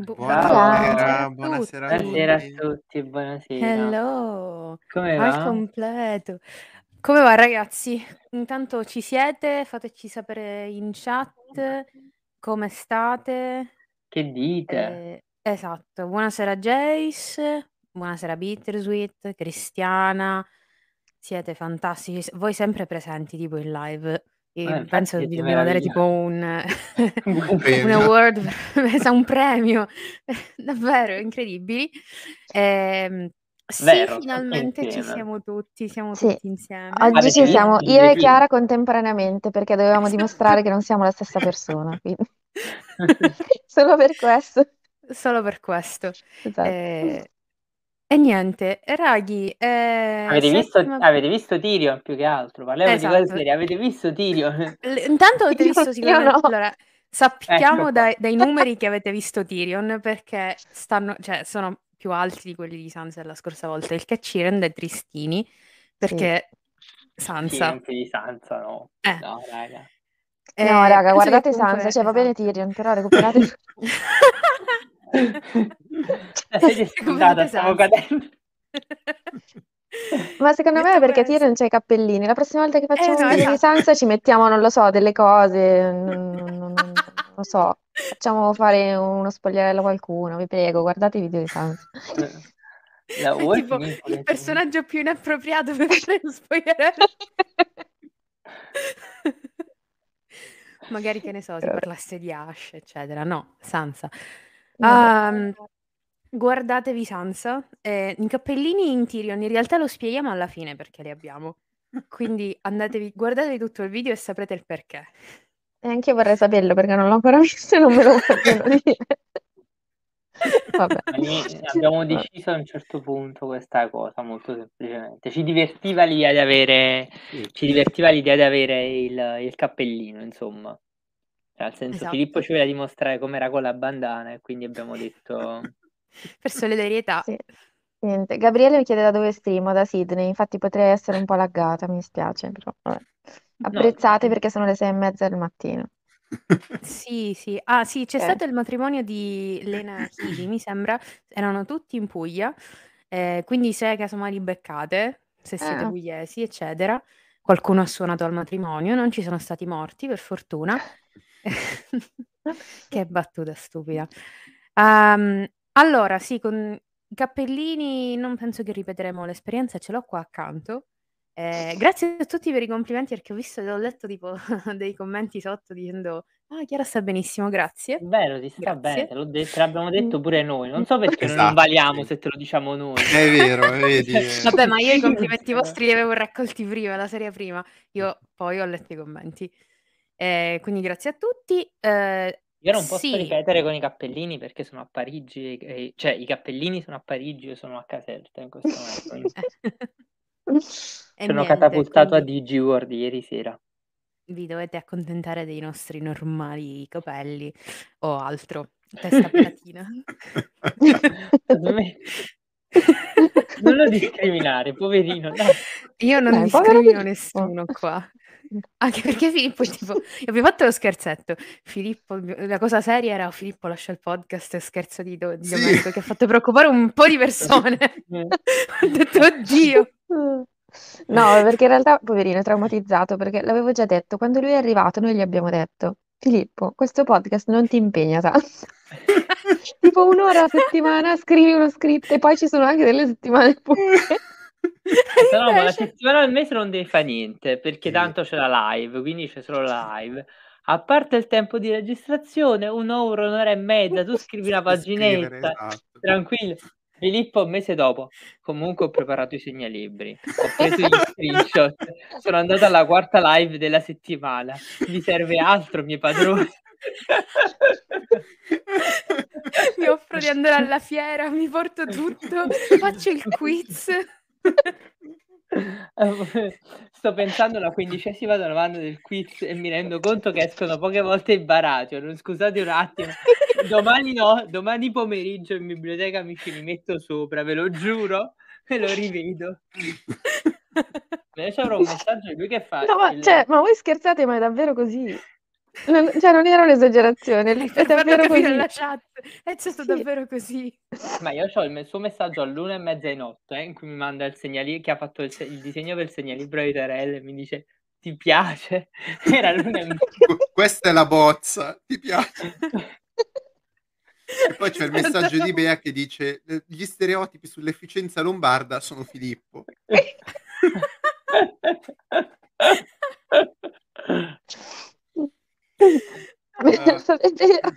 Bu- Buonasera, buonasera buonasera a tutti. Buonasera a tutti. buonasera. Hello, Come al va? completo. Come va ragazzi? Intanto ci siete? Fateci sapere in chat come state. Che dite? Eh, esatto, buonasera Jace, buonasera Bittersweet, Cristiana, siete fantastici, voi sempre presenti tipo in live. Eh, penso che vi dobbiamo dare tipo un, Un award, un premio, davvero incredibili. Ehm, sì, Vero, finalmente ci siamo tutti, siamo Sì, tutti insieme. oggi Avete ci siamo io e? Chiara contemporaneamente perché dovevamo dimostrare che non siamo la stessa persona, solo per questo. Solo per questo. Esatto. Eh, e niente, Raghi, eh, Avete visto, settima... avete visto Tyrion più che altro? Parliamo di cose Esatto. serie. Avete visto Tyrion? L- Intanto avete Io, visto io sicuramente... no. Allora, sappiamo Ecco dai, qua. dai numeri che avete visto Tyrion perché stanno, cioè, sono più alti di quelli di Sansa la scorsa volta, il che ci rende tristini perché Sì, Sansa... non di Sansa, no. Eh, No, raga. No, eh, raga, penso che guardate comunque... Sansa, cioè va bene Esatto. Tyrion, però recuperate Spuntata, Recuperate stavo cadendo. Ma secondo me è perché questo... Tyrion c'ha i cappellini. La prossima volta che Eh facciamo un no, video di esatto. Sansa ci mettiamo, non lo so, delle cose, non, non- non- non lo so. Facciamo fare uno spogliarello a qualcuno, vi prego, guardate i video di Sansa. Vuoi tipo il personaggio più inappropriato per fare lo spogliarello. Magari che ne so, si parlasse di Ash, eccetera. No, Sansa. Ehm, guardatevi Sansa. Eh, I cappellini in Tyrion in realtà lo spieghiamo alla fine perché li abbiamo. Quindi andatevi, guardatevi tutto il video e saprete il perché. E anche io vorrei saperlo perché non l'ho ancora visto e non me lo vogliono dire. Vabbè. Abbiamo deciso a un certo punto questa cosa molto semplicemente. Ci divertiva l'idea di avere, ci divertiva l'idea di avere il, il cappellino, insomma. Nel senso, Filippo Esatto. ci voleva dimostrare com'era con la bandana e quindi abbiamo detto... Per solidarietà. Sì. Niente. Gabriele mi chiede da dove streamo, da Sydney, infatti potrei essere un po' laggata, mi dispiace, però vabbè. No, Apprezzate perché sono le sei e mezza del mattino. Sì, sì. Ah, sì, c'è Ok. stato il matrimonio di Lena e Healy, mi sembra. Erano tutti in Puglia. eh, quindi se casomai li beccate, se siete Ah. pugliesi, eccetera, qualcuno ha suonato al matrimonio, non ci sono stati morti, per fortuna. Che battuta stupida. Ehm, allora, sì, con i cappellini non penso che ripeteremo l'esperienza, ce l'ho qua accanto. Eh, grazie a tutti per i complimenti perché ho visto e ho letto tipo dei commenti sotto dicendo ah Chiara sta benissimo, grazie. È vero, ti sta bene, Grazie. te l'ho detto, te l'abbiamo detto pure noi. Non Mm. so perché noi non Esatto, valiamo se te lo diciamo noi. È vero, vedi. Vabbè, ma io i complimenti vostri li avevo raccolti prima, la serie prima. Io poi ho letto i commenti. Eh, quindi grazie a tutti. Eh, Io non posso sì, ripetere con i cappellini perché sono a Parigi, e- e- cioè i cappellini sono a Parigi, io sono a Caserta in questo momento. quindi e Sono niente, catapultato a quindi DigiWorld ieri sera. vi dovete accontentare dei nostri normali capelli o altro. Testa me- Non lo discriminare, poverino. dai. Io non povero discrimino Filippo. nessuno qua. Anche perché Filippo tipo, abbiamo fatto lo scherzetto. Filippo, la cosa seria era Filippo lascia il podcast, scherzo di, Do- di Sì. Domenico che ha fatto preoccupare un po' di persone. Ho detto, oddio. No, perché in realtà, poverino, è traumatizzato perché l'avevo già detto, quando lui è arrivato noi gli abbiamo detto, Filippo, questo podcast non ti impegna tanto. Tipo un'ora a settimana scrivi uno script e poi ci sono anche delle settimane pure. E No, ma la settimana al mese non devi fare niente perché Sì. tanto c'è la live, quindi c'è solo la live. A parte il tempo di registrazione, un'ora, un'ora e mezza, tu scrivi una paginetta, esatto. tranquillo. Filippo un mese dopo, comunque ho preparato i segnalibri, ho preso gli screenshot, sono andato alla quarta live della settimana, mi serve altro, miei padroni. mi offro di andare alla fiera, mi porto tutto, faccio il quiz. Sto pensando alla quindicesima domanda del quiz e mi rendo conto che escono poche volte i baratio. Scusate un attimo, domani no, domani pomeriggio in biblioteca mi ci rimetto sopra, ve lo giuro, e lo rivedo. Adesso avrò un messaggio di lui che fa. No, ma, il- cioè, ma voi scherzate, ma è davvero così? Non cioè non era un'esagerazione, È davvero così. alla chat. È stato Sì. davvero così. Ma io c'ho il suo messaggio all'1 e mezza di notte, eh, in cui mi manda il segnali che ha fatto il se il disegno per il segnalibro di Terelle e mi dice: "Ti piace?" Era l'1 e me Q questa è la bozza, ti piace? E poi c'è il messaggio di Bea che dice: "Ehm, gli stereotipi sull'efficienza lombarda sono Filippo". È vero.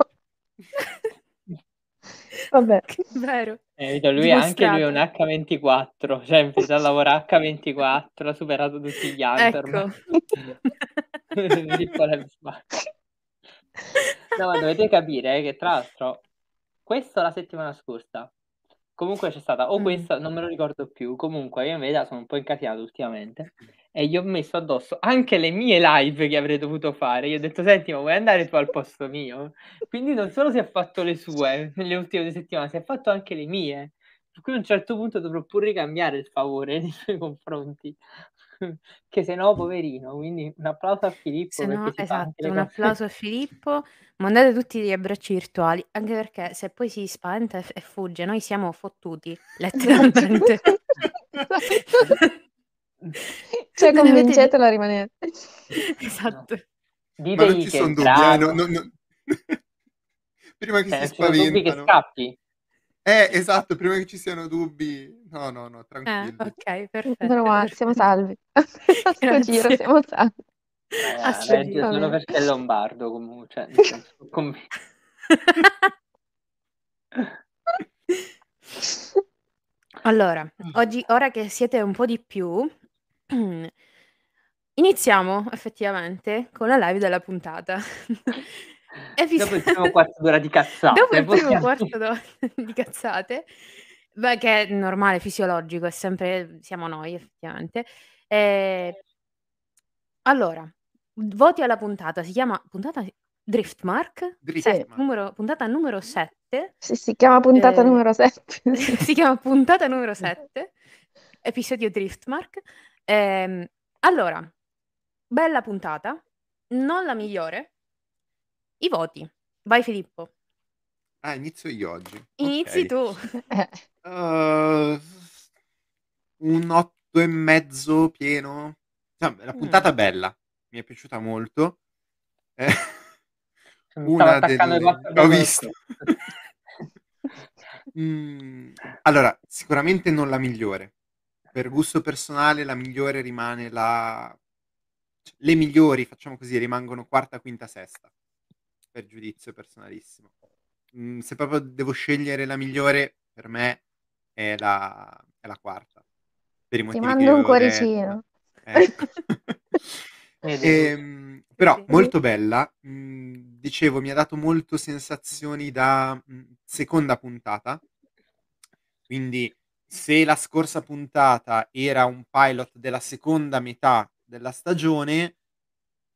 Vabbè. Vero. Eh, lui anche lui è un Dimostrato. H24, cioè iniziato a lavorare H24, ha superato tutti gli altri. Ecco. No, ma dovete capire eh, che tra l'altro questo la settimana scorsa, comunque c'è stata o Mh. questa, non me lo ricordo più, comunque io in verità sono un po' incasinato ultimamente e gli ho messo addosso anche le mie live che avrei dovuto fare. Gli ho detto: "Senti, ma vuoi andare tu al posto mio?" Quindi non solo si è fatto le sue nelle ultime 2 settimane, si è fatto anche le mie. Per cui a un certo punto dovrò pure ricambiare il favore nei suoi confronti, che se no poverino. Quindi un applauso a Filippo Se no esatto, un applauso a Filippo. Mandate tutti degli abbracci virtuali, anche perché se poi si spaventa e f e fugge, noi siamo fottuti, letteralmente. Cioè Non convincetelo a rimanere. Esatto. Ma non Ditegli ci che è son dubbi, eh, no no no prima che Cioè, si non ci sono dubbi che spaventano. scappi? Eh, esatto, prima che ci siano dubbi no, no, no, Eh, tranquilli. okay, perfetto, Meno male, siamo salvi. A sto giro siamo salvi. Eh, A sto regge giro. solo perché è lombardo comu cioè nel senso son convi Allora, oggi ora che siete un po' di più, iniziamo effettivamente con la live della puntata. Dopo il primo quarto d'ora di Dopo cazzate, il primo possiamo quarto d'ora di cazzate, beh, che è normale, fisiologico, è sempre siamo noi effettivamente. Ehm allora, voti alla puntata, si chiama puntata Driftmark? Sì. Se Driftmark. numero puntata numero 7. Sì, si chiama puntata Ehm, numero 7, sì. si chiama puntata numero 7, episodio Driftmark. Ehm, allora, bella puntata, non la migliore. I voti. Vai Filippo. Ah, inizio io oggi. Inizi Okay. tu. Uhm, un 8 e mezzo pieno. Insomma, la Mh. puntata bella, mi è piaciuta molto. Eh, una delle 4 ho dello visto. Mhmm, allora, sicuramente non la migliore. Per gusto personale la migliore rimane la c le migliori, facciamo così, rimangono quarta, quinta, sesta, per giudizio personalissimo. Mhmm, se proprio devo scegliere la migliore, per me è la è la quarta, per i Ti motivi mando un cuoricino. Ecco. È deluso. Ehm, però molto bella. Mhmm, dicevo, mi ha dato molto sensazioni da, mhmm, seconda puntata. Quindi se la scorsa puntata era un pilot della seconda metà della stagione,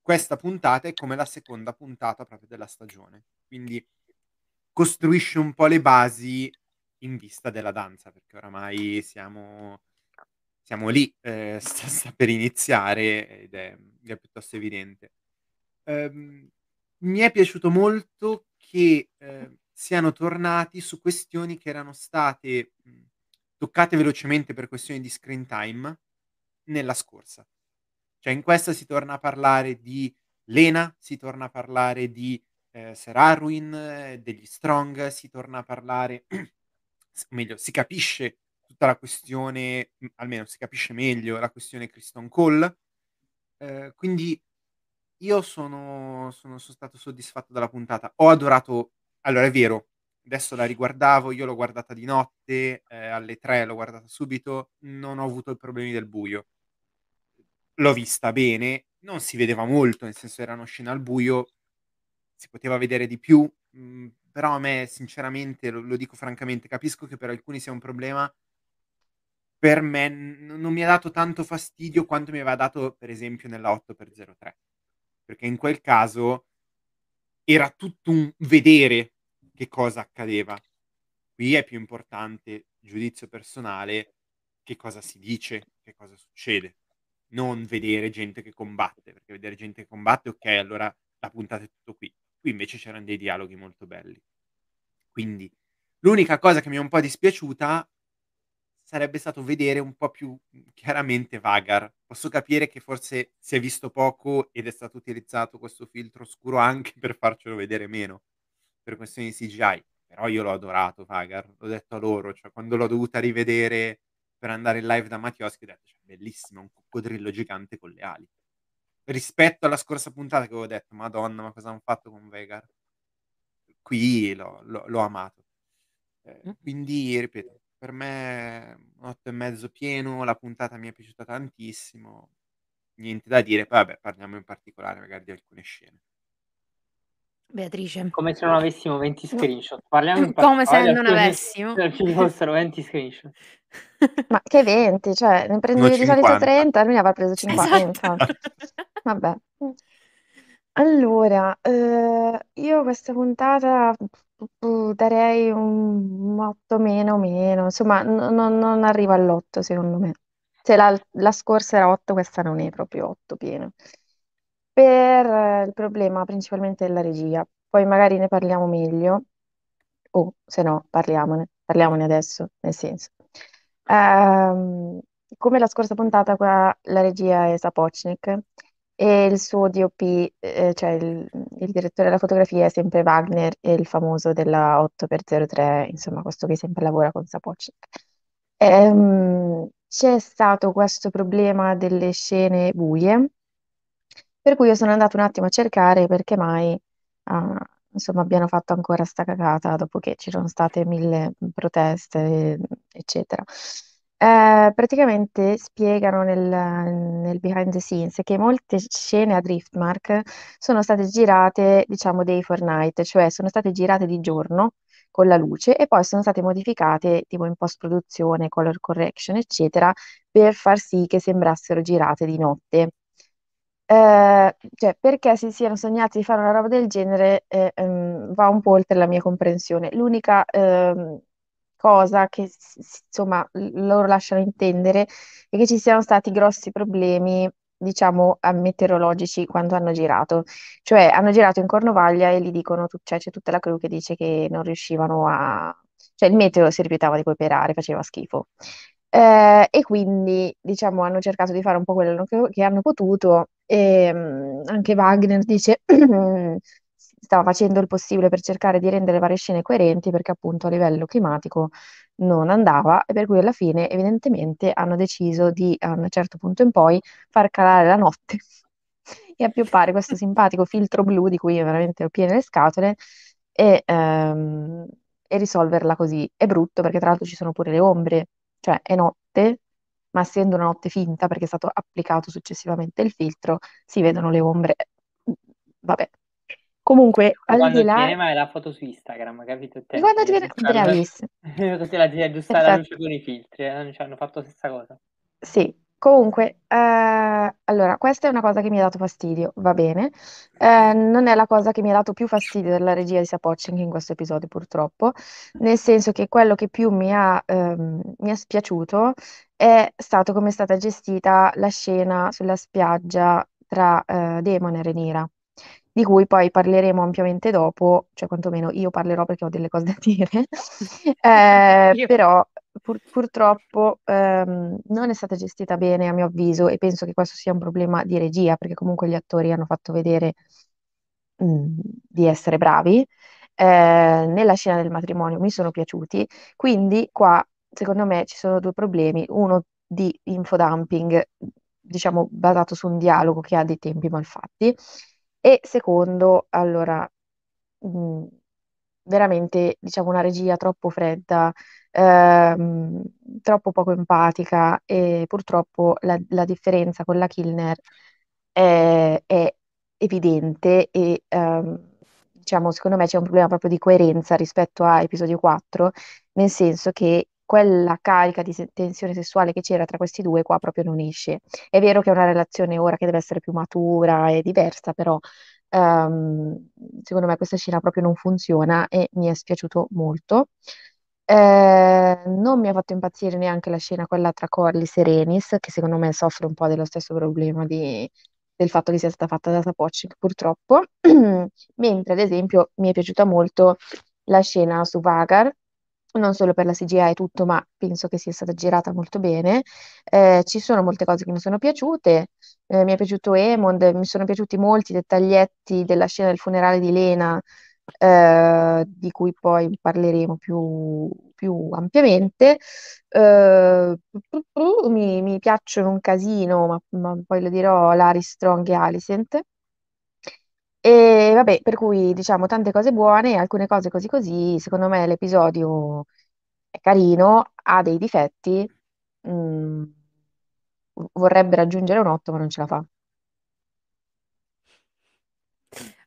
questa puntata è come la seconda puntata proprio della stagione. Quindi costruisce un po' le basi in vista della danza, perché oramai siamo siamo lì, ehm, sta sta per iniziare ed è è piuttosto evidente. Ehm, mi è piaciuto molto che, ehm, siano tornati su questioni che erano state, toccate velocemente per questioni di screen time nella scorsa. Cioè in questa si torna a parlare di Lena, si torna a parlare di, ehm, Ser Arwyn, degli Strong, si torna a parlare s meglio, si capisce tutta la questione almeno si capisce meglio la questione Criston Cole. Ehm, quindi io sono sono son stato soddisfatto dalla puntata. Ho adorato allora è vero, adesso la riguardavo, io l'ho guardata di notte, ehm, alle 3 l'ho guardata subito, non ho avuto i problemi del buio. L'ho vista bene, non si vedeva molto, nel senso erano scene al buio, si poteva vedere di più, mhmm, però a me sinceramente, lo lo dico francamente, capisco che per alcuni sia un problema per me n non mi ha dato tanto fastidio quanto mi aveva dato per esempio nella 8x03. Perché in quel caso era tutto un vedere che cosa accadeva. Qui è più importante, giudizio personale, che cosa si dice, che cosa succede, non vedere gente che combatte, perché vedere gente che combatte, okay, allora la puntata è tutto qui. Qui invece c'erano dei dialoghi molto belli. Quindi l'unica cosa che mi è un po' dispiaciuta sarebbe stato vedere un po' più chiaramente Vagar. Posso capire che forse si è visto poco ed è stato utilizzato questo filtro scuro anche per farcelo vedere meno, per questioni di CGI. Però io l'ho adorato Vagar, l'ho detto a loro, cioè quando l'ho dovuta rivedere per andare in live da Mattioschi ho detto, cioè, bellissimo, un coccodrillo gigante con le ali. Rispetto alla scorsa puntata che avevo detto, madonna, ma cosa hanno fatto con Vagar? Qui l'ho, l'ho, l'ho amato. Eh, mm. quindi, ripeto, per me un 8 e mezzo pieno, la puntata mi è piaciuta tantissimo. Niente da dire, poi vabbè, parliamo in particolare magari di alcune scene. Beatrice. Come se non avessimo 20 screenshot. Parliamo in Come se non avessimo. Se ci fossero 20 screenshot. Ma che 20? Cioè, ne prendevi di solito 30, lui ne aveva preso 50. Esatto. Vabbè. Allora, eh, io questa puntata darei un 8 meno meno, insomma, n- non non arriva all'8 secondo me. Se la, la scorsa era 8, questa non è proprio 8 pieno. Per eh, il problema principalmente della regia, poi magari ne parliamo meglio, o se no parliamone, parliamone adesso, nel senso. Ehm, come la scorsa puntata, qua la regia è Sapochnik e il suo DOP, eh, cioè il, il direttore della fotografia è sempre Wagner e il famoso della 8x03, insomma, questo che sempre lavora con Sapochnik. Ehm, c'è stato questo problema delle scene buie, per cui io sono andata un attimo a cercare perché mai, ah, insomma, abbiano fatto ancora sta cagata dopo che ci sono state mille proteste, eccetera. Eh, praticamente spiegano nel, nel behind the scenes che molte scene a Driftmark sono state girate, diciamo, day for night, cioè sono state girate di giorno con la luce e poi sono state modificate tipo in post-produzione, color correction, eccetera, per far sì che sembrassero girate di notte. Eh, cioè, perché si siano sognati di fare una roba del genere eh, ehm, va un po' oltre la mia comprensione. L'unica ehm, cosa che insomma loro lasciano intendere è che ci siano stati grossi problemi diciamo meteorologici quando hanno girato cioè hanno girato in Cornovaglia e gli dicono cioè, c'è tutta la crew che dice che non riuscivano a cioè il meteo si rifiutava di cooperare faceva schifo eh, e quindi diciamo hanno cercato di fare un po' quello che, che hanno potuto e um, anche Wagner dice stava facendo il possibile per cercare di rendere varie scene coerenti perché appunto a livello climatico non andava e per cui alla fine evidentemente hanno deciso di a un certo punto in poi far calare la notte e appioppare questo simpatico filtro blu di cui veramente ho piene le scatole e, ehm, e risolverla così. È brutto perché tra l'altro ci sono pure le ombre, cioè è notte, ma essendo una notte finta perché è stato applicato successivamente il filtro, si vedono le ombre. Vabbè, Comunque, al quando di là... viene la foto su Instagram, capito? Te, quando ti viene... Bravissimo. Così la ti aggiusta la luce con i filtri, eh? cioè, hanno fatto la stessa cosa. Sì, comunque, eh, allora, questa è una cosa che mi ha dato fastidio, va bene. Eh, non è la cosa che mi ha dato più fastidio della regia di Sapocching in questo episodio, purtroppo, nel senso che quello che più mi ha, ehm, mi ha spiaciuto è stato come è stata gestita la scena sulla spiaggia tra eh, Demon e Renira di cui poi parleremo ampiamente dopo, cioè quantomeno io parlerò perché ho delle cose da dire, eh, però pur, purtroppo ehm, non è stata gestita bene a mio avviso e penso che questo sia un problema di regia perché comunque gli attori hanno fatto vedere mh, di essere bravi. Eh, nella scena del matrimonio. Mi sono piaciuti, quindi qua secondo me ci sono due problemi, uno di infodumping, diciamo basato su un dialogo che ha dei tempi malfatti. E secondo, allora, mh, veramente, diciamo, una regia troppo fredda, ehm, troppo poco empatica e purtroppo la, la differenza con la Kilner è, è evidente e, ehm, diciamo, secondo me c'è un problema proprio di coerenza rispetto a episodio 4, nel senso che quella carica di tensione sessuale che c'era tra questi due qua proprio non esce. È vero che è una relazione ora che deve essere più matura e diversa, però um, secondo me questa scena proprio non funziona e mi è spiaciuto molto. Eh, non mi ha fatto impazzire neanche la scena quella tra Corlys e Renis, che secondo me soffre un po' dello stesso problema di del fatto che sia stata fatta da Sapochnik, purtroppo, mentre ad esempio mi è piaciuta molto la scena su Vagar, non solo per la CGI e tutto, ma penso che sia stata girata molto bene. Eh, ci sono molte cose che mi sono piaciute, eh, mi è piaciuto Emond, mi sono piaciuti molti dettaglietti della scena del funerale di Lena, eh, di cui poi parleremo più, più ampiamente. Eh, mi, mi piacciono un casino, ma, ma poi lo dirò, Larry Strong e Alicent. E vabbè, per cui diciamo tante cose buone, alcune cose così così. Secondo me l'episodio è carino, ha dei difetti, mm, vorrebbe raggiungere un 8, ma non ce la fa.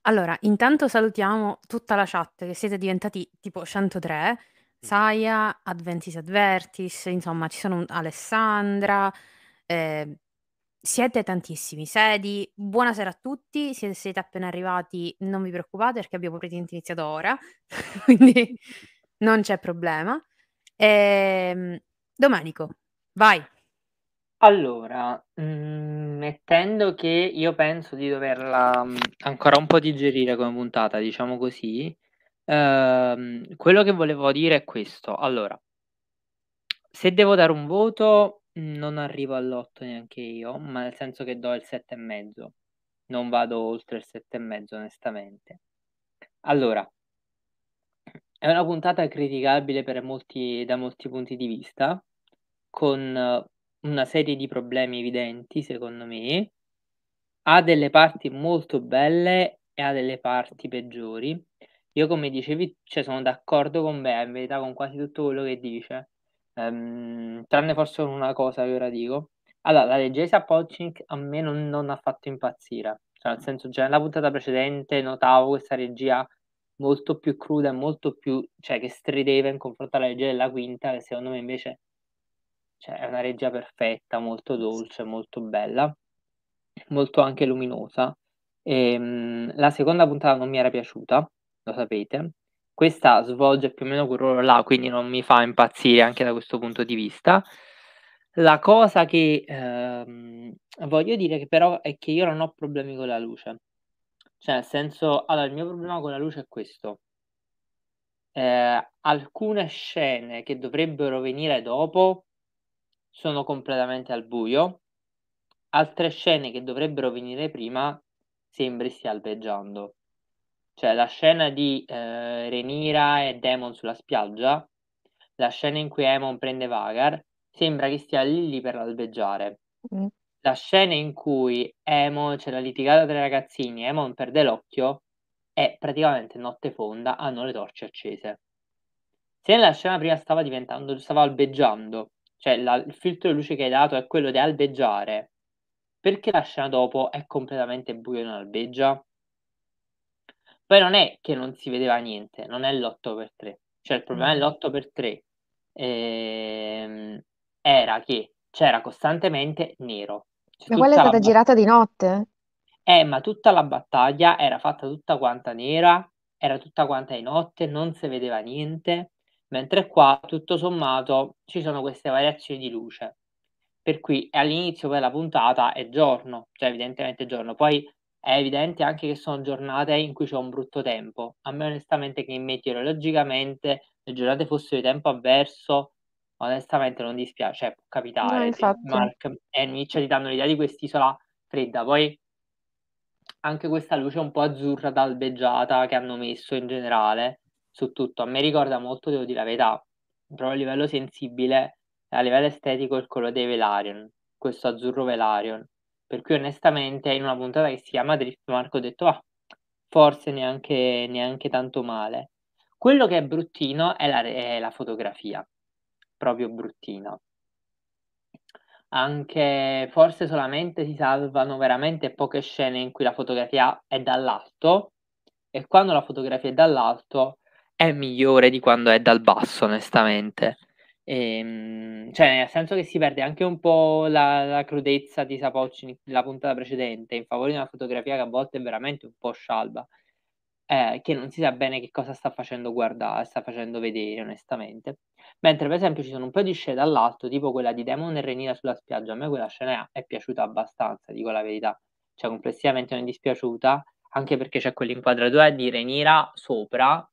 Allora, intanto salutiamo tutta la chat che siete diventati tipo 103. Saia, Adventis Advertis, insomma, ci sono Alessandra, eh, siete tantissimi. Sedi, buonasera a tutti, siete, siete appena arrivati, non vi preoccupate perché abbiamo praticamente iniziato ora, quindi non c'è problema. Ehm, Domenico, vai. Allora, mhmm, mettendo che io penso di doverla, mhmm, ancora un po' digerire come puntata, diciamo così, ehm, quello che volevo dire è questo: allora se devo dare un voto, non arrivo all'8 neanche io, ma nel senso che do il 7,5. Non vado oltre il 7,5 onestamente. Allora è una puntata criticabile per molti da molti punti di vista, con una serie di problemi evidenti, secondo me. Ha delle parti molto belle e ha delle parti peggiori. Io, come dicevi, cioè, sono d'accordo con me, in verità, con quasi tutto quello che dice. Um, tranne forse una cosa che ora dico. Allora, la leggesa Pochink a me non, non, ha fatto impazzire. Cioè, nel senso, già nella puntata precedente notavo questa regia molto più cruda e molto più, cioè, che strideva in confronto alla regia della quinta, che secondo me invece cioè, è una regia perfetta, molto dolce, molto bella, molto anche luminosa. E, ehm, la seconda puntata non mi era piaciuta, lo sapete. Questa svolge più o meno quel ruolo là, quindi non mi fa impazzire anche da questo punto di vista. La cosa che ehm, voglio dire che però è che io non ho problemi con la luce. Cioè, nel senso, allora, il mio problema con la luce è questo. Eh, alcune scene che dovrebbero venire dopo sono completamente al buio. Altre scene che dovrebbero venire prima sembri stia albeggiando. Cioè la scena di eh, Renira e Demon sulla spiaggia, la scena in cui Emon prende Vagar, sembra che stia lì lì per albeggiare. Mm. La scena in cui Emon c'è la litigata tra i ragazzini, Emon perde l'occhio, è praticamente notte fonda, hanno le torce accese. Se nella scena prima stava diventando, stava albeggiando cioè la, il filtro di luce che hai dato è quello di albeggiare, perché la scena dopo è completamente buio e non albeggia? Poi non è che non si vedeva niente, non è l'8x3, cioè il problema mm. dell'8x3 ehm, era che c'era costantemente nero. Cioè, ma quella è stata batt- girata di notte? Eh, ma tutta la battaglia era fatta tutta quanta nera, era tutta quanta di notte, non si vedeva niente mentre qua tutto sommato ci sono queste variazioni di luce. Per cui all'inizio della puntata è giorno, cioè evidentemente è giorno, poi è evidente anche che sono giornate in cui c'è un brutto tempo. A me onestamente che meteorologicamente le giornate fossero di tempo avverso, onestamente non dispiace, cioè può capitare. No, Mark e mi ci danno l'idea di quest'isola fredda, poi anche questa luce un po' azzurra albeggiata che hanno messo in generale su tutto. A me ricorda molto, devo dire la verità, proprio a livello sensibile a livello estetico il colore dei Velarion, questo azzurro Velarion. Per cui onestamente in una puntata che si chiama Drift Marco ho detto, ah, forse neanche, neanche tanto male. Quello che è bruttino è la, è la fotografia, proprio bruttina. Anche forse solamente si salvano veramente poche scene in cui la fotografia è dall'alto e quando la fotografia è dall'alto è migliore di quando è dal basso, onestamente. Ehm, cioè, nel senso che si perde anche un po' la, la crudezza di Sapocci nella puntata precedente, in favore di una fotografia che a volte è veramente un po' scialba, eh, che non si sa bene che cosa sta facendo guardare, sta facendo vedere, onestamente. Mentre, per esempio, ci sono un po' di scene dall'alto, tipo quella di Demon e Renina sulla spiaggia. A me quella scena è piaciuta abbastanza, dico la verità. cioè complessivamente non è dispiaciuta, anche perché c'è quell'inquadratura di Renira sopra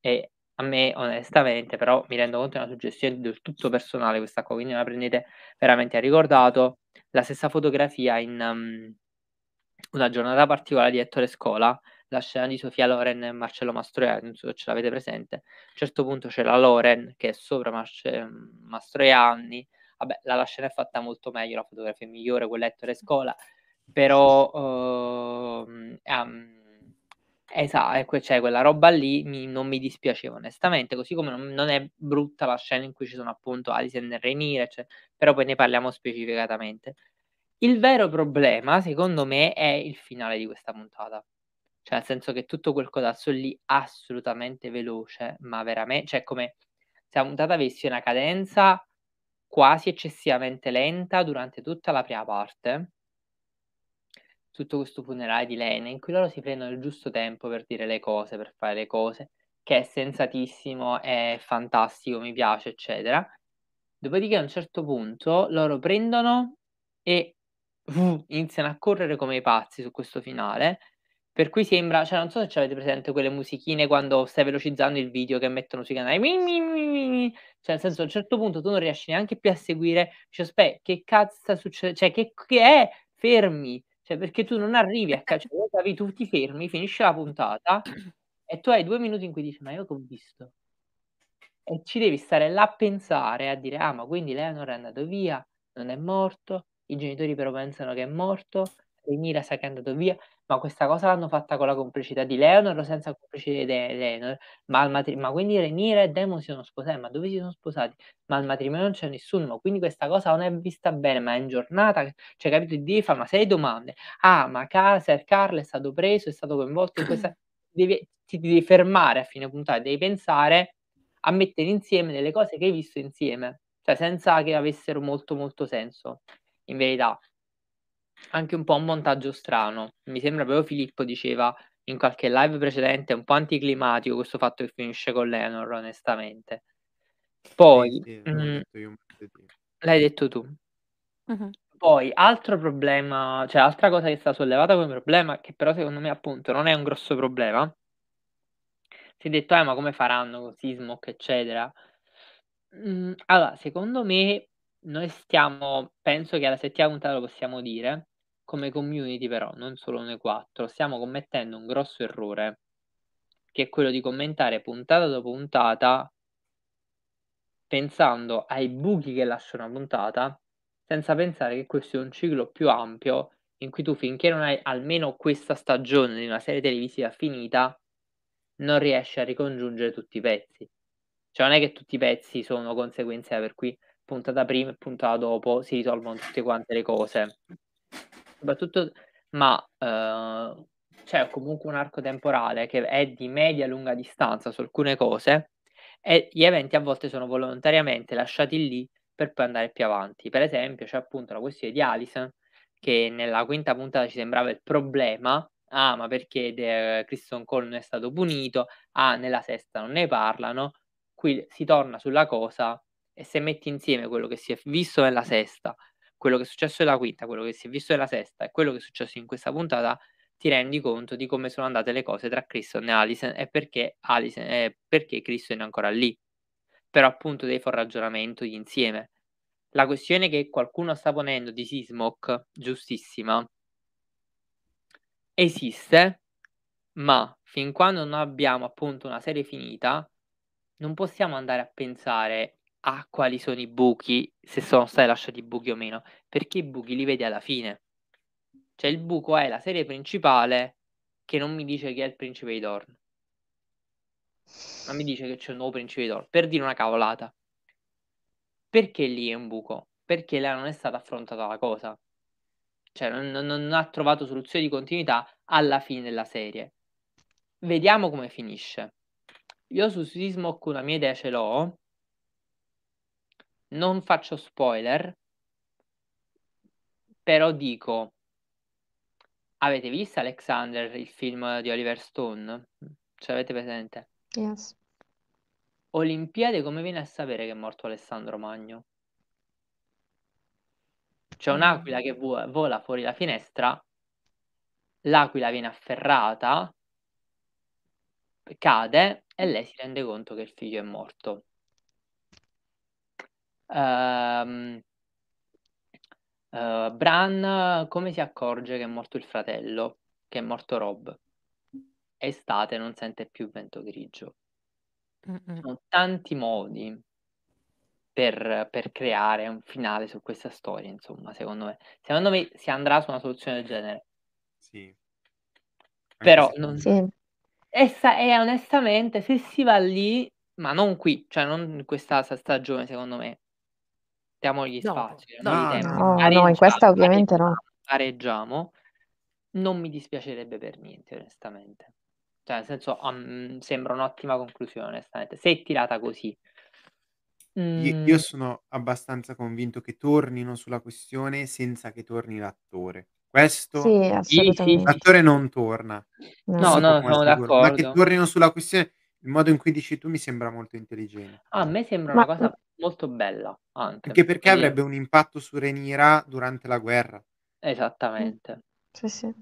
e a me onestamente però mi rendo conto che è una suggestione del tutto personale questa qua, quindi la prendete veramente a ricordato. La stessa fotografia in um, una giornata particolare di Ettore Scola, la scena di Sofia Loren e Marcello Mastroianni, non so se ce l'avete presente. A un certo punto c'è la Loren che è sopra Marce- Mastroianni. Vabbè, la, la scena è fatta molto meglio, la fotografia è migliore, quella Ettore Scola, però uh, um, Esatto, cioè quella roba lì mi, non mi dispiaceva onestamente, così come non, non, è brutta la scena in cui ci sono appunto Alison e Rainier, cioè, però poi ne parliamo specificatamente. Il vero problema, secondo me, è il finale di questa puntata. Cioè, nel senso che tutto quel codazzo lì assolutamente veloce, ma veramente, cioè come se la puntata avesse una cadenza quasi eccessivamente lenta durante tutta la prima parte tutto questo funerale di Lene in cui loro si prendono il giusto tempo per dire le cose, per fare le cose, che è sensatissimo, è fantastico, mi piace, eccetera. Dopodiché a un certo punto loro prendono e uh, iniziano a correre come i pazzi su questo finale. Per cui sembra, cioè non so se avete presente quelle musichine quando stai velocizzando il video che mettono sui canali. Cioè, nel senso, a un certo punto tu non riesci neanche più a seguire. Cioè, aspetta, che cazzo sta succedendo? Cioè, che, che è? Fermi. Cioè, perché tu non arrivi a caccia, cioè, tu ti fermi, finisce la puntata e tu hai due minuti in cui dici, ma io che ho visto? E ci devi stare là a pensare, a dire, ah, ma quindi Leonor è andato via, non è morto, i genitori però pensano che è morto, Renira sa che è andato via, ma questa cosa l'hanno fatta con la complicità di Leonor o senza complicità di Leonor? Ma, al matri- ma quindi Renira e Demon si sono sposati, ma dove si sono sposati? Ma al matrimonio non c'è nessuno, ma quindi questa cosa non è vista bene, ma è in giornata, cioè capito, devi fare una serie di domande. Ah, ma Caser Carl è stato preso, è stato coinvolto in questa... Devi, ti devi fermare a fine puntata, devi pensare a mettere insieme delle cose che hai visto insieme, cioè senza che avessero molto molto senso, in verità anche un po' un montaggio strano. Mi sembra proprio Filippo diceva in qualche live precedente un po' anticlimatico questo fatto che finisce con Lenor, onestamente. Poi, sì, sì, mh, detto l'hai detto tu. Uh-huh. Poi, altro problema, cioè altra cosa che sta sollevata come problema, che però secondo me appunto non è un grosso problema, si è detto, eh, ma come faranno con Sismok, eccetera. Mm, allora, secondo me noi stiamo, penso che alla settima puntata lo possiamo dire, come community però, non solo noi quattro, stiamo commettendo un grosso errore, che è quello di commentare puntata dopo puntata pensando ai buchi che lascia una puntata, senza pensare che questo è un ciclo più ampio in cui tu finché non hai almeno questa stagione di una serie televisiva finita, non riesci a ricongiungere tutti i pezzi. Cioè non è che tutti i pezzi sono conseguenze per cui puntata prima e puntata dopo si risolvono tutte quante le cose. Soprattutto, ma eh, c'è comunque un arco temporale che è di media lunga distanza su alcune cose e gli eventi a volte sono volontariamente lasciati lì per poi andare più avanti. Per esempio, c'è appunto la questione di Alison che nella quinta puntata ci sembrava il problema. Ah, ma perché De- Kristen Cole non è stato punito? Ah, nella sesta non ne parlano. Qui si torna sulla cosa e se metti insieme quello che si è visto nella sesta, quello che è successo nella quinta, quello che si è visto nella sesta e quello che è successo in questa puntata, ti rendi conto di come sono andate le cose tra Kristen e Alison e perché Alison è perché Kristen è ancora lì. Però appunto devi fare un ragionamento insieme. La questione che qualcuno sta ponendo di Sismok, giustissima, esiste, ma fin quando non abbiamo appunto una serie finita, non possiamo andare a pensare a quali sono i buchi, se sono stati lasciati buchi o meno, perché i buchi li vedi alla fine. Cioè il buco è la serie principale che non mi dice che è il principe di Dorn. Ma mi dice che c'è un nuovo principe di Dorn, per dire una cavolata. Perché lì è un buco? Perché là non è stata affrontata la cosa. Cioè non, non, non ha trovato soluzione di continuità alla fine della serie. Vediamo come finisce. Io su Sismok una mia idea ce l'ho, non faccio spoiler, però dico, avete visto Alexander, il film di Oliver Stone? Ce l'avete presente? Yes. Olimpiade, come viene a sapere che è morto Alessandro Magno? C'è un'aquila che vola fuori la finestra l'aquila viene afferrata, cade e lei si rende conto che il figlio è morto. Um, uh, Bran come si accorge che è morto il fratello, che è morto Rob? È estate, non sente più vento grigio. Mm-mm. Sono tanti modi per, per creare un finale su questa storia, insomma, secondo me. Secondo me si andrà su una soluzione del genere. Sì. Anche Però non... Sì. E, sa- e onestamente, se si va lì, ma non qui, cioè non in questa sta- stagione, secondo me, diamogli No, spazio, no, no, tempo, no, No, in questa ovviamente no. pareggiamo, non mi dispiacerebbe per niente, onestamente. Cioè, nel senso, um, sembra un'ottima conclusione, onestamente. Se è tirata così. Io, Mm, io sono abbastanza convinto che tornino sulla questione senza che torni l'attore. Questo, Sì, l'attore non torna, No. No, sono sicuro, ma che d'accordo. tornino sulla questione, il modo in cui dici tu mi sembra molto intelligente. A me sembra Ma una cosa molto bella, anche. Anche perché Quindi, avrebbe un impatto su Renira durante la guerra. esattamente. Sì, sì.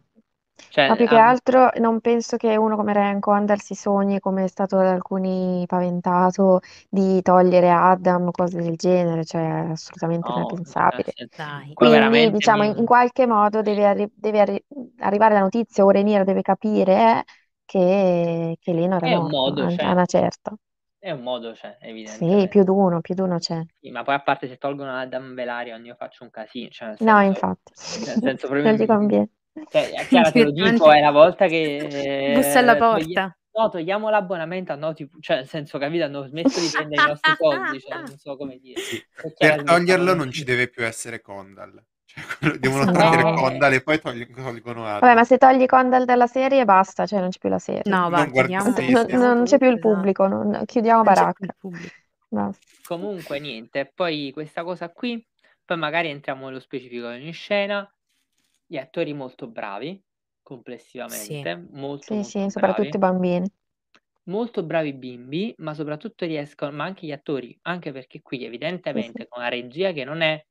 Cioè, Ma più che a- altro non penso che uno come Ryan Condal si sogni, come è stato da alcuni paventato, di togliere Adam o cose del genere, cioè è assolutamente no, impensabile. nel senso, Dai. qua Quindi, veramente diciamo, in, mi... in qualche modo deve, arri- deve arri- arrivare la notizia o Rhaenyra deve capire che, che Lenor è È un morto, modo, a, a cioè, una certa. è un modo, cioè, Sì, evidentemente. più di uno, più di uno c'è. Sì, ma poi a parte se tolgono Adam Velaryon io faccio un casino, cioè nel No, senso, infatti, nel senso proprio, non gli conviene. cioè, Chiara te lo dico, è la volta che Bussa alla eh, togli- porta. no, togliamo l'abbonamento a Noti, cioè nel senso, capito, hanno smesso di prendere i nostri soldi, cioè non so come dire. Sì, Per toglierlo non morire. ci deve più essere Condal. Cioè, devono Esatto. togliere No. Condal e poi togli- tolgono Vabbè, ma se togli Condal dalla serie basta, cioè non c'è più la serie. No, va, Non chiudiamo, sì, Non, sì, non c'è più il pubblico, non- chiudiamo Non baracca. Basta. Comunque niente, poi questa cosa qui, poi magari entriamo nello specifico di ogni scena, gli attori molto bravi, complessivamente, molto Sì, molto sì, bravi. soprattutto i bambini. molto bravi bimbi, ma soprattutto riescono, ma anche gli attori, anche perché qui evidentemente Sì, sì. con una regia che non è,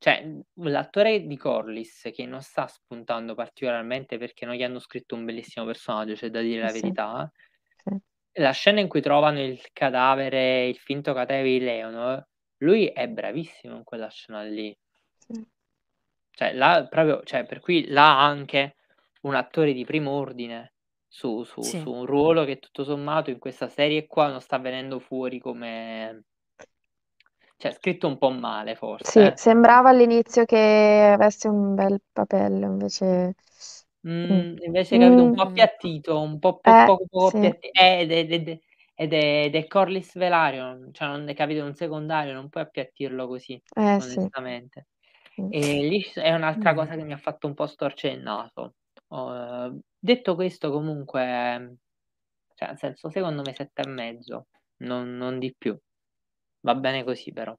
cioè l'attore di Corlys che non sta spuntando particolarmente perché non gli hanno scritto un bellissimo personaggio, c'è da dire la Eh sì. verità. Sì. La scena in cui trovano il cadavere, il finto cadavere di Leonor, lui è bravissimo in quella scena lì. Sì. Cioè, là proprio, cioè, per cui là anche un attore di primo ordine su, su- su un ruolo che tutto sommato in questa serie qua non sta venendo fuori come... Cioè, scritto un po' male forse. Sì, eh. sembrava all'inizio che avesse un bel papello, invece... Mm, Mm. invece capito un po' Mm. appiattito, un po' po- Eh, poco poco sì. appiattito. Eh, ed è, ed è- ed è- è Corlys Velaryon, cioè non è capito un secondario, non puoi appiattirlo così, Eh sì. onestamente. Mm. E lì è un'altra Mm. cosa che mi ha fatto un po' storcere il naso. Oh, detto questo, comunque, cioè, nel senso, secondo me sette e mezzo, non, non di più. Va bene così, però.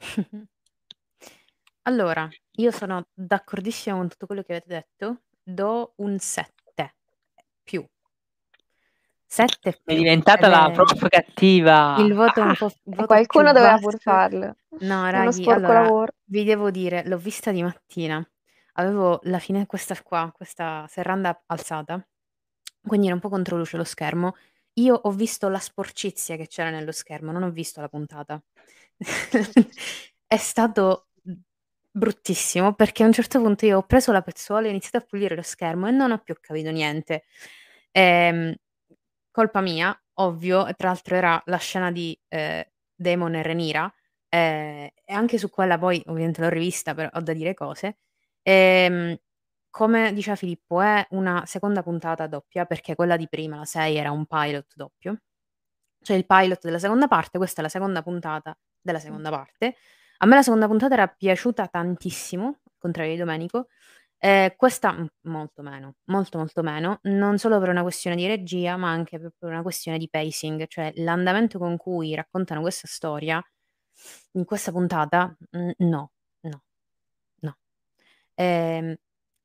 Allora, io sono d'accordissimo con tutto quello che avete detto. Do un 7 più. 7 È più. diventata Ed la è- prof cattiva. Il voto è un Ah! po' il voto qualcuno più doveva basso. pur farlo. No, Uno sporco allora, lavoro. vi devo dire, l'ho vista di mattina. Avevo la fine questa qua, questa serranda alzata, quindi era un po' contro luce lo schermo. Io ho visto la sporcizia che c'era nello schermo, non ho visto la puntata. È stato bruttissimo perché a un certo punto io ho preso la pezzuola e ho iniziato a pulire lo schermo e non ho più capito niente. Ehm, colpa mia, ovvio, tra l'altro era la scena di eh, Demon e Renira, eh, e anche su quella poi ovviamente l'ho rivista, però ho da dire cose. Ehm, come diceva Filippo, è una seconda puntata doppia perché quella di prima, la 6, era un pilot doppio. Cioè il pilot della seconda parte, questa è la seconda puntata della seconda parte. A me la seconda puntata era piaciuta tantissimo, al contrario di Domenico. Eh, questa molto meno, molto molto meno, non solo per una questione di regia, ma anche per una questione di pacing, cioè l'andamento con cui raccontano questa storia in questa puntata, mm, no, no, no. Ehm,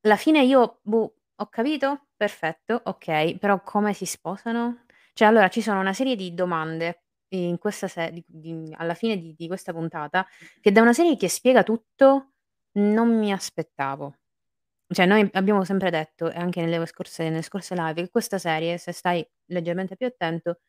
la fine io, boh, ho capito, perfetto, ok, però come si sposano? Cioè, allora ci sono una serie di domande in questa se- di- di- alla fine di, di questa puntata che da una serie che spiega tutto non mi aspettavo. cioè noi abbiamo sempre detto, e anche nelle scorse nelle scorse live, che questa serie, se stai leggermente più attento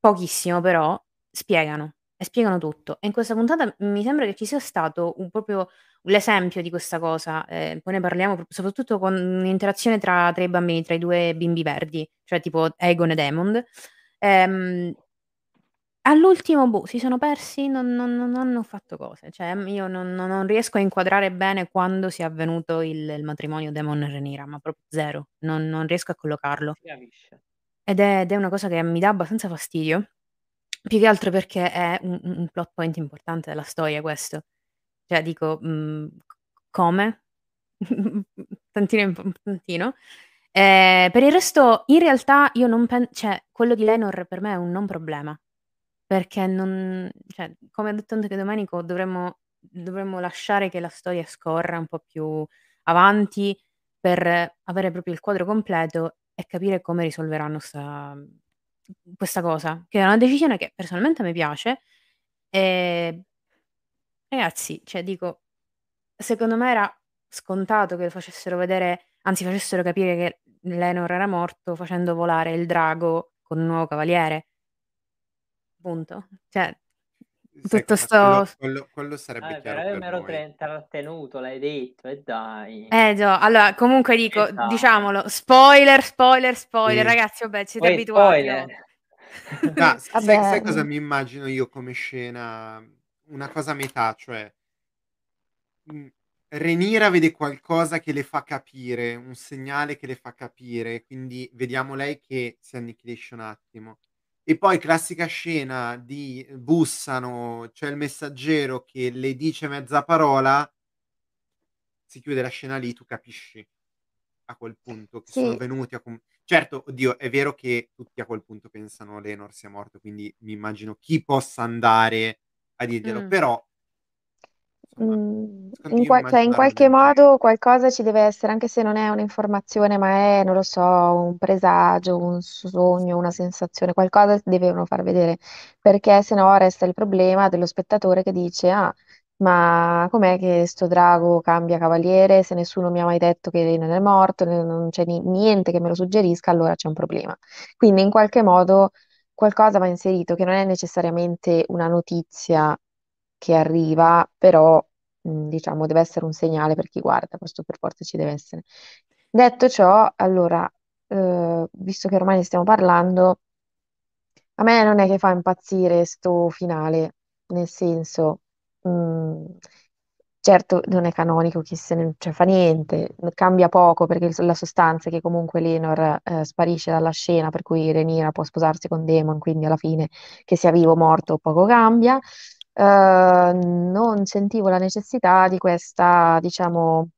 pochissimo però, spiegano, e spiegano tutto. E in questa puntata mi sembra che ci sia stato un proprio l'esempio di questa cosa, ehm, poi ne parliamo soprattutto con un'interazione tra tra i bambini, tra i 2 bimbi verdi, cioè tipo Aegon ed Aemond. Ehm all'ultimo, boh, si sono persi, non non non hanno fatto cose. Cioè, mhmm, io non non non riesco a inquadrare bene quando sia avvenuto il il matrimonio Daemon e Rhaenyra, ma proprio 0. Non non riesco a collocarlo. Ed è ed è una cosa che mi dà abbastanza fastidio. Più che altro perché è un un plot point importante della storia questo. Cioè dico, mhmm, come? Tantino un tantino. Ehm, per il resto in realtà io non pen cioè quello di Laenor per me è un non problema. Perché non cioè, come ha detto anche Domenico, dovremmo dovremmo lasciare che la storia scorra un po' più avanti per avere proprio il quadro completo e capire come risolveranno 'sta mhmm, questa cosa, che è una decisione che personalmente me piace. Ehm ragazzi, cioè dico, secondo me era scontato che lo facessero vedere anzi facessero capire che Laenor era morto facendo volare il drago con un nuovo cavaliere. Punto. Cioè, Sai tutto cosa? sto Quello quello quello sarebbe Eh, chiaro però io per m'ero noi. trattenuto, l'hai detto, e dai. Eh già, allora comunque dico, E dai. diciamolo, spoiler, spoiler, spoiler, Sì. ragazzi vabbè siete Poi abituati, oh. spoiler. Ma s sai Vabbè, sai cosa mi immagino io come scena? Una cosa a metà, cioè mhmm, Rhaenyra vede qualcosa che le fa capire, un segnale che le fa capire, quindi vediamo lei che si annichilisce un attimo. E poi classica scena di bussano, c'è il messaggero che le dice mezza parola si chiude la scena lì, tu capisci a quel punto che sono Sì. venuti a com certo, oddio, è vero che tutti a quel punto pensano Laenor sia morto, quindi mi immagino chi possa andare a dirglielo, Mh. però insomma, secondo in qua cioè in qualche modo qualcosa ci deve essere, anche se non è un'informazione, ma è, non lo so, un presagio, un sogno, una sensazione, qualcosa devono far vedere, perché se no resta il problema dello spettatore che dice: "Ah, ma com'è che 'sto drago cambia cavaliere se nessuno mi ha mai detto che non è morto, non c'è ni niente che me lo suggerisca, allora c'è un problema". Quindi in qualche modo qualcosa va inserito, che non è necessariamente una notizia che arriva, però, mhmm, diciamo deve essere un segnale per chi guarda, questo per forza ci deve essere. Detto ciò, allora, uhm, visto che ormai ne stiamo parlando, a me non è che fa impazzire 'sto finale, nel senso, mhmm, certo non è canonico, chi se ne cioè fa niente, cambia poco perché il la sostanza è che comunque Laenor, ehm, sparisce dalla scena, per cui Rhaenyra può sposarsi con Daemon, quindi alla fine che sia vivo o morto poco cambia. Uhm, non sentivo la necessità di questa, diciamo,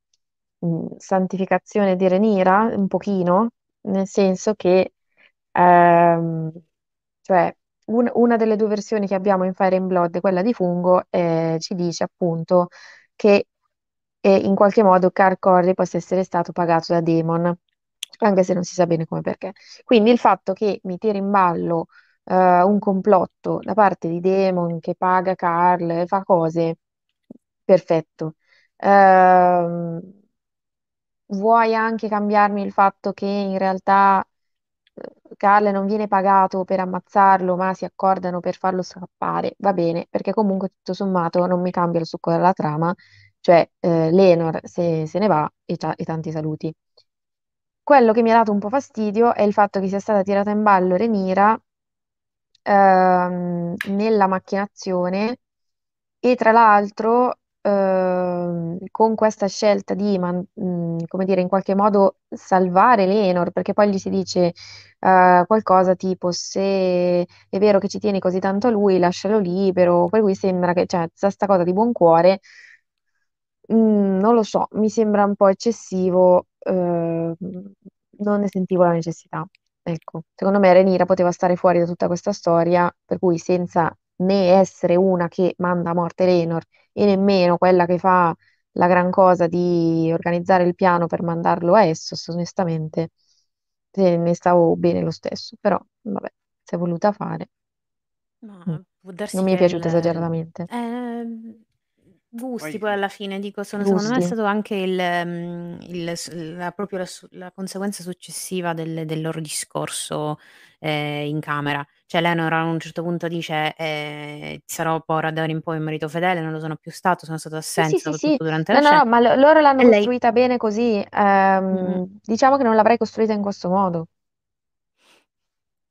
mhmm, santificazione di Rhaenyra, un pochino, nel senso che, ehm, cioè un una delle 2 versioni che abbiamo in Fire and Blood, quella di Fungo, ehm, ci dice appunto che, ehm, in qualche modo Car Corley possa essere stato pagato da Daemon, anche se non si sa bene come perché. Quindi il fatto che mi tiri in ballo, uhm, un complotto da parte di Daemon che paga Carl e fa cose, perfetto. Uhm, vuoi anche cambiarmi il fatto che in realtà, uhm, Carl non viene pagato per ammazzarlo, ma si accordano per farlo scappare, va bene, perché comunque tutto sommato non mi cambia il succo della trama, cioè, ehm, Laenor se se ne va e ta e tanti saluti. Quello che mi ha dato un po' fastidio è il fatto che sia stata tirata in ballo Rhaenyra uhm, nella macchinazione e tra l'altro, uhm, con questa scelta di man mhmm, come dire, in qualche modo salvare Laenor, perché poi gli si dice, uhm, qualcosa tipo: "Se è vero che ci tieni così tanto a lui, lascialo libero". Per cui sembra che cioè, 'sta cosa di buon cuore mhmm, non lo so, mi sembra un po' eccessivo, uhm, non ne sentivo la necessità. Ecco, secondo me Rhaenyra poteva stare fuori da tutta questa storia, per cui senza né essere una che manda a morte Laenor e nemmeno quella che fa la gran cosa di organizzare il piano per mandarlo a Essos, onestamente se ne stavo bene lo stesso, però vabbè, s'è voluta fare. Ma darsi Non mi è piaciuta il esageratamente. ehm, Gusti Poi poi alla fine, dico, sono secondo me è Gusti. stato anche il mhmm, il s la proprio la su la conseguenza successiva del del loro discorso, ehm, in camera. Cioè Eleanor a un certo punto dice: "Ehm, sarò ora d'ora in poi un marito fedele, non lo sono più stato, sono stato Sì, assente sì, sì, soprattutto durante No, la no, scena". no, ma lo loro l'hanno E lei costruita bene così. Mh-mh. Ehm, diciamo che non l'avrei costruita in questo modo.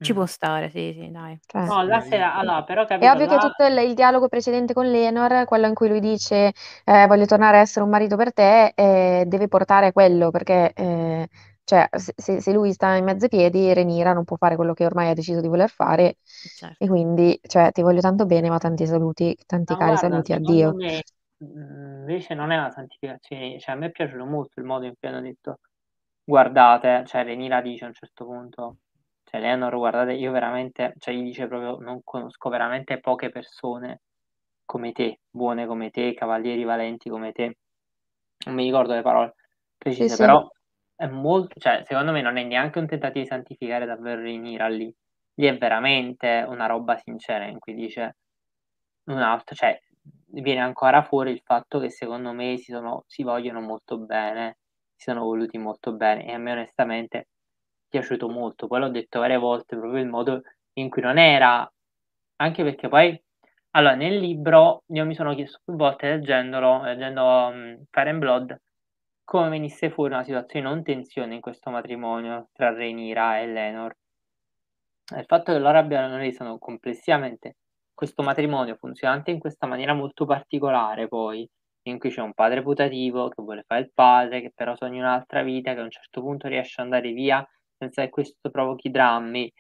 Ci può stare, sì, sì, dai. Cioè No, là Sì, se io allora però È capito, ovvio che là tutto il il dialogo precedente con Leonor, quello in cui lui dice, ehm: "Voglio tornare a essere un marito per te", ehm, deve portare a quello, perché, ehm, cioè se se lui sta in mezzo ai piedi, Rhaenyra non può fare quello che ormai ha deciso di voler fare, Eh e certo. quindi, cioè: "Ti voglio tanto bene, ma tanti saluti, tanti Ma cari guarda, saluti, addio". me, mhmm, invece non è una santificazione, cioè a me è piaciuto molto il modo in cui hanno detto: "Guardate", cioè Rhaenyra dice a un certo punto, cioè Leonor: "Guardate, io veramente", cioè gli dice proprio: "Non conosco veramente poche persone come te, buone come te, cavalieri valenti come te". Non mi ricordo le parole precise, sì. però è molto cioè secondo me non è neanche un tentativo di santificare davvero Rhaenyra lì. Lì è veramente una roba sincera in cui dice un altro cioè viene ancora fuori il fatto che secondo me si sono si vogliono molto bene, si sono voluti molto bene e a me onestamente piaciuto molto. Poi l'ho detto varie volte, proprio il modo in cui non era anche perché poi allora nel libro io mi sono chiesto più volte leggendolo, leggendo, mhmm, Fire and Blood, come venisse fuori una situazione non tensione in questo matrimonio tra Rhaenyra e Laenor. E il fatto che loro abbiano reso complessivamente questo matrimonio funzionante in questa maniera molto particolare poi, in cui c'è un padre putativo che vuole fare il padre, che però sogna un'altra vita, che a un certo punto riesce ad andare via senza che questo provochi drammi.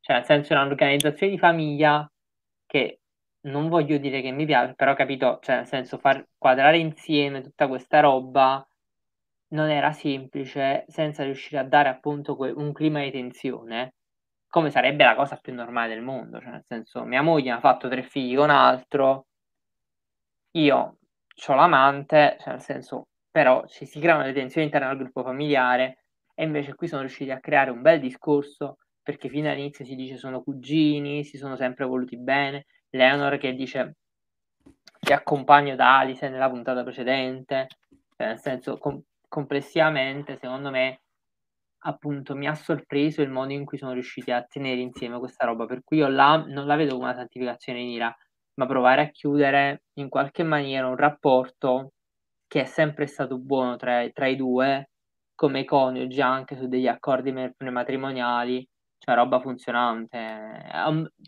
Cioè, nel senso è un'organizzazione di famiglia che non voglio dire che mi piace, però capito, cioè nel senso far quadrare insieme tutta questa roba non era semplice senza riuscire a dare appunto que un clima di tensione, come sarebbe la cosa più normale del mondo. Cioè nel senso, mia moglie ha fatto 3 figli con altro io c'ho l'amante, cioè nel senso però ci si creano le tensioni all'interno del gruppo familiare e invece qui sono riusciti a creare un bel discorso, perché fin dall'inizio si dice sono cugini, si sono sempre voluti bene. Leonor che dice: "Ti accompagno da Alicent" nella puntata precedente, cioè nel senso com complessivamente secondo me, appunto, mi ha sorpreso il modo in cui sono riusciti a tenere insieme questa roba, per cui io là non la vedo come una santificazione di Rhaenyra, ma provare a chiudere in qualche maniera un rapporto che è sempre stato buono tra tra i 2, come coniugi anche su degli accordi me prematrimoniali, cioè roba funzionante.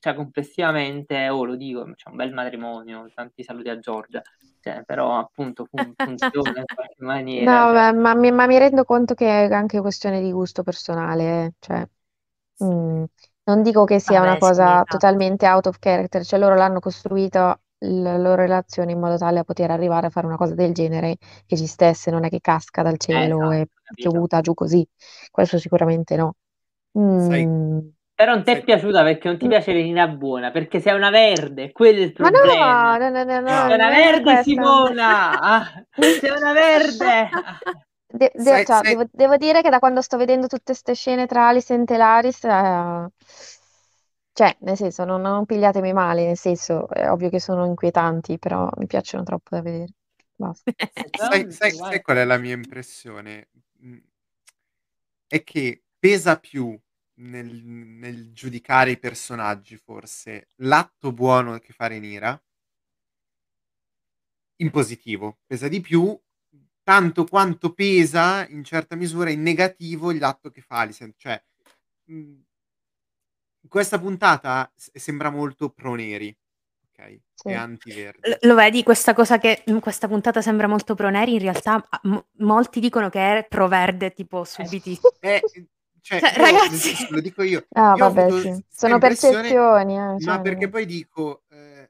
Cioè complessivamente, oh lo dico, c'è un bel matrimonio, tanti saluti a Giorgia, cioè però appunto fun funziona in qualche maniera, No, cioè ma ma mi ma mi rendo conto che è anche questione di gusto personale, eh, cioè, mhmm, non dico che sia una Vabbè sì, cosa esatto. totalmente out of character, cioè loro l'hanno costruito la loro relazione in modo tale da poter arrivare a fare una cosa del genere che ci stesse, non è che casca dal Eh, cielo, è esatto, capito? piovuta giù così. Questo sicuramente no. Sai Mhmm Però non t'è sai piaciuta perché non ti Mh. piace Rhaenyra buona, perché sei una verde, quello è il Ma problema. no, no, no, no, no, no. Sei una non è verde questo. Simona! Ah, sei una verde! De de Sai cioè, sai devo devo dire che da quando sto vedendo tutte 'ste scene tra Alicent e Larys, ehm, cioè, nel senso, non non pigliatemi male, nel senso, è ovvio che sono inquietanti, però mi piacciono troppo da vedere. Basta. sai sai sai qual è la mia impressione? Mhmm, è che pesa più nel nel giudicare i personaggi forse l'atto buono che fa Rhaenyra in positivo, pesa di più, tanto quanto pesa in certa misura in negativo l'atto che fa Alicent. Cioè, mhmm questa puntata sembra molto pro neri, okay, Sì. e L anti-verdi. lo vedi questa cosa che in questa puntata sembra molto pro neri, in realtà m molti dicono che è pro verde tipo subiti Eh, ehm, cioè Cioè io ragazzi senso lo dico io, Ah, io vabbè, sì. Sono percezioni, eh, ma cioè perché non poi dico, ehm,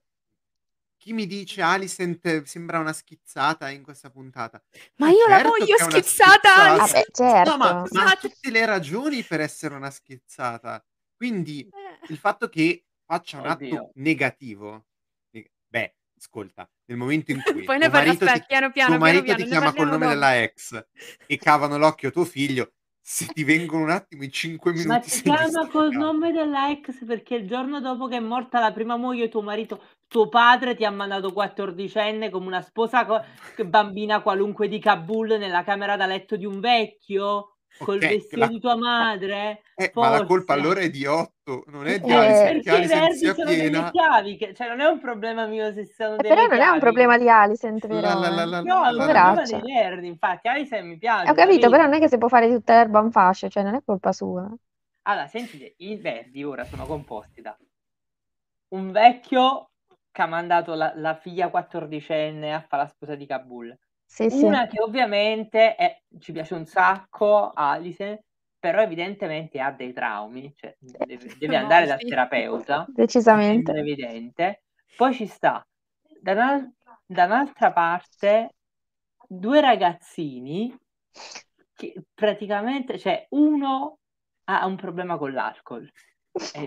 chi mi dice Alicent sembra una schizzata in questa puntata, Ma ma io la certo voglio è una schizzata schizzata. Vabbè, Alicent! No, ma certo. ma ha tutte le ragioni per essere una schizzata. Quindi Eh. il fatto che faccia un atto Oddio. negativo, e beh, ascolta, nel momento in cui Poi ne tuo parli marito aspetta, ti piano, piano, tuo piano, marito piano, ti chiama col nome dopo. della ex e cavano l'occhio a tuo figlio, se ti vengono un attimo i 5 Ma minuti ti sei chiama col nome della ex perché il giorno dopo che è morta la prima moglie tuo marito tuo padre ti ha mandato quattordicenne come una sposa co- bambina qualunque di Kabul nella camera da letto di un vecchio? Col Ok, vestito la- di tua madre? Eh, ma la colpa allora è di Otto, non è di Eh, Alice, Perché Alice verdi sono piena. delle chiavi, che- cioè non è un problema mio se sono Eh, delle però non è un problema di Alicent, La, però. la, la, eh. la, No, è un la, problema la. Dei verdi, infatti Alice mi piace, Ho capito, però non è che si può fare tutta l'erba un fascio, cioè non è colpa sua. Allora, sentite, i verdi ora sono composti da un vecchio che ha mandato la, la figlia quattordicenne a fare la sposa di Kabul, Sì, sì. una che ovviamente è- ci piace un sacco, Alice, però evidentemente ha dei traumi, cioè deve, deve andare dal terapeuta, Decisamente. evidente. Poi ci sta, da, una- da un'altra parte, due ragazzini che praticamente, cioè uno ha un problema con l'alcol.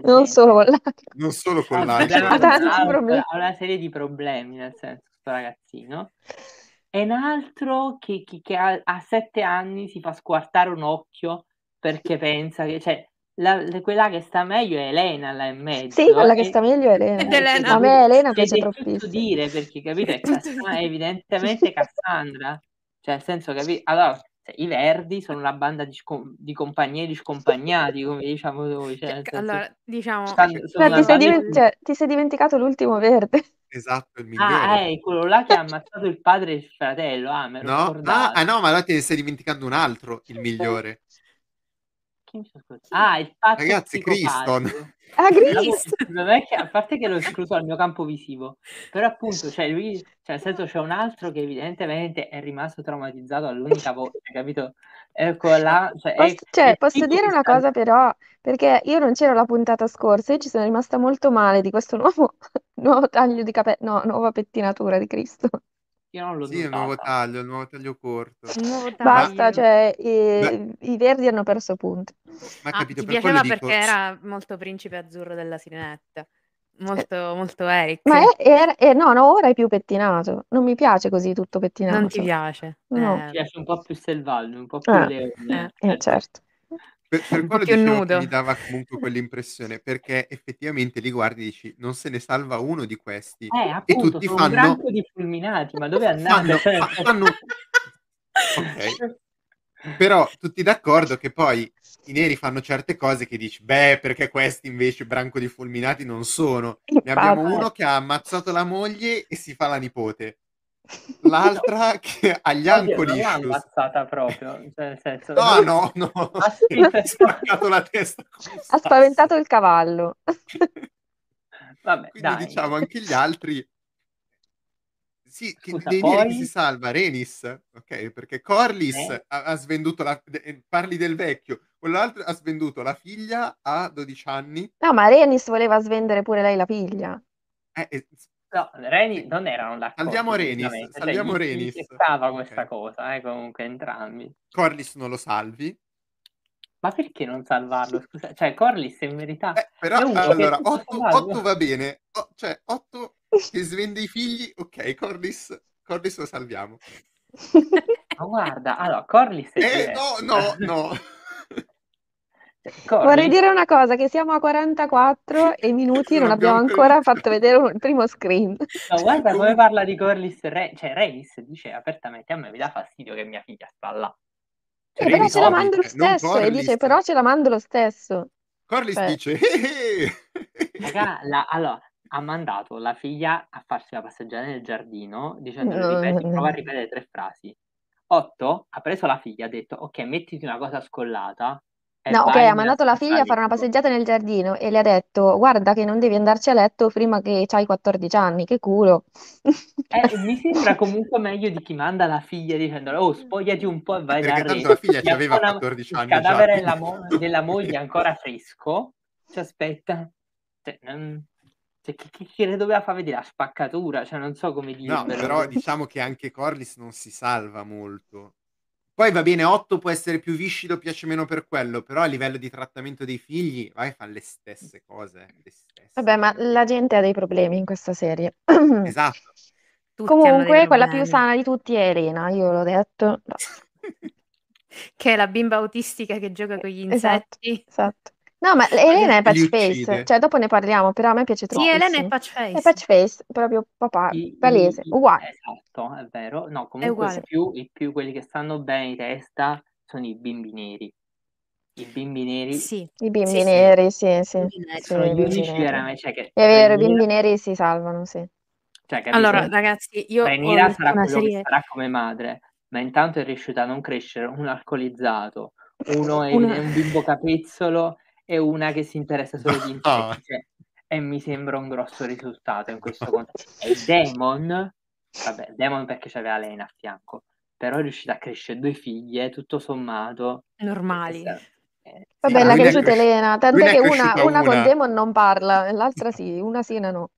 Non solo con l'altro. Non solo con l'alcol. Ha l'alcol, una serie di problemi, nel senso, questo ragazzino. E un altro che, che- che a, a sette anni si fa squartare un occhio perché pensa che, cioè, la- la- quella che sta meglio è Elena là in mezzo. Sì, quella che e- sta meglio è Elena. Ed Elena. A me Elena piace è troppissimo. dire perché capite è, Cassandra- è dire. evidentemente Cassandra cioè nel senso capite allora cioè, i verdi sono una banda di, scom- di compagnieri scompagnati come diciamo noi cioè, Cioè, senso, allora, diciamo, stanno- Cioè, ti, sei banda dimen- di- cioè, ti sei dimenticato l'ultimo verde. Esatto, il migliore. ah è quello là che ha ammazzato il padre e il fratello ah me lo No? Ah, ah, no, ma allora ne stai dimenticando un altro, il migliore. Ah il pazzo Ragazzi, psicopatico. Criston. Ah, Gris! non è che a parte che l'ho escluso dal mio campo visivo, però appunto, cioè lui, cioè nel senso c'è un altro che evidentemente è rimasto traumatizzato all'unica volta, capito? Ecco là, cioè, è- Posso, cioè, è posso tipo dire una cosa però, perché io non c'ero la puntata scorsa e ci sono rimasta molto male di questo nuovo, nuovo taglio di capelli, no, nuova pettinatura di Cristo. Io non l'ho Sì, il nuovo notata. taglio, il nuovo taglio corto. un nuovo Basta, taglio. cioè, i, Beh. i verdi hanno perso punti. Ma Ah, capito, ti per quello piaceva dico... perché era molto principe azzurro della sirenetta. Molto, molto Eric. Ma è, è- è- no, no, ora è più pettinato. Non mi piace così tutto pettinato. Non ti piace? No. Mi Eh, piace un po' più selvaggio, un po' più Ah. leone. Eh, certo. Per, per quello più dicevo nudo. che mi dava comunque quell'impressione, perché effettivamente li guardi e dici, non se ne salva uno di questi. Eh, e appunto, tutti sono fanno... un branco di fulminati, ma dove andate? fanno, Cioè, fa- fanno- Ok. Però tutti d'accordo che poi i neri fanno certe cose che dici, beh, perché questi invece branco di fulminati non sono. Ne abbiamo uno che ha ammazzato la moglie e si fa la nipote. L'altra che ha gli Oddio, ankle non issues. ammazzata proprio, cioè, nel senso, No, no, no. Ah, Ha spaccato la testa Ha spaventato il cavallo. Vabbè, Quindi dai. diciamo anche gli altri. Sì, che Scusa, devi dire poi? che si salva Renis, ok? Perché Corlys Eh? ha, ha svenduto la. de- Parli del vecchio, quell'altro ha svenduto la figlia a 12 anni. No, ma Renis voleva svendere pure lei la figlia. Eh, e- No, Reni non erano d'accordo. Salviamo Renis, cioè, salviamo gli- Renis. gli seccava questa cosa, eh, comunque, entrambi. Corlys non lo salvi. Ma perché non salvarlo? Scusa, cioè, Corlys in verità... Eh, però allora, può 8, salvarlo. va bene. O- cioè, 8 che svende i figli, ok, Corlys, Corlys lo salviamo. Ma guarda, allora, Corlys è Eh, no, diverso. no, no. Cioè, Corlys- Vorrei dire una cosa, che siamo a 44 e minuti non abbiamo ancora fatto vedere un- il primo screen. No, guarda come parla di Corlys, Re- cioè Renis dice apertamente a me mi dà fastidio che mia figlia sta là. Cioè, però ce la mando lo stesso e dice però ce la mando lo stesso. Corlys Cioè- dice. Raga, la- allora, ha mandato la figlia a farsi la passeggiata nel giardino dicendo No, ripeti, no, prova a ripetere tre frasi. 8 ha preso la figlia, ha detto ok, mettiti una cosa scollata. No, ok, ha mandato la figlia a fare una passeggiata nel giardino e le ha detto guarda che non devi andarci a letto prima che hai 14 anni, che culo. Eh, mi sembra comunque meglio di chi manda la figlia dicendo oh spogliati un po' e vai Perché da tanto re. la figlia Gli c'aveva appena 14 il anni già, cadavere della, mo- della moglie ancora fresco ci aspetta cioè, non- cioè, che, che, che le doveva far vedere la spaccatura cioè non so come No, dirvelo però diciamo che anche Corlys non si salva molto. Poi va bene, 8 può essere più viscido, piace meno per quello, però a livello di trattamento dei figli, vai, fa le stesse cose, le stesse. Vabbè, ma la gente ha dei problemi in questa serie. Esatto. tutti Comunque, quella più sana di tutti è Elena, io l'ho detto. No, Che è la bimba autistica che gioca con gli Esatto, insetti. esatto. No, ma Elena è patch face, cioè dopo ne parliamo, però a me piace Sì, Elena è patch È face. patch face, proprio papà, I- palese, i- uguale. Esatto, è vero. No, È comunque i più, i più quelli che stanno bene in testa sono i bimbi neri. I bimbi neri Sì, I bimbi sì, neri, sì, sì, Bimbi neri. sì, sono i gli bimbi unici neri. veramente, cioè che È vero, i bimbi neri si salvano, sì. cioè? Allora, ragazzi, io ho Rhaenyra visto sarà una quello che serie... sarà come madre, ma intanto è riuscita a non crescere un alcolizzato, uno è, Una- è un bimbo capezzolo e una che si interessa solo di No. insetti. e mi sembra un grosso risultato in questo contesto. E Demon, vabbè, Demon perché c'aveva Lena a fianco, però è riuscita a crescere due figlie, tutto sommato. normali. Eh, Vabbè, l'ha è cresciuta cresci- Elena, tant'è che una, cresciuta una con una. Demon non parla, e l'altra sì, una sì, una no.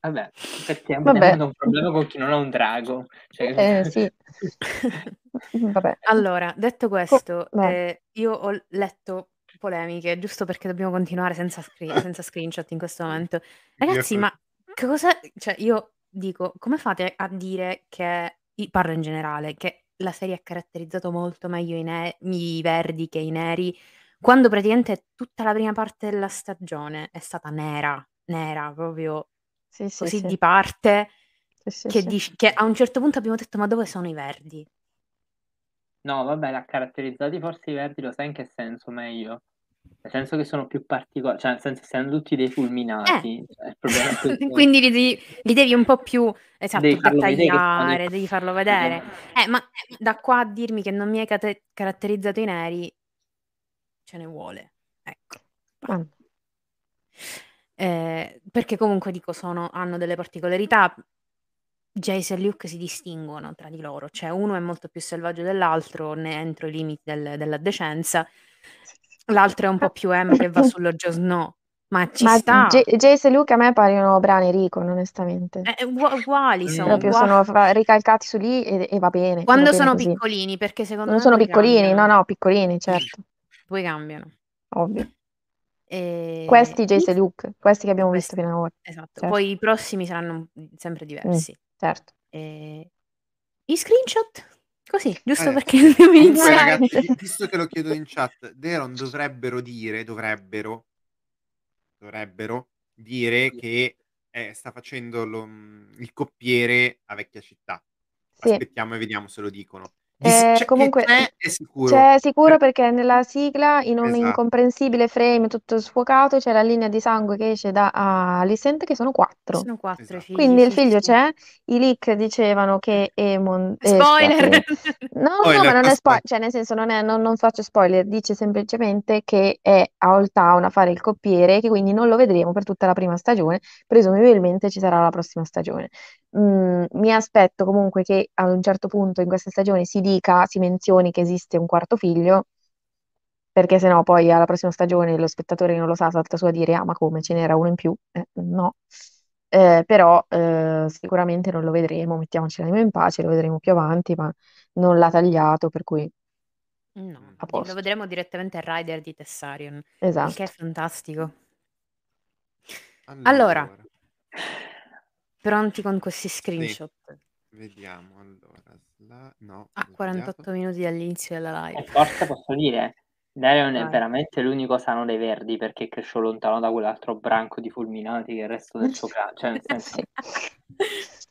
Vabbè, perché Vabbè. Demon ha un problema con chi non ha un drago. Cioè, Eh, sì. Vabbè. Allora, detto questo, vai. eh, io ho letto polemiche, giusto perché dobbiamo continuare senza, screen- senza screenshot in questo momento. Ragazzi, ma che cosa... Cioè, io dico, come fate a dire che... Parlo in generale, che la serie ha caratterizzato molto meglio i, ne- i verdi che i neri, quando praticamente tutta la prima parte della stagione è stata nera, nera, proprio Sì, sì, così sì. di parte, Sì, sì, che, sì. dici- che a un certo punto abbiamo detto, ma dove sono i verdi? No, vabbè, l'ha caratterizzati forse i verdi, lo sai in che senso meglio? Nel senso che sono più particolari, cioè nel senso siano tutti dei fulminati. Cioè. Eh. Quindi li devi, li devi un po' più esatto, Devi farlo vedere dettagliare, devi farlo vedere. Eh, ma da qua a dirmi che non mi hai cate- caratterizzato i neri, ce ne vuole. Ecco. Ah, Eh, perché comunque dico, sono, hanno delle particolarità. Jace e Luke si distinguono tra di loro, cioè uno è molto più selvaggio dell'altro, ne entro i limiti del- della decenza, l'altro è un po' più M che va sullo Joe Snow, ma ci Ma sta. J- Jace e Luke a me paiono Bran e Rico, onestamente. Eh, ugu- uguali sono, Proprio uguali. sono ricalcati su lì e, e va bene. Quando va bene sono così. piccolini, perché secondo Non me sono poi piccolini, cambiano. no, no, piccolini, certo, Poi cambiano. ovvio. E... Questi Jace e Luke, questi che abbiamo questi- visto fino ad ora, Esatto. Certo. Poi i prossimi saranno sempre diversi. certo. E... I screenshot? Così, giusto Eh, perché Comunque, iniziare. ragazzi, vi- visto che lo chiedo in chat, Deron dovrebbero dire, dovrebbero, dovrebbero dire che eh, sta facendo lo- il coppiere a vecchia città. Sì. Aspettiamo e vediamo se lo dicono. Di- Eh, c'è- comunque- c'è, è sicuro. C'è sicuro Per- perché nella sigla, in un Esatto. incomprensibile frame tutto sfuocato, c'è la linea di sangue che esce da Alicent, che sono quattro. Sono quattro Esatto. figli. Quindi il sì, figlio sì. c'è, i leak dicevano che Emon... eh, Spoiler! scusate, No, no, Spoiler, ma non è aspetta. spoiler, cioè nel senso non, è- non, non faccio spoiler, dice semplicemente che è a Old Town a fare il coppiere, che quindi non lo vedremo per tutta la prima stagione, presumibilmente ci sarà la prossima stagione. Mm, mi aspetto comunque che a un certo punto in questa stagione si dica, si menzioni che esiste un quarto figlio, perché sennò poi alla prossima stagione lo spettatore che non lo sa salta su a dire, ah ma come, ce n'era uno in più? Eh, no. Eh, però eh, sicuramente non lo vedremo, mettiamoci l'anima in pace, lo vedremo più avanti, ma non l'ha tagliato, per cui No, A posto. lo vedremo direttamente a Rider di Tessarion, esatto. che è fantastico. Allora. Pronti con questi screenshot? Vediamo allora. Sla... No, A ho 48 sbagliato. minuti dall'inizio della E live. forse posso dire, Darion è Vai. veramente l'unico sano dei verdi perché cresce lontano da quell'altro branco di fulminati che è il resto del suo clan. Cioè, nel senso, Sì.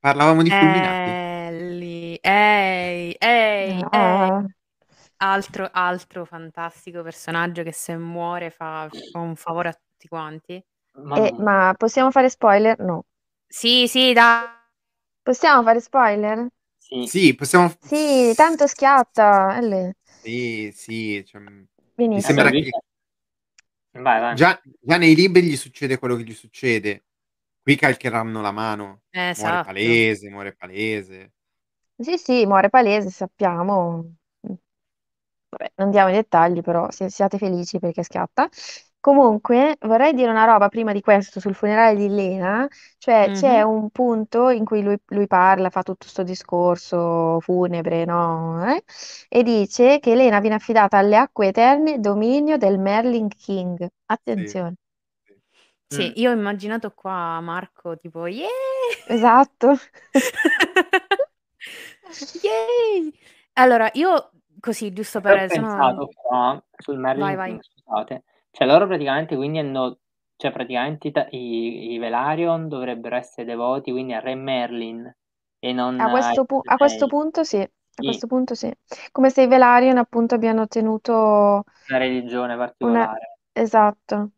Parlavamo di fulminati. Ellie, ehi, ehi, ehi. Altro, altro fantastico personaggio che se muore fa, fa un favore a tutti quanti. Ma, eh, ma possiamo fare spoiler? No. Sì, sì, dai. Possiamo fare spoiler? sì, Sì, possiamo... Sì, tanto schiatta. Elle. Sì, sì. cioè, mi Benissimo. sembra che Vai, vai. già, già nei libri gli succede quello che gli succede. Qui calcheranno la mano. Muore Esatto. palese, muore palese. Sì, sì, muore palese, sappiamo. Vabbè, non diamo i dettagli, però si- siate felici perché schiatta. Comunque, vorrei dire una roba prima di questo sul funerale di Lena, cioè c'è Mhm. un punto in cui lui, lui parla, fa tutto questo discorso funebre, no? Eh? E dice che Lena viene affidata alle acque eterne, dominio del Merlin King. Attenzione, Sì, Mm. io ho immaginato qua Marco tipo, yeah! esatto. Yay! Allora, io così giusto Poi ho per sono pensato però sul Vai, Merlin vai. King, scusate, cioè loro praticamente quindi hanno cioè praticamente i ta i i Velaryon dovrebbero essere devoti quindi a Re Merlin e non A questo, pu- a questo punto sì, a Sì, questo punto sì. Come se i Velaryon appunto abbiano tenuto una religione una... particolare. Esatto.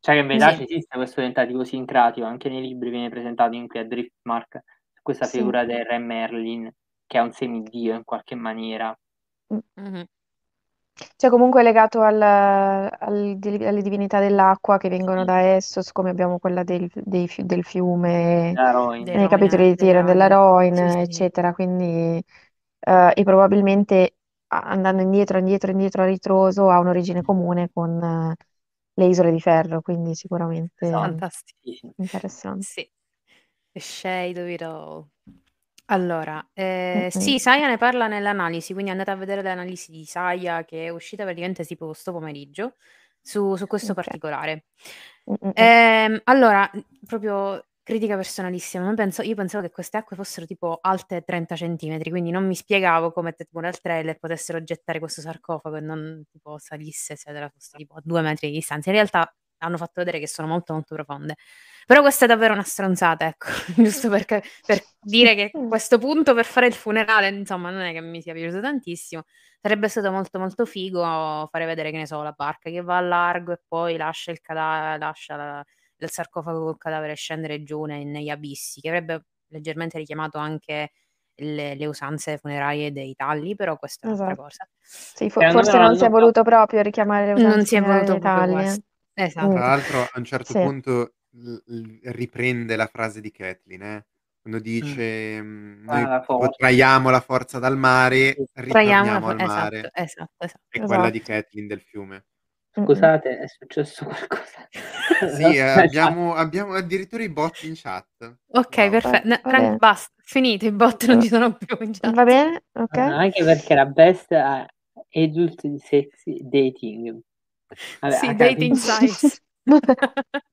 Cioè che in verità Sì. esiste questo tentativo sincratico, anche nei libri viene presentato in qui a Driftmark, questa Sì. figura del Re Merlin, che è un semidio in qualche maniera. Mh-mh. Cioè comunque è legato al, al- di- alle divinità dell'acqua che vengono da Essos, come abbiamo quella del, dei fi- del fiume la Roin. Dei nei capitoli di Tyrion, della. Roin, Sì, sì, eccetera. Quindi eh, e probabilmente a- andando indietro, indietro, indietro a ritroso ha un'origine comune con le isole di ferro, quindi sicuramente Esatto. Fantastico. Interessante. Sì. The shade of it all. Allora, ehm, Mm-mm. sì, Saya ne parla nell'analisi, quindi andate a vedere l'analisi di Saya che è uscita praticamente tipo sto pomeriggio su su questo Ok. particolare. Ehm, allora, proprio critica personalissima, ma penso io pensavo che queste acque fossero tipo alte 30 centimetri, quindi non mi spiegavo come tipo nel trailer potessero gettare questo sarcofago e non tipo salisse se era fosse tipo a 2 metri di distanza. In realtà hanno fatto vedere che sono molto, molto profonde. Però questa è davvero una stronzata, ecco, giusto perché per dire che Mm. questo punto per fare il funerale, insomma, non è che mi sia piaciuto tantissimo. Sarebbe stato molto, molto figo fare vedere, che ne so, la barca che va a largo e poi lascia il cada lascia la il sarcofago col cadavere scendere giù ne negli abissi, che avrebbe leggermente richiamato anche le le usanze funerarie dei Talli, però questa è un'altra Esatto. cosa. Sì, fo- Secondo me forse non non si è voluto proprio richiamare le Non usanze si è voluto proprio d'Italia. questo. Mm. Esatto. Tra l'altro a un certo Sì. punto l l riprende la frase di Catelyn, eh, quando Mh. dice, mhmm: Ah, "Noi la tipo forza. traiamo la forza dal mare, Sì. Traiamo la ritorniamo fo al esatto, mare." esatto, esatto. È quella di Esatto. Catelyn del fiume. Scusate, è successo qualcosa? Sì, eh, esatto. abbiamo abbiamo addirittura i bot in chat. Okay, Wow. perfe Va, tran bene. basta, finito, i bot non ci sono più in Va chat. bene? Ok. Ah, anche perché la best è adult sexy dating. Vabbè, Sì, dating sites.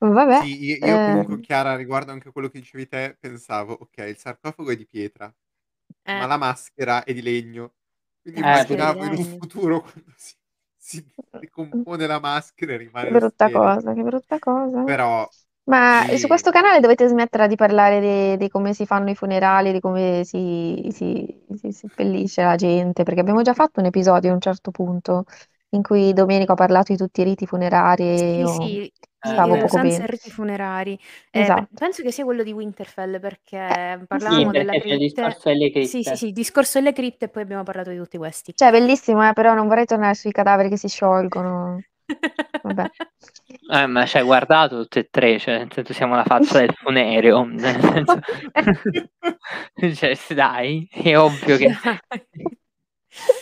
Vabbè. Sì, i io comunque ehm, Chiara, riguardo anche a quello che dicevi te, pensavo: "Okay, il sarcofago è di pietra, ma Eh. la maschera è di legno." Quindi Eh, immaginavo in un futuro quando si si decompone la maschera e rimane Che brutta cosa, che brutta cosa. Però Ma su sì. questo canale dovete smetterla di parlare di come si fanno i funerali, di come si si si seppellisce la gente, perché abbiamo già fatto un episodio a un certo punto in cui Domenico ha parlato di tutti i riti funerari e Sì, io sì, i stavo Eh, poco e riti funerari. Pe Esatto. penso che sia quello di Winterfell perché Eh, parlavamo Sì, della perché cripte discorso delle sì, sì, sì, discorso delle cripte e poi abbiamo parlato di tutti questi. Cioè bellissimo, eh, però non vorrei tornare sui cadaveri che si sciolgono. Vabbè. Eh, ma ci hai guardato tutte e 3, cioè nel senso siamo la faccia del funereo, nel senso cioè dai, è ovvio che Dai.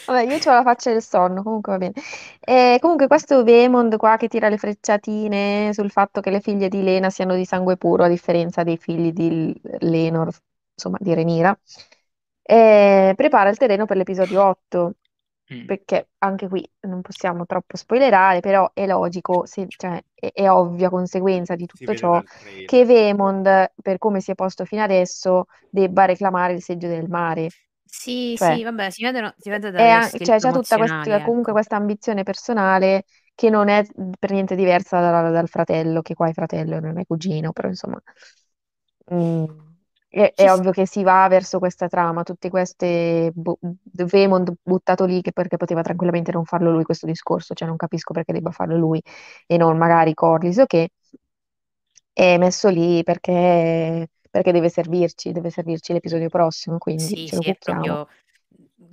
Vabbè, io c'ho la faccia del sonno, comunque va bene. E comunque questo Vaemond qua che tira le frecciatine sul fatto che le figlie di Lena siano di sangue puro, a differenza dei figli di L- Lenor, insomma, di Renira, eh, prepara il terreno per l'episodio 8, Mh. perché anche qui non possiamo troppo spoilerare, però è logico, se- cioè, è, è ovvia conseguenza di Si tutto vede ciò dal che. Vaemond, per come si è posto fino adesso, debba reclamare il seggio del mare. Sì, Cioè, sì, vabbè, si vedono si vede è dalle an- cioè, c'è tutta promozionali, questa, comunque ecco. questa ambizione personale che non è per niente diversa dal, dal fratello, che qua è fratello, non è cugino, però insomma, mm, è, Ci è sta. ovvio che si va verso questa trama, tutte queste bu- Vaemond buttato lì che perché poteva tranquillamente non farlo lui questo discorso, cioè non capisco perché debba farlo lui e non magari Corlys o che è messo lì perché, perché deve servirci, deve servirci l'episodio prossimo, quindi Sì, ce lo sì, proprio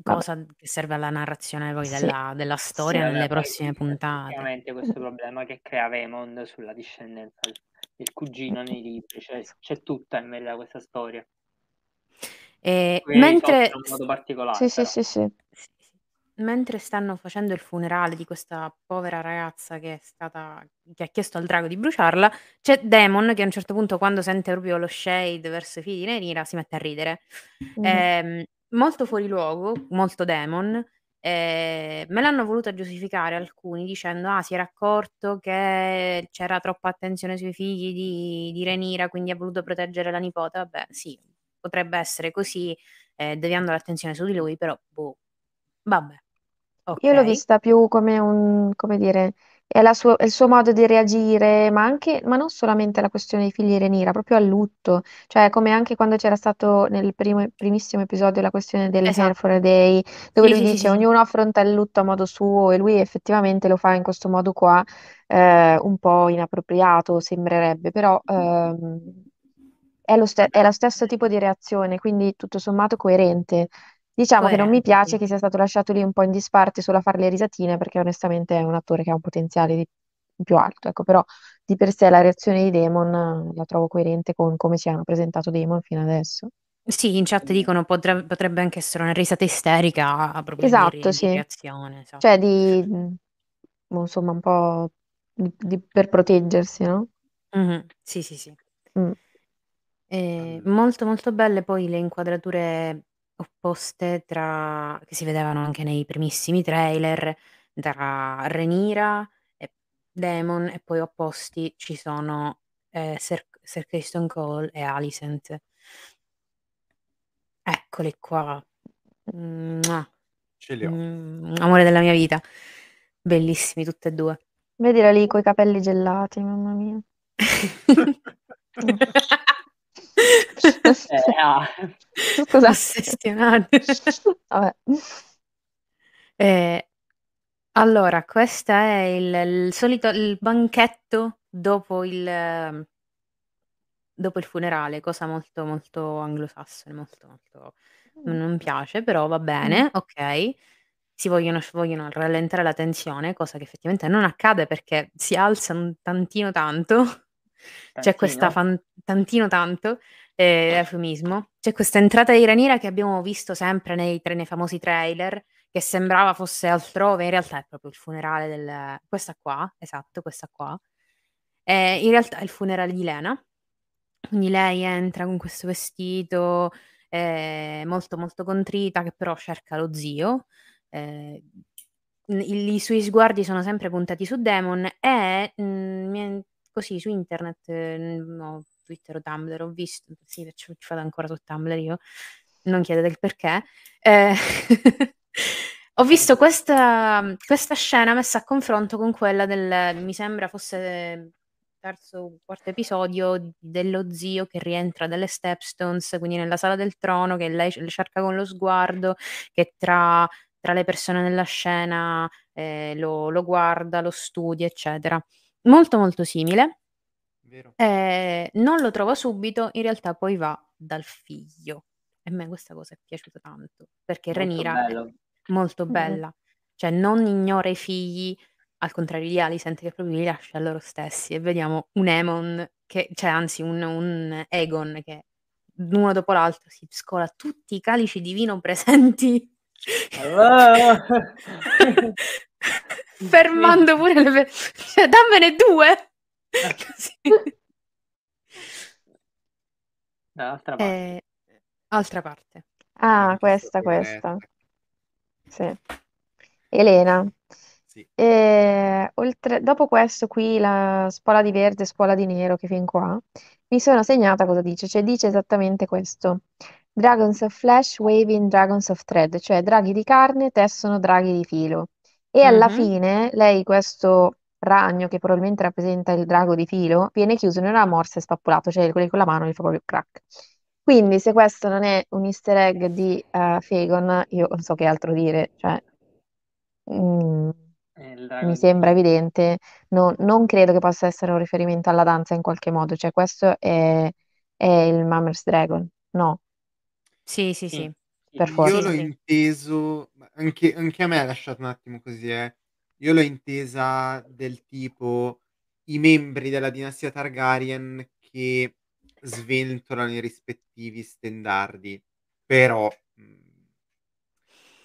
Vabbè. cosa che serve alla narrazione poi Sì, della della sì. Sì, storia vabbè, nelle prossime puntate. effettivamente questo problema che crea Vaemond sulla discendenza del cugino nei libri, cioè c'è tutta in verità questa storia. Risolta mentre in un modo Sì, particolare sì, sì, sì. Sì, sì. Mentre stanno facendo il funerale di questa povera ragazza che è stata che ha chiesto al drago di bruciarla, c'è Daemon che a un certo punto quando sente proprio lo shade verso i figli di Rhaenyra si mette a ridere. Mhm. Ehm, molto fuori luogo, molto Daemon. Ehm, me l'hanno voluta giustificare alcuni dicendo: "Ah, si era accorto che c'era troppa attenzione sui figli di di Rhaenyra, quindi ha voluto proteggere la nipote". Vabbè, sì, potrebbe essere così. eh, deviando l'attenzione su di lui, però boh, vabbè. Io l'ho Ok. vista più come un, come dire, è, la suo- è il suo modo di reagire, ma anche, ma non solamente alla questione dei figli di Renira, proprio al lutto. Cioè, come anche quando c'era stato nel primo, primissimo episodio la questione del Hair Esatto. a Day, dove Sì, lui sì, sì, dice sì. ognuno affronta il lutto a modo suo e lui effettivamente lo fa in questo modo qua, eh, un po' inappropriato, sembrerebbe, però ehm, è lo, ste- è lo stesso tipo di reazione, quindi tutto sommato coerente. Diciamo che non mi piace che sia stato lasciato lì un po' in disparte solo a fare le risatine, perché onestamente è un attore che ha un potenziale di- più alto, ecco, però di per sé la reazione di Damon eh, la trovo coerente con come si hanno presentato Damon fino adesso. Sì, in chat dicono potre- potrebbe anche essere una risata isterica proprio di, Esatto, di sì. reazione. esatto. Cioè di, mm, insomma, un po' di- di- per proteggersi, no? Mhm, Sì, sì, sì. Mm. E Al- molto molto belle poi le inquadrature opposte tra che si vedevano anche nei primissimi trailer tra Rhaenyra e Daemon e poi opposti ci sono eh, Ser, Ser Criston Cole e Alicent. Eccoli qua. Mua. Ce li ho. Mm, amore della mia vita. Bellissimi tutti e due. Vedila lì coi capelli gelati, mamma mia. Eh, ah. Scusate. Ossessionati. Vabbè. Eh, allora, questo è il, il solito il banchetto dopo il, dopo il funerale, cosa molto molto anglosassone, molto molto non mi piace, però va bene, ok. Si vogliono, vogliono rallentare la tensione, cosa che effettivamente non accade perché si alza un tantino tanto. C'è questa Tantino? fan- tantino tanto eh, eufemismo. C'è questa entrata di Rhaenyra che abbiamo visto sempre nei, tra- nei famosi trailer, che sembrava fosse altrove, in realtà è proprio il funerale del... Questa qua, esatto, questa qua. Eh, in realtà è il funerale di Lena. Quindi lei entra con questo vestito eh, molto molto contrita, che però cerca lo zio. Eh, i, i suoi sguardi sono sempre puntati su Demon e mm, mi- così su internet, eh, no, Twitter o Tumblr, ho visto, sì, ci, ci vado ancora su Tumblr io, non chiedete il perché, eh, ho visto questa, questa scena messa a confronto con quella del, mi sembra fosse terzo o quarto episodio dello zio che rientra dalle Stepstones, quindi nella sala del trono, che lei le cerca con lo sguardo, che tra, tra le persone nella scena eh, lo, lo guarda, lo studia, eccetera. Molto molto simile. Vero. Eh, non lo trova subito, in realtà poi va dal figlio. E a me questa cosa è piaciuta tanto, perché Molto Renira bello. è molto Mm. bella. Cioè non ignora i figli, al contrario di Alicent che proprio li lascia a loro stessi. E vediamo un Emon, che, cioè anzi un, un Egon che uno dopo l'altro si scola tutti i calici di vino presenti. Ah! Fermando pure le per- cioè, dammene due. Così. Dall'altra parte. Eh, altra parte. Ah, questa, questa. Sì. Elena. Sì. E, oltre, dopo questo qui, la spola di verde, spola di nero, che fin qua, mi sono segnata cosa dice. Cioè dice esattamente questo. Dragons of flesh waving dragons of thread, cioè draghi di carne tessono draghi di filo. E alla Mhm. fine lei, questo ragno che probabilmente rappresenta il drago di filo, viene chiuso in una morsa e spappolato, cioè quelli con la mano gli fa proprio crack. Quindi se questo non è un easter egg di eh, Fagon, io non so che altro dire, cioè, mm, Eh, il drago mi di- sembra evidente, No- non credo che possa essere un riferimento alla danza in qualche modo, cioè questo è, è il Mummer's Dragon, no, Sì, sì, Sì. sì. Per Io forza. l'ho Sì, sì. inteso, anche, anche a me ha lasciato un attimo così, eh. Io l'ho intesa del tipo i membri della dinastia Targaryen che sventolano i rispettivi stendardi. Però, mh,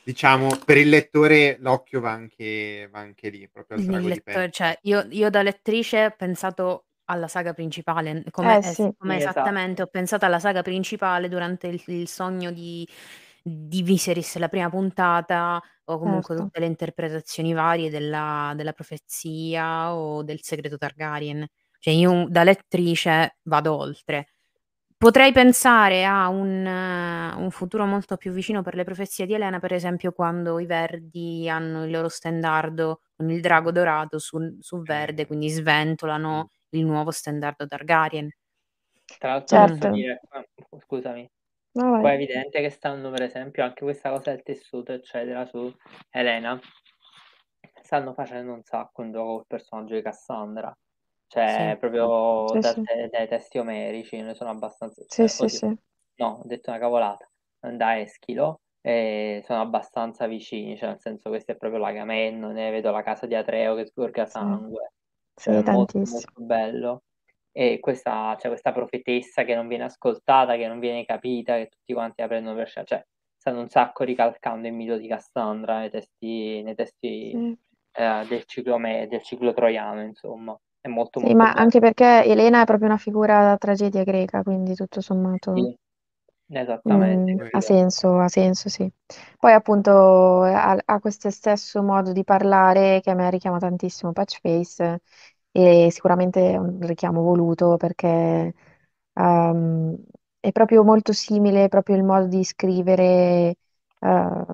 diciamo, per il lettore l'occhio va anche, va anche lì, proprio al di lettore, cioè, io, io da lettrice ho pensato alla saga principale, come, Eh sì, come Sì, esattamente esatto. ho pensato alla saga principale durante il, il sogno di, di Viserys, la prima puntata, o comunque certo. tutte le interpretazioni varie della, della profezia o del segreto Targaryen. Cioè io da lettrice vado oltre. Potrei pensare a un un futuro molto più vicino per le profezie di Elena, per esempio quando i Verdi hanno il loro stendardo con il drago dorato sul su verde, quindi sventolano il nuovo stendardo Targaryen. Tra l'altro posso Certo. dire ah, scusami. No, Poi è evidente che stanno per esempio anche questa cosa del tessuto, eccetera, su Elena. Stanno facendo un sacco in gioco col personaggio di Cassandra. Cioè, Sì. proprio Sì, da sì. te- dai testi omerici, ne sono abbastanza... Sì, cioè, sì, oddio, sì. no, ho detto una cavolata. Da Eschilo e sono abbastanza vicini, cioè nel senso questa è proprio l'Agamennone, vedo la casa di Atreo che sgorga sangue. Sì, Cioè, è molto molto bello. E questa, cioè, questa profetessa che non viene ascoltata, che non viene capita, che tutti quanti la prendono per scia- Cioè, stanno un sacco ricalcando il mito di Cassandra nei testi, nei testi Sì. eh, del, ciclo me- del ciclo troiano, insomma. È molto Sì, molto ma bello. anche perché Elena è proprio una figura da tragedia greca, quindi tutto sommato Sì, esattamente. mm, ha senso, ha senso, sì. Poi appunto ha, ha questo stesso modo di parlare che a me richiama tantissimo Patchface e sicuramente è un richiamo voluto perché ehm, è proprio molto simile, proprio il modo di scrivere eh,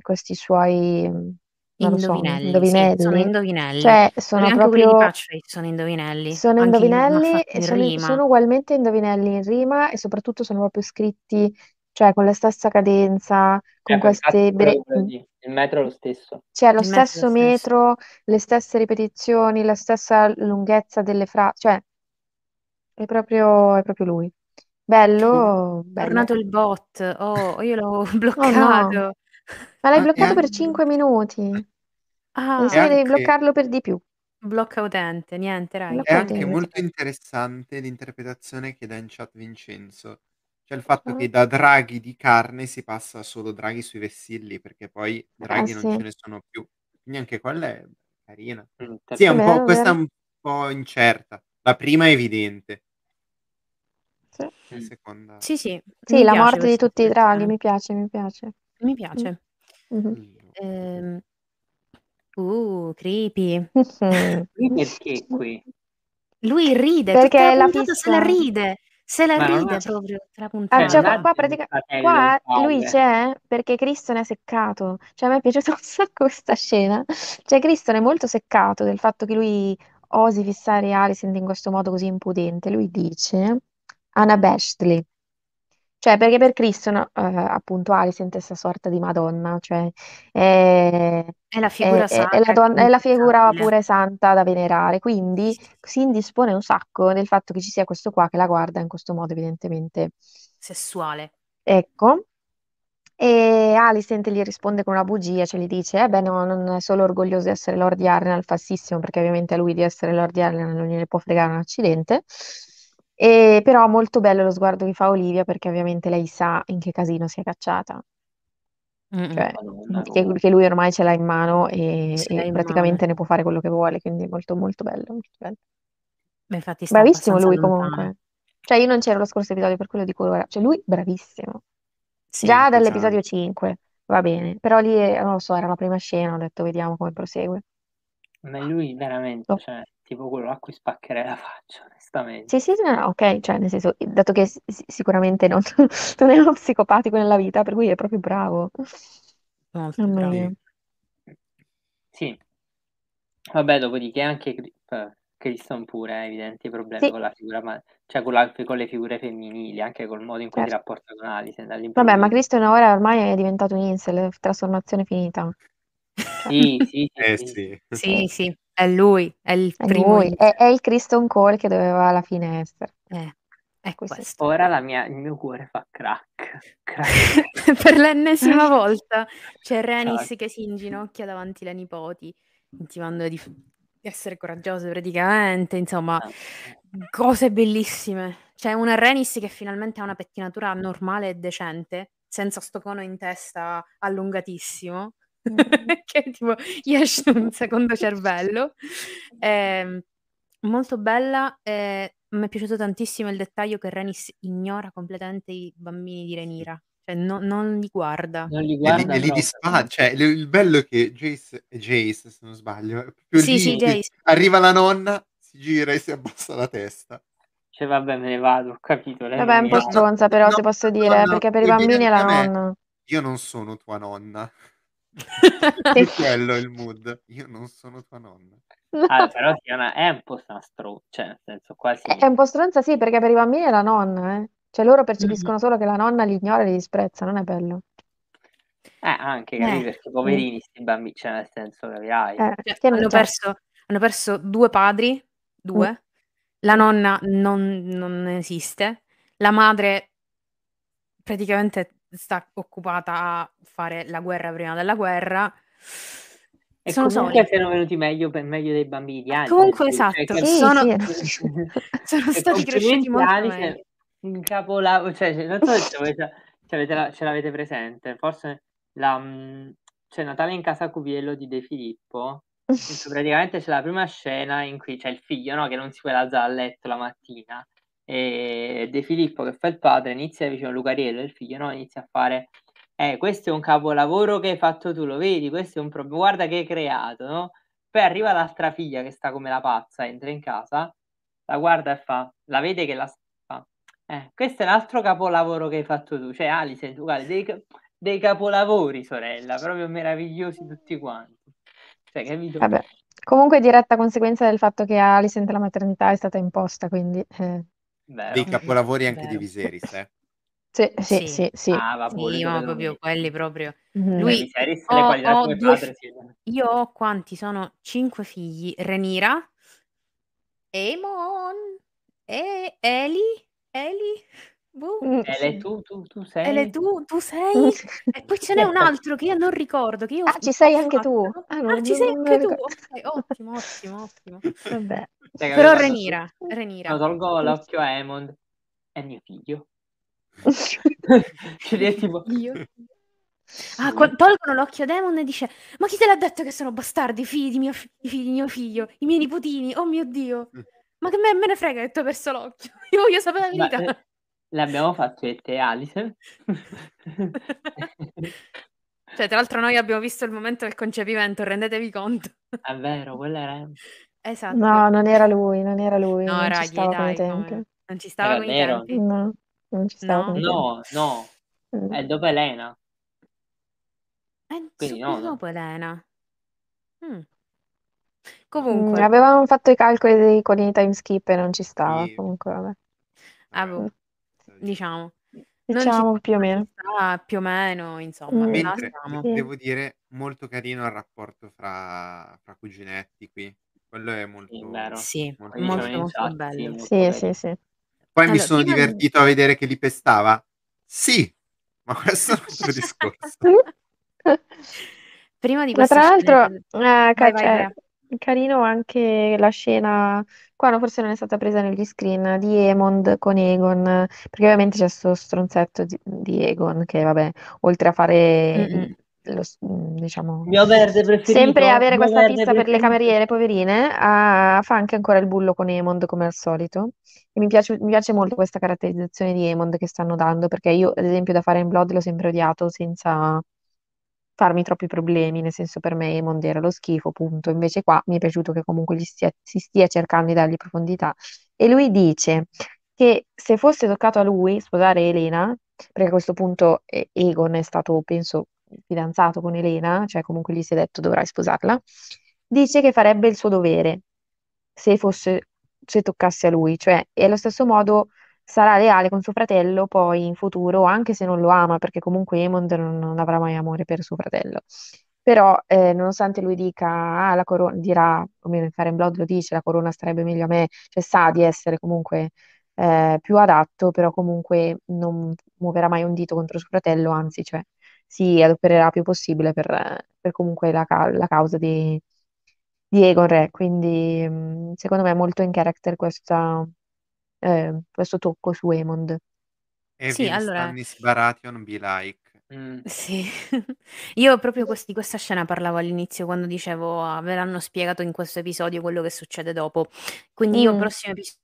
questi suoi, non lo so, Indovinelli, sì, sono indovinelli. indovinelli. Cioè, sono anche quelli di proprio... Patchface sono indovinelli. Sono Anche in- indovinelli e in sono, rima. sono ugualmente indovinelli in rima e soprattutto sono proprio scritti, cioè con la stessa cadenza, con Ecco, infatti, queste... bre- il metro è lo stesso. C'è lo Il metro è lo stesso stesso. metro, le stesse ripetizioni, la stessa lunghezza delle frasi, cioè è proprio, è proprio lui. Bello, È bello. tornato il bot. Oh, io l'ho Oh no, bloccato. ma l'hai bloccato per anche- 5 minuti. Ah, insieme devi anche- bloccarlo per di più. blocca utente, niente, Rai. Blocca È anche utente. molto interessante l'interpretazione che dà in chat Vincenzo. Cioè il fatto che da draghi di carne si passa a solo draghi sui vessilli, perché poi draghi Eh non sì. ce ne sono più. Quindi anche quella è carina. Mm, Sì, è un Vero, po', questa è vero. un po' incerta. La prima è evidente, Sì. la Mm. seconda... Sì, sì, Sì, mi la piace morte di questa tutti i draghi, mi piace, mi piace. Mi piace. Mhm. Ehm, Uh, creepy. Qui perché qui? Lui ride, Perché tutta la la puntata se la fissa. ride. Se la Ma non ride proprio la Ah, puntata. cioè, non ha qua, un pratica- fratello, qua lui padre. c'è perché Cristo ne è seccato. Cioè, a me è piaciuta un sacco questa scena. Cioè, Cristo è molto seccato del fatto che lui osi fissare Alicent in questo modo così impudente. Lui dice unabashedly. Cioè, perché per Cristo, no, eh, appunto, Alicent è questa sorta di Madonna, cioè è, È la è- figura è- è sacra, la, don- è la figura pure santa da venerare, quindi si indispone un sacco del fatto che ci sia questo qua che la guarda in questo modo, evidentemente. Sessuale. Ecco. E Alicent gli risponde con una bugia, cioè gli dice, eh beh no, non è solo orgoglioso di essere Lord Yarnell, falsissimo, perché ovviamente a lui di essere Lord Yarnell non gliene può fregare un accidente. E però molto bello lo sguardo che fa Olivia, perché ovviamente lei sa in che casino si è cacciata. Mm-mm. Cioè, Madonna, che, come. che lui ormai ce l'ha in mano e, Ce e l'ha in praticamente mano. ne può fare quello che vuole, quindi molto molto bello, molto bello. Infatti sta Bravissimo abbastanza lui lontano. comunque. Cioè io non c'ero lo scorso episodio, per quello dico ora. Cioè lui bravissimo. Sì. Già Esatto. dall'episodio 5, va bene. Però lì, eh, non lo so, era la prima scena, ho detto vediamo come prosegue. Ma lui veramente, Oh. cioè, tipo quello a cui spaccherei la faccia, onestamente. Sì, sì, no, ok, cioè nel senso, dato che s- s- sicuramente non, non è uno psicopatico nella vita, per cui è proprio bravo. Molto Mamma mia. Sì. Vabbè, dopodiché anche Cri- eh, Kristen pure ha evidenti problemi Sì. con la figura, ma- cioè con, la- con le figure femminili, anche col modo in cui si Certo. rapporta con Alicent Vabbè, ma all'improvviso. Christian ora ormai è diventato un incel, trasformazione finita. Cioè, Sì, sì, sì, Eh sì. sì. Sì, sì, è lui, è il è primo lui, è, è il Kristen Cole che doveva alla fine essere. Eh, è Questo. questo. Ora la mia- il mio cuore fa crack. crack. per l'ennesima volta c'è Renis Crack. che si inginocchia davanti alle nipoti, intimando di, di essere coraggiose praticamente, insomma, Ah, cose bellissime. C'è una Renis che finalmente ha una pettinatura normale e decente, senza sto cono in testa allungatissimo. che tipo gli esce un secondo cervello. Ehm, molto bella. eh, mi è piaciuto tantissimo il dettaglio che Renis ignora completamente i bambini di Renira, cioè no- non li guarda. Non li li, guarda e li proprio. dispara, cioè il, il bello è che Jace, è Jace se non sbaglio, Sì, lì sì, Jace. arriva la nonna, si gira e si abbassa la testa. Cioè, vabbè, me ne vado, ho capito. Lei Vabbè, è un po' ama. stronza però, No, se posso dire, no, perché per i bambini è la anche a me. nonna. Io non sono tua nonna. È quello il mood. Io non sono tua nonna. Ah, però sì, è, una- è un po' una stro... cioè, nel senso, quasi... È un po' stronza, sì, perché per i bambini è la nonna, eh. Cioè loro Mm. percepiscono solo che la nonna li ignora e li disprezza, non è bello. Eh, anche, capito? Eh. Perché poverini sti bambini, cioè, nel senso, capirai? Eh, Cioè, che- hanno, perso, hanno perso due padri, due. La nonna non, non esiste. La madre praticamente sta occupata a fare la guerra prima della guerra. E Sono comunque soli. siano venuti meglio per meglio dei bambini di Alice. Comunque, cioè, esatto, che- Sì, sono, sì. sono stati cresciuti molto meglio. un capolavoro, cioè, cioè, non so se avete, se avete la- ce l'avete presente, forse la, mh, c'è Natale in casa Cuviello di De Filippo, praticamente c'è la prima scena in cui c'è il figlio, no, che non si può alzare a letto la mattina, e De Filippo che fa il padre inizia vicino a Lucariello il figlio, no, inizia a fare eh, questo è un capolavoro che hai fatto tu, lo vedi? Questo è un problema, guarda che hai creato, no? Poi arriva l'altra figlia che sta come la pazza, entra in casa, la guarda e fa, la vede che la fa, eh, questo è l'altro capolavoro che hai fatto tu, cioè Alice, tu guarda, dei, dei capolavori, sorella, proprio meravigliosi tutti quanti. Cioè, capito? Vabbè. Comunque diretta conseguenza del fatto che Alicent la maternità è stata imposta, quindi eh, Vero. Dei capolavori anche Vero. di Viserys, eh. sì, sì, Sì. sì, sì. Ah, vabbè, Sì, ma proprio quelli proprio. Mhm. Lui- Viserys, ho- ho padre, sì. Io ho quanti sono? Cinque figli. Renira, Aemon, e Eli, Eli, boh. Mm, Ele, sì. tu, tu, tu sei... Ele, tu, tu sei? E poi ce n'è un altro che io non ricordo. Che io Ah, ci sei anche fatto. tu? Ah, Ah, non- ci sei non anche tu? ricordo. Ok, ottimo, ottimo, ottimo. Vabbè. Cioè, Però quando- Renira, Renira. quando tolgo l'occhio a Emond, è mio figlio. Cioè, è tipo... Io. Ah, qua- tolgono l'occhio a Demon e dice: Ma chi te l'ha detto che sono bastardi, i figli di mio, fi- figli di mio figlio, i miei nipotini? Oh mio Dio, ma che me, me ne frega che tu hai perso l'occhio? Io voglio sapere la Ma, verità. eh, l'abbiamo fatto io e te, Alice. Cioè, tra l'altro, noi abbiamo visto il momento del concepimento, rendetevi conto. È vero, quella era... Esatto. No, non era lui, non era lui, No, non ci raghi, stava con i dai, come- non ci stava Era con i tempi. No, non ci stava No? con i tempi. No, no, Mm. è dopo Elena. Eh, Quindi no, no. dopo Elena. Mm. Mm, Comunque, avevamo fatto i calcoli dei- con i time skip e non ci stava, Sì. comunque vabbè. ah, boh, diciamo. Diciamo più o meno. sta, più o meno, insomma, Mm. là Mentre siamo. Sì. devo dire molto carino il rapporto fra, fra cuginetti qui. Quello è molto, Sì, vero. Sì, molto molto, in molto chat, sì, bello. molto Sì, carino. sì, sì. Poi mi Allora, sono prima di- divertito a vedere che li pestava. Sì, ma questo è un altro discorso. Prima di Ma questa tra l'altro, scena... eh, ca- Vai, vai, cioè. Carino anche la scena, qua no, forse non è stata presa negli screen, di Emond con Egon, perché ovviamente c'è questo stronzetto di, di Egon che, vabbè, oltre a fare, Mm-mm. lo s- mm, diciamo, Mio verde preferito. sempre avere mio questa verde fissa per le preferito. cameriere, poverine, ah, fa anche ancora il bullo con Emond come al solito. E mi piace, mi piace molto questa caratterizzazione di Emond che stanno dando, perché io, ad esempio, da Fire in Blood l'ho sempre odiato senza farmi troppi problemi, nel senso per me Emond era lo schifo, punto. Invece qua mi è piaciuto che comunque stia- si stia cercando di dargli profondità. E lui dice che se fosse toccato a lui sposare Elena, perché a questo punto eh, Egon è stato, penso, fidanzato con Elena, cioè comunque gli si è detto dovrai sposarla, dice che farebbe il suo dovere se fosse, se toccasse a lui, cioè, e allo stesso modo sarà leale con suo fratello poi in futuro, anche se non lo ama, perché comunque Emond non, non avrà mai amore per suo fratello. Però, eh, nonostante lui dica, ah, la corona, dirà, almeno in Fire and Blood lo dice, la corona starebbe meglio a me, cioè sa di essere comunque eh, più adatto, però comunque non muoverà mai un dito contro suo fratello, anzi, cioè, si adopererà più possibile per, per comunque la, ca- la causa di, di Egon Re. Quindi, mh, secondo me è molto in character questa, eh, questo tocco su Emond. Evin allora- Stannis Baratheon be like. Mm. Sì, io proprio quest- di questa scena parlavo all'inizio quando dicevo ah, ve l'hanno spiegato in questo episodio quello che succede dopo. Quindi io Mm. prossimo episodio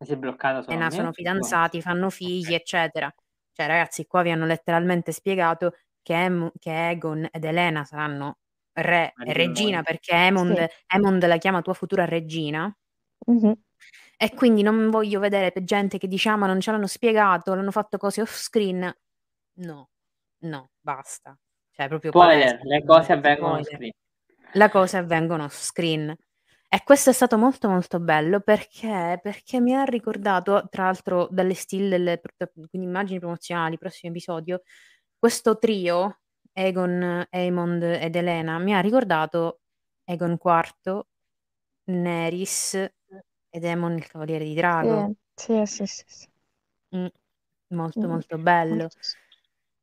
Si è bloccata me? sono fidanzati, fanno figli, eccetera. Cioè ragazzi, qua vi hanno letteralmente spiegato che, Em- che Egon ed Elena saranno re e Marito e regina moglie. perché Emond, Sì. Emond la chiama tua futura regina. Mh-mh. E quindi non voglio vedere gente che dice: "Ah, ma non ce l'hanno spiegato, l'hanno fatto cose off screen". No, no, basta. Cioè proprio Spoiler, le cose avvengono off screen. Le cose avvengono off screen. E questo è stato molto, molto bello perché perché mi ha ricordato, tra l'altro dalle still delle quindi immagini promozionali, prossimo episodio, questo trio, Aegon, Aemond ed Elena, mi ha ricordato Aegon IV, Nerys ed Aemon il cavaliere di drago. Sì, sì, sì, sì. Mh. Molto, Mh. molto bello.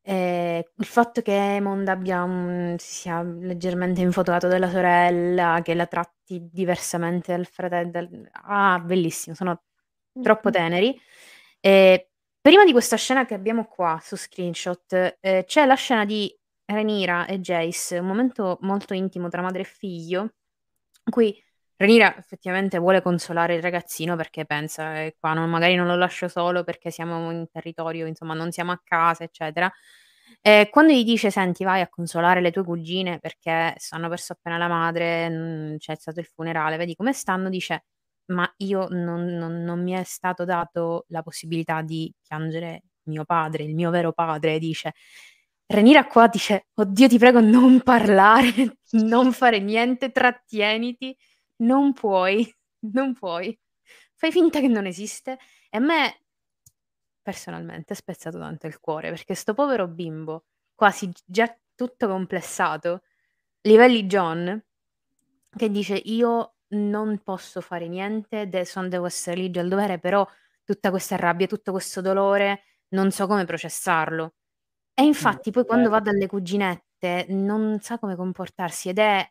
Ehm, il fatto che Aemond abbia un si sia leggermente infotorato della sorella, che la tratti diversamente dal frate dal ah, bellissimo, sono troppo Mh-mh. teneri. Ehm, prima di questa scena che abbiamo qua su screenshot, ehm, c'è la scena di Rhaenyra e Jace, un momento molto intimo tra madre e figlio, in cui Rhaenyra effettivamente vuole consolare il ragazzino perché pensa: "Eh, qua non magari non lo lascio solo perché siamo in territorio insomma, non siamo a casa, eccetera". E quando gli dice: "Senti, vai a consolare le tue cugine perché hanno perso appena la madre, mhmm, c'è stato il funerale, vedi come stanno", dice: "Ma io non non non mi è stato dato la possibilità di piangere mio padre, il mio vero padre", dice. Rhaenyra qua dice: "Oddio ti prego non parlare, non fare niente, trattieniti, non puoi, non puoi. Fai finta che non esiste". E a me personalmente è spezzato tanto il cuore, perché 'sto povero bimbo, quasi già tutto complessato, livelli Jon, che dice: "Io non posso fare niente, de son devo essere lì già al dovere, però tutta questa rabbia, tutto questo dolore non so come processarlo". E infatti poi quando vero. va dalle cuginette non sa come comportarsi ed è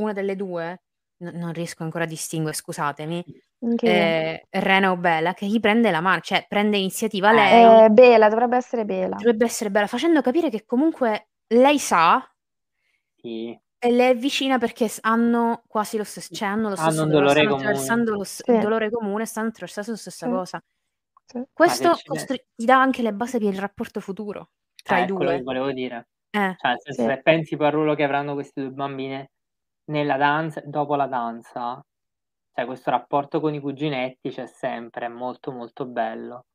una delle 2, n non riesco ancora a distinguere, scusatemi, io. ehm, Rena o Bella, che gli prende la man cioè prende iniziativa Eh. lei Ehm, Bella, dovrebbe essere Bella. dovrebbe essere Bella, facendo capire che comunque lei sa Sì. e le è vicina perché hanno quasi lo stes cioè hanno lo Hanno stesso un dolore, stanno attraversando lo s Sì. dolore comune, stanno attraversando la stessa Sì. cosa. Questo costri ti dà anche le basi per il rapporto futuro tra Eh, i è quello che 2. volevo dire. Eh. Cioè, nel senso, Sì. se pensi poi al ruolo che avranno queste 2 bambine nella danza dopo la danza, cioè questo rapporto con i cuginetti c'è sempre, è molto, molto bello.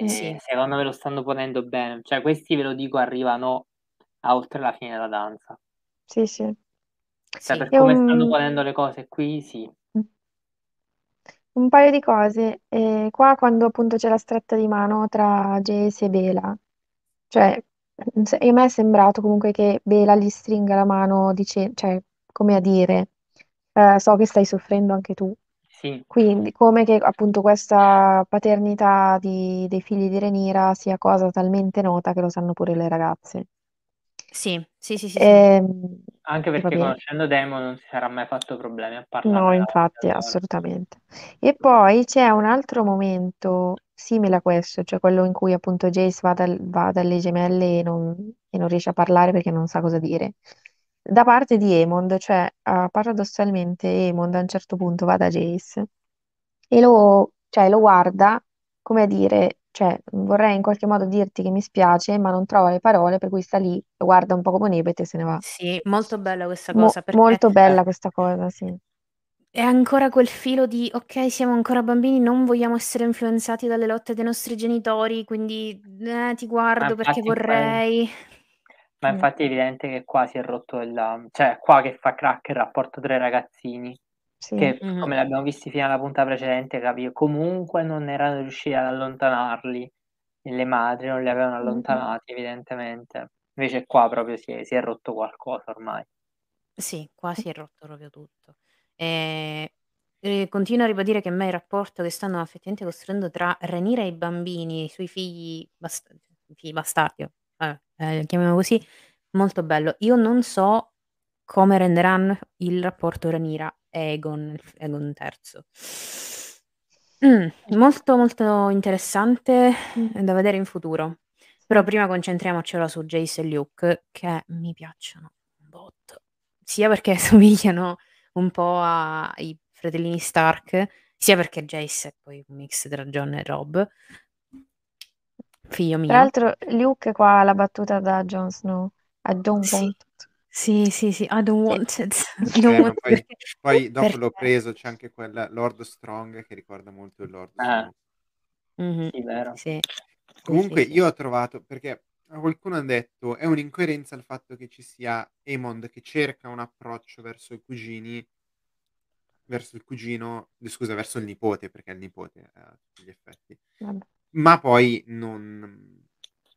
Mh. Sì. E secondo me lo stanno ponendo bene. Cioè questi, ve lo dico, arrivano a oltre la fine della danza. Sì, sì. Cioè Sì. per E come stanno un ponendo le cose qui, sì. Mh. Un paio di cose. Ehm, qua quando appunto c'è la stretta di mano tra Jace e Bella, cioè, mhmm, se a me è sembrato comunque che Bella gli stringa la mano dice cioè, come a dire: "Ehm, so che stai soffrendo anche tu". Sì. Quindi come che appunto questa paternità di dei figli di Rhaenyra sia cosa talmente nota che lo sanno pure le ragazze. Sì, sì, sì, sì, sì. Ehm, Anche e perché vabbè. conoscendo Daemon non si sarà mai fatto problemi a No, parlarne infatti, davanti a loro. assolutamente. E poi c'è un altro momento simile a questo, cioè quello in cui appunto Jace va dal va dalle gemelle e non e non riesce a parlare perché non sa cosa dire. Da parte di Aemond, cioè, uhm, paradossalmente Aemond a un certo punto va da Jace e lo cioè lo guarda come a dire, cioè: "Vorrei in qualche modo dirti che mi spiace, ma non trova le parole", per cui sta lì, lo guarda un po' come un ebete e se ne va. Sì, molto bella questa Mo cosa perché molto bella questa cosa, sì. È ancora quel filo di: "Okay, siamo ancora bambini, non vogliamo essere influenzati dalle lotte dei nostri genitori, quindi, eh, ti Ma guardo perché infatti qua è vorrei". ma Mh. infatti è evidente che qua si è rotto il cioè è qua che fa crack il rapporto tra i ragazzini, Sì. che Mh-mh. come l'abbiamo visti fino alla puntata precedente, capì, comunque non erano riusciti ad allontanarli e le madri non li avevano Mh-mh. allontanati evidentemente. Invece qua proprio si è si è rotto qualcosa ormai. Sì, qua si è rotto proprio tutto. Ehm, e continuo a ribadire che a me il rapporto che stanno effettivamente costruendo tra Rhaenyra e i bambini, i suoi figli bast figli bastardi, vabbè, ehm, chiamiamolo così, molto bello. Io non so come renderanno il rapporto Rhaenyra e f Aegon III. Mh, molto, molto interessante Mh. da vedere in futuro. Però prima concentriamoci ora su Jace e Luke, che mi piacciono un botto. Sia perché somigliano un po' ai fratellini Stark, sia perché Jace è poi un mix tra Jon e Robb. Figlio Tra mio. l'altro Luke qua ha la battuta da Jon Snow, "I don't Sì. want it". Sì, sì, sì, I don't Sì. want it. I Eh, don't ma want poi poi dopo l'ho perché? preso, c'è anche quel Lord Strong che ricorda molto il Lord Eh. Strong. Mh-mh. Sì, vero. Sì. Sì, Comunque sì, sì. io ho trovato perché a qualcuno han detto: "È un'incoerenza il fatto che ci sia Aemond che cerca un approccio verso i cugini" verso il cugino scusa, verso il nipote, perché è il nipote a tutti gli effetti. Vabbè. Ma poi non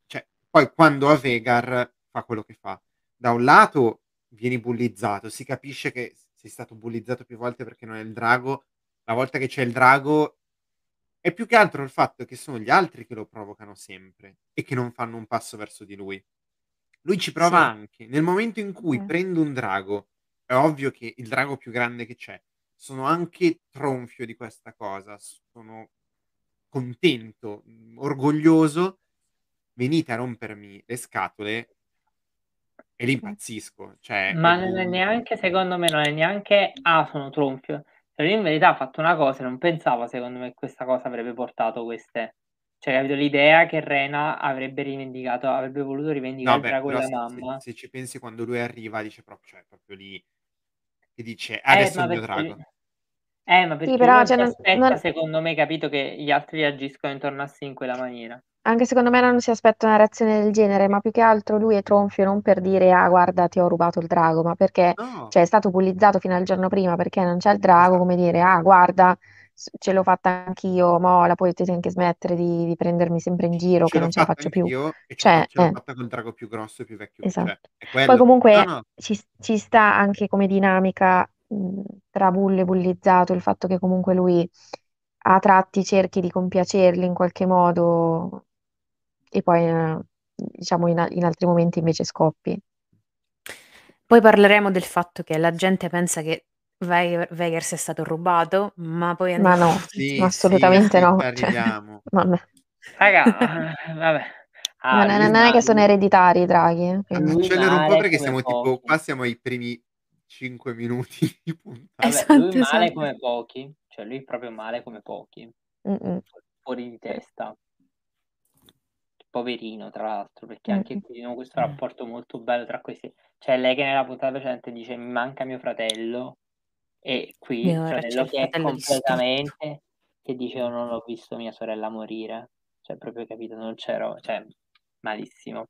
cioè, poi quando ha Vhagar fa quello che fa. Da un lato vieni bullizzato, si capisce che sei stato bullizzato più volte perché non hai il drago. La volta che c'è il drago è più che altro il fatto che sono gli altri che lo provocano sempre e che non fanno un passo verso di lui. Lui ci prova Sì. anche. Nel momento in cui Sì. prende un drago, è ovvio che il drago più grande che c'è, sono anche tronfio di questa cosa, sono contento, orgoglioso, venite a rompermi le scatole e lì Sì. impazzisco. Cioè, Ma non è neanche secondo me, non è neanche: "Ah, sono tronfio". Cioè lui in verità ha fatto una cosa e non pensava secondo me questa cosa avrebbe portato queste cioè capito, l'idea che Rhaena avrebbe rivendicato avrebbe voluto rivendicare No, beh, drago però della se se mamma. se ci pensi quando lui arriva dice pro cioè proprio lì che dice: Eh, "Adesso è ma il mio drago". Eh, ma Sì, perché lui però non cioè si non aspetta non secondo me, capito, che gli altri reagiscono intorno a sé in quella maniera. Anche secondo me non si aspetta una reazione del genere, ma più che altro lui è tronfio non per dire: "Ah, guarda, ti ho rubato il drago", ma perché No. cioè è stato bullizzato fino al giorno prima perché non c'è il drago, come dire: "Ah, guarda, ce l'ho fatta anch'io, mo la potete anche smettere di di prendermi sempre in giro Ce che non ce la faccio più". anch'io e Cioè ce l'ho eh. fatta col drago più grosso e più vecchio. Esatto. È Poi quello. No, comunque no. ci ci sta anche come dinamica, mhmm, tra bullo e bullizzato il fatto che comunque lui a tratti cerchi di compiacerli in qualche modo e poi, ehm, diciamo in a in altri momenti invece scoppi. Poi parleremo del fatto che la gente pensa che Vhagar Vhagar sia stato rubato, ma poi Ma andiamo no. Sì, assolutamente sì, no. ci Cioè, arriviamo. vabbè. Raga, vabbè. Ah, Non è non è che sono ereditari i draghi, eh, quindi. lui Accelero un po' perché come siamo tipo pochi. qua siamo ai primi 5 minuti di puntata. Vabbè, lui Esatto, male esatto. come pochi, cioè lui proprio male come pochi. Mh-mh. Fuori di testa. Poverino tra l'altro, perché anche qui no, questo rapporto molto bello tra questi cioè lei che nella puntata precedente dice: "Mi manca mio fratello", e qui c'è fratello il che è completamente che dice: "Io non ho visto mia sorella morire". Cioè proprio capito, non c'ero cioè malissimo.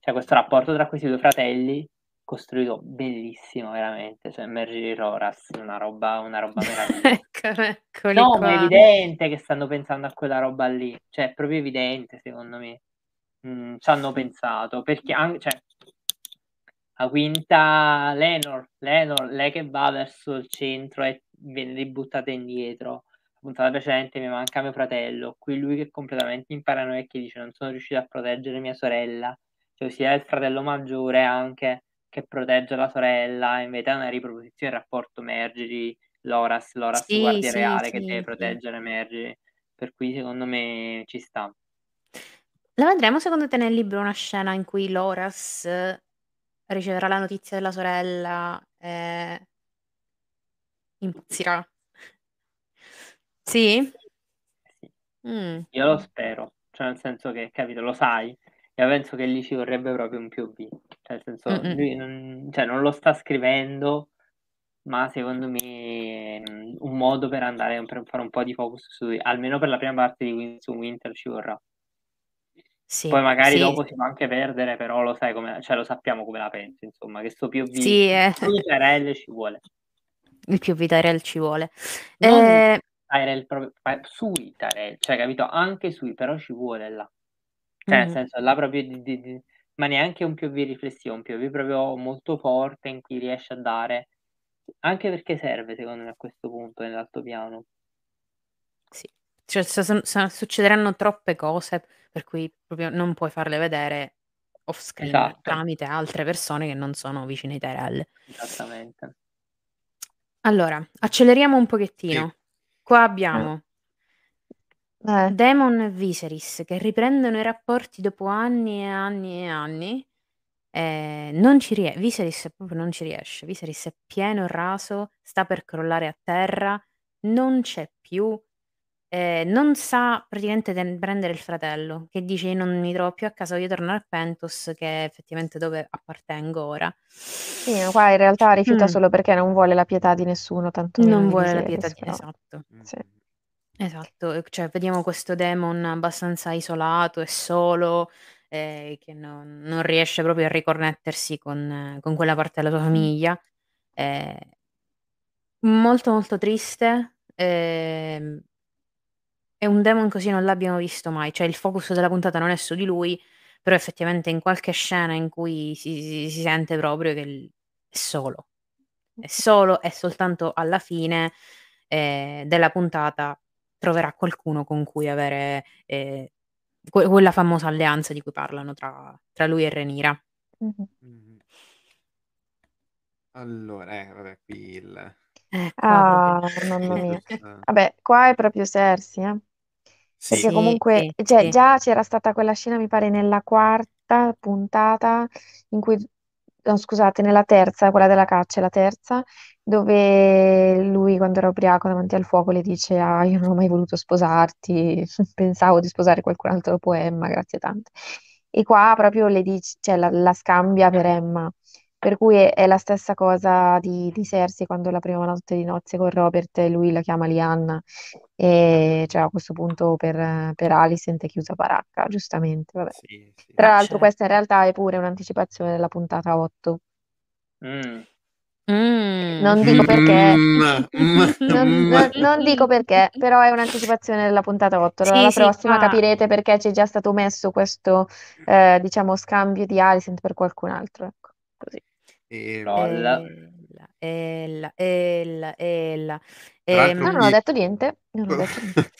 Cioè questo rapporto tra questi 2 fratelli costruito bellissimo veramente, cioè Margaery e Loras, una roba una roba meravigliosa. Ecco, eccoli No, ma è qua. evidente che stanno pensando a quella roba lì, cioè è proprio evidente secondo me. Mhmm, c'hanno pensato, perché an cioè la quinta Laenor Laenor, lei che va verso il centro e viene ributtata indietro. La puntata precedente: "Mi manca mio fratello". Qui lui che è completamente in paranoia e che dice: "Non sono riuscito a proteggere mia sorella". Cioè sia il fratello maggiore anche che protegge la sorella, invece è una riproposizione del rapporto Margaery Loras, Loras Sì, guardia sì, reale che sì, deve sì. proteggere Margaery, per cui secondo me ci sta. La vedremo secondo te nel libro una scena in cui Loras riceverà la notizia della sorella e impazzirà? Sì? Sì. Mh. Io lo spero, cioè nel senso che, capito, lo sai, io penso che lì ci vorrebbe proprio un POV, cioè nel senso Mh-mh. lui non cioè non lo sta scrivendo, ma secondo me, mhmm, un modo per andare per fare un po' di focus su almeno per la prima parte di Winds of Winter ci vorrà. Sì, Poi magari sì, dopo si può anche perdere, però lo sai come cioè lo sappiamo come la pensi insomma, che sto POV Sì, eh. su Tyrell ci vuole. Il POV Tyrell ci vuole. Non Ehm Tyrell proprio sui Tyrell, cioè capito, anche sui, però ci vuole là. Cioè nel Mh-mh. senso là proprio di di di ma neanche un POV riflessivo, un POV proprio molto forte in cui riesce a dare anche perché serve secondo me a questo punto nell'altopiano. Sì, cioè s s s succederanno troppe cose per cui proprio non puoi farle vedere off screen Esatto. tramite altre persone che non sono vicine ai Tyrell. Esattamente. Allora, acceleriamo un Sì. pochettino. Qua Eh. abbiamo Eh. Daemon e Viserys che riprendono i rapporti dopo anni e anni e anni. Ehm, non ci rie Viserys proprio non ci riesce. Viserys è pieno raso, sta per crollare a terra, non c'è più. eh, non sa praticamente ten- prendere il fratello, che dice io non mi trovo più a casa, voglio tornare a Pentos, che è effettivamente dove appartengo ora. Sì, ma qua in realtà rifiuta Mm. solo perché non vuole la pietà di nessuno, tanto meno Non di vuole la Viserys, pietà di... però. Esatto. Sì. Esatto, e cioè vediamo questo demon abbastanza isolato e solo, eh, che non, non riesce proprio a riconnettersi con, con quella parte della sua famiglia. Eh, molto molto triste. ehm, e un demon così non l'abbiamo visto mai. Cioè il focus della puntata non è su di lui, però effettivamente in qualche scena in cui si, si- si sente proprio che è solo. È solo e soltanto alla fine eh, della puntata troverà qualcuno con cui avere eh, que- quella famosa alleanza di cui parlano tra, tra lui e Renira. Mhm. Mhm. Allora, eh, vabbè, qui il... Eh, Ah, proprio- mamma eh, mia. questa- Vabbè, qua è proprio Cersei, eh. Sì, Perché comunque, sì, cioè, sì. già c'era stata quella scena, mi pare, nella quarta puntata, in cui, no, scusate, nella terza, quella della caccia, la terza, dove lui, quando era ubriaco davanti al fuoco, le dice, ah, io non ho mai voluto sposarti, pensavo di sposare qualcun altro dopo Emma, grazie tante. E qua proprio le dice, cioè, la, la scambia per Emma. Per cui è, è la stessa cosa di, di Cersei quando la prima notte di nozze con Robert e lui la chiama Lianna e cioè a questo punto per, per Alicent è chiusa baracca, giustamente. Vabbè. sì, sì. Tra l'altro certo. questa in realtà è pure un'anticipazione della puntata 8. Mm. Mm. Non dico perché, Mm, non, mm. non- non dico perché, però è un'anticipazione della puntata 8. Allora Sì, la sì, prossima qua- capirete perché c'è già stato messo questo, eh, diciamo, scambio di Alicent per qualcun altro. Ecco, così. E-. Ella. Ella, ella, ella, l'altro No, Ehm, non ho detto niente, non ho detto niente.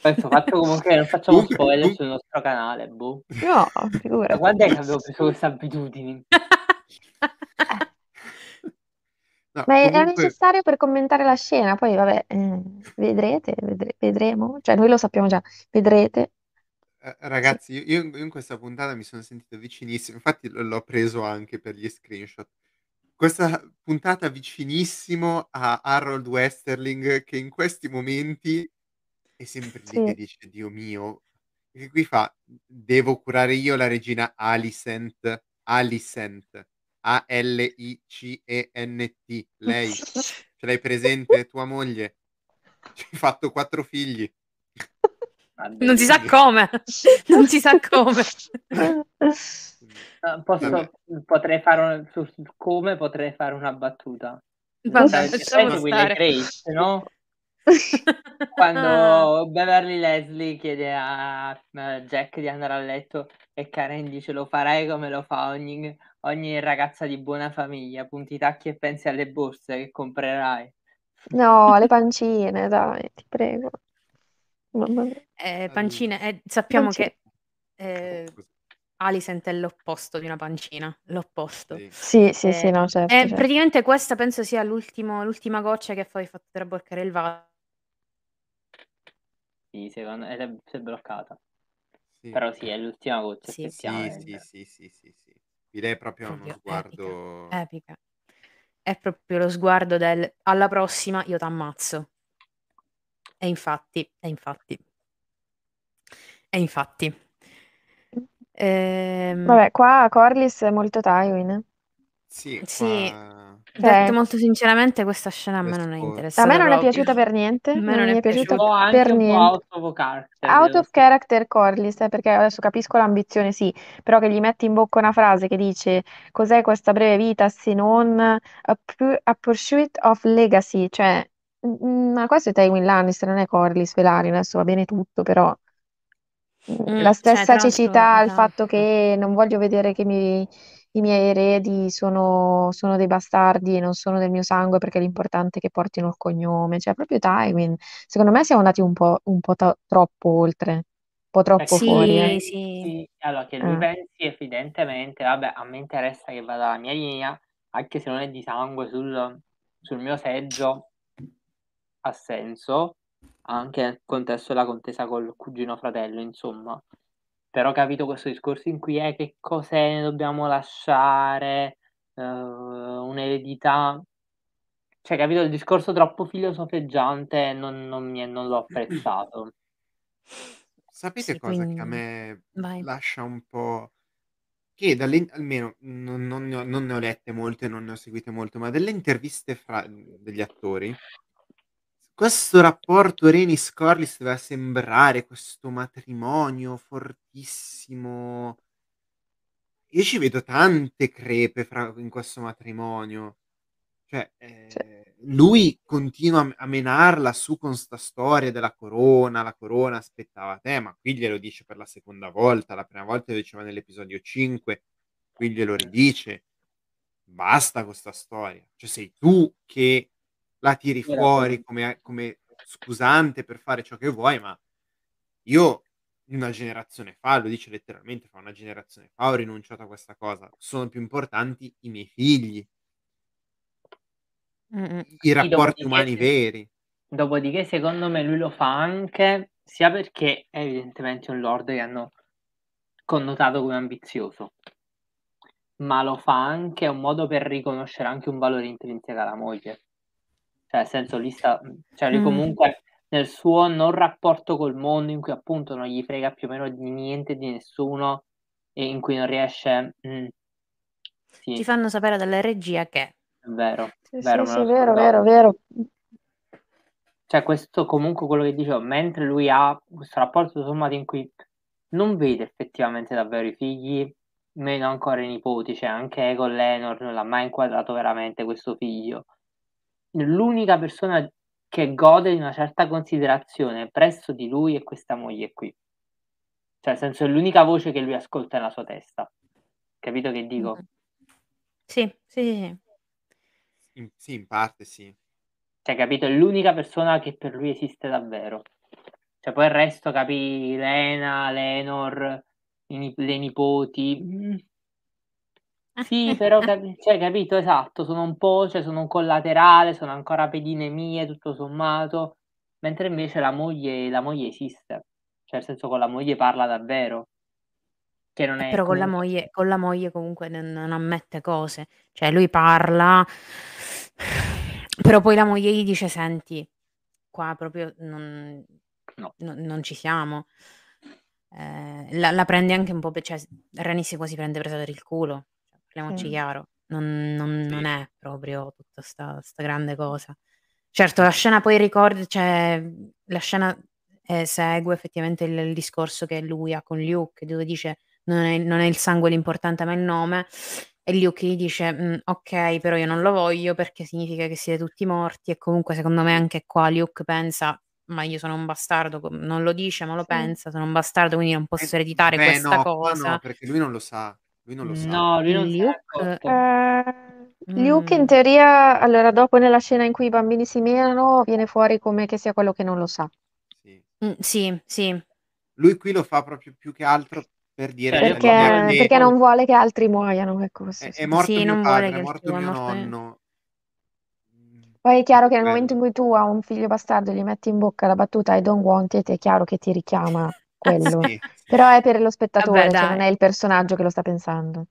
Questo faccio comunque, non facciamo Comunque- spoiler sul nostro canale, boh. No, Da figurati. quando è che avevo preso queste abitudini? No, Ma comunque- necessario per commentare la scena, poi vabbè, eh, vedrete, vedre- vedremo, cioè noi lo sappiamo già, vedrete. Eh, Ragazzi, io, io in questa puntata mi sono sentito vicinissimo, infatti l- l'ho preso anche per gli screenshot. Questa puntata vicinissimo a Harold Westerling che in questi momenti è sempre lì Sì. che dice Dio mio, perché qui fa devo curare io la regina Alicent, Alicent, A-L-I-C-E-N-T, lei, ce l'hai presente, tua moglie? Ci hai fatto quattro figli. Vabbè, non si sa come, non si sa come. Posso, potrei fare un- su su come potrei fare una battuta. Vabbè, stare. Grace, no? Quando Beverly Leslie chiede a a Jack di andare a letto e Karen dice lo farai come lo fa ogni, ogni ragazza di buona famiglia, punti i tacchi e pensi alle borse che comprerai. No, le pancine, dai, ti prego. Mamma mia. Eh, pancine, eh, sappiamo Pancine. che eh, Alicent è l'opposto di una pancina, l'opposto. sì. Sì, sì, sì, no, certo, eh, certo. praticamente questa penso sia l'ultimo- l'ultima goccia che poi ha fatto traboccare il vaso. Sì, secondo me è- si è bloccata. Sì. Però sì, è l'ultima goccia, Sì, sì, Sì, sì, sì, sì, sì, lei proprio uno Proprio sguardo... epica, epica. È proprio lo sguardo del alla prossima io t'ammazzo. E infatti, e infatti, e infatti. Ehm, Vabbè, qua Corlys è molto Tywin. Sì, Sì. qua... Detto molto sinceramente, questa scena a me non è interessata. A me non è piaciuta per niente, A me non è è piaciuta per niente. out of character. Out of character Corlys, eh, perché adesso capisco l'ambizione, sì, però che gli metti in bocca una frase che dice cos'è questa breve vita se non a, pu- a pursuit of legacy, cioè, ma questo è Tywin Lannister, non è Corlys Velaryon, adesso va bene tutto, però mm, la cioè, stessa cecità, il fatto esatto. che non voglio vedere che mi- i miei eredi sono, sono dei bastardi e non sono del mio sangue perché l'importante è che portino il cognome, cioè proprio Tywin. Secondo me siamo andati un po', un po' ta- troppo oltre, un po' troppo Perché Sì, fuori. eh. lui- sì. Allora, che lui Eh. pensi evidentemente, vabbè, a me interessa che vada la mia linea, anche se non è di sangue sul, sul mio seggio, ha senso, anche nel contesto della contesa col cugino fratello, insomma. Però capito questo discorso in cui è che cos'è, ne dobbiamo lasciare, eh, un'eredità. Cioè, capito, il discorso troppo filosofeggiante non non mi è non l'ho apprezzato. Sapete Sì, cosa che a quindi me vai. lascia un po' che dalle almeno non non ne ho non ne ho lette molte, non ne ho seguite molte, ma delle interviste fra degli attori questo rapporto Rhaenys-Corlys doveva sembrare questo matrimonio fortissimo. Io ci vedo tante crepe fra in questo matrimonio. Cioè, ehm, lui continua a menarla su con 'sta storia della corona, la corona aspettava te, ma qui glielo dice per la seconda volta, la prima volta lo diceva nell'episodio 5, qui glielo ridice. Basta con 'sta storia. Cioè sei tu che la tiri fuori come come scusante per fare ciò che vuoi, ma io una generazione fa, lo dice letteralmente, fa: "Una generazione fa ho rinunciato a questa cosa. Sono più importanti i miei figli." Mh-mh. I rapporti dopodiché umani veri. dopodiché secondo me lui lo fa anche sia perché è evidentemente un lord che hanno connotato come ambizioso ma lo fa anche è un modo per riconoscere anche un valore intrinseco alla moglie. Cioè, nel senso lì sta cioè lui Mh. comunque nel suo non rapporto col mondo in cui appunto non gli frega più o meno di niente e di nessuno e in cui non riesce. Ci Sì. fanno sapere dalla regia che È vero, Sì, vero, sì, vero, vero, vero. Cioè questo comunque quello che dicevo, mentre lui ha questo rapporto sommato in cui non vede effettivamente davvero i figli, meno ancora i nipoti, cioè anche con Laenor non l'ha mai inquadrato veramente questo figlio. L'unica persona che gode di una certa considerazione presso di lui è questa moglie qui. Cioè, nel senso è l'unica voce che lui ascolta nella sua testa. Capito che dico? Mh-mh. Sì, sì, sì, sì. In sì, in parte sì. Cioè, capito, è l'unica persona che per lui esiste davvero. Cioè poi il resto capì, Lena, Laenor, i le nipoti, mhmm sì, però capi cioè capito, esatto, sono un po' cioè sono un collaterale, sono ancora pedine mie tutto sommato, mentre invece la moglie la moglie esiste. Cioè nel senso con la moglie parla davvero. Che non Eh, è però con la comunque moglie con la moglie comunque non non ammette cose. Cioè lui parla, però poi la moglie gli dice: "Senti, qua proprio non No. no non ci siamo." Ehm, la la prende anche un po' pe cioè s Rhaenys quasi prende presa per il culo. Parliamoci Sì. chiaro, non non non è proprio tutta 'sta 'sta grande cosa. Certo la scena poi ricord cioè, la scena, ehm, segue effettivamente il il discorso che lui ha con Luke, dove dice: "Non è non è il sangue l'importante, ma il nome." E Luke gli dice: "Mhmm, okay, però io non lo voglio perché significa che siete tutti morti." E comunque secondo me anche qua Luke pensa: "Ma io sono un bastardo." Non lo dice, ma lo Sì. pensa: "Sono un bastardo, quindi non Eh, posso ereditare beh questa no, cosa." no, perché lui non lo sa. Lui non lo sa. No, lui non Luke accorto. Ehm, Luke in teoria allora dopo nella scena in cui i bambini si menano, viene fuori come che sia quello che non lo sa. Sì. Mh, sì, sì. Lui qui lo fa proprio più che altro per dire: Cioè, io "Cioè l'idea proprio Perché perché che" non vuole che altri muoiano, ecco questo "è sì. è morto Sì, mio non vuole padre, che è altri morto mio morto nonno." Poi è chiaro che nel momento in cui tu a un figlio bastardo gli metti in bocca la battuta "I don't want it", è chiaro che ti richiama quello. Sì. Però è per lo Vabbè spettatore, cioè non è il personaggio che lo sta pensando.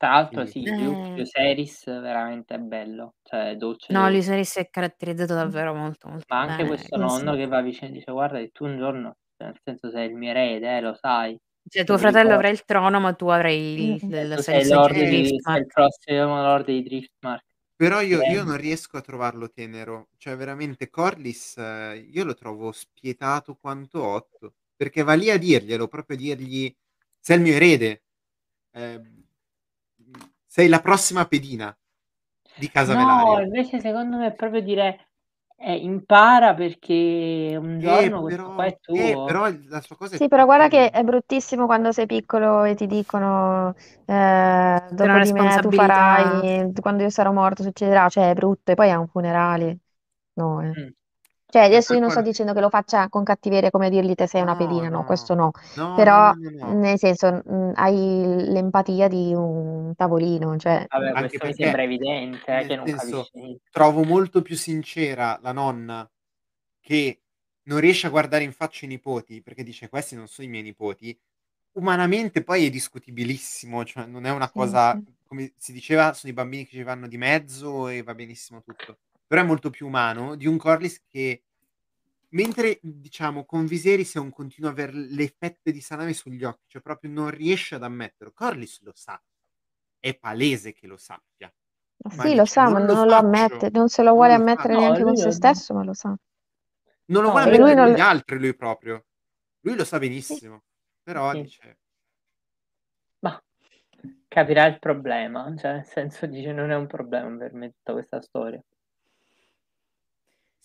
Tra l'altro Sì, Eh. Viserys veramente bello, cioè dolce, No, dolce. Viserys è caratterizzato davvero molto, molto Ma anche bene. questo nonno sì. che va vicino e dice: "Guarda che tu un giorno, cioè nel senso sei il mio erede, eh, lo sai. Cioè tuo lo fratello ricor" avrà il trono, ma tu avrai il. E il tu sei sei il il seggio lord di Eh. il Driftmark. prossimo lord dei Driftmark. Però io io Grande. non riesco a trovarlo tenero. Cioè veramente Corlys io lo trovo spietato quanto Otto, perché va lì a dirglielo, proprio a dirgli: "Sei il mio erede. Mhmm, sei la prossima pedina di casa No, Velaryon." invece secondo me è proprio dire, ehm, impara perché un Eh, giorno questo qua però è eh, tuo. però il la sua cosa è Sì, è però guarda che è bruttissimo quando sei piccolo e ti dicono, una "Dopo di me tu farai quando io sarò morto succederà." Cioè è brutto e poi a un funerale. No, eh. Mh. Cioè adesso io non sto dicendo che lo faccia con cattiveria come a dirgli: "Te sei una No, pedina." No, no. questo no. No, Però, no, no, no. nel senso, hai l'empatia di un tavolino, cioè Vabbè, Anche questo mi sembra evidente, eh, che non senso, capisci trovo molto più sincera la nonna che non riesce a guardare in faccia i nipoti, perché dice: "Questi non sono i miei nipoti." Umanamente poi è discutibilissimo, cioè non è una Sì, cosa sì. come si diceva, sono i bambini che ci vanno di mezzo e va benissimo tutto. però è molto più umano di un Corlys che mentre diciamo con Viserys è un continuo aver le fette di salame sugli occhi, cioè proprio non riesce ad ammetterlo. Corlys lo sa, è palese che lo sappia. Ma sì, lo dice, sa, ma non lo non lo faccio, ammette, non se lo non vuole lo ammettere. No, neanche con se lo- stesso, ma lo sa. Non lo No, vuole lui ammettere non con gli altri lui proprio. Lui lo sa benissimo, però Sì. dice Ma capirà il problema, cioè nel senso dice non è un problema per me tutta questa storia.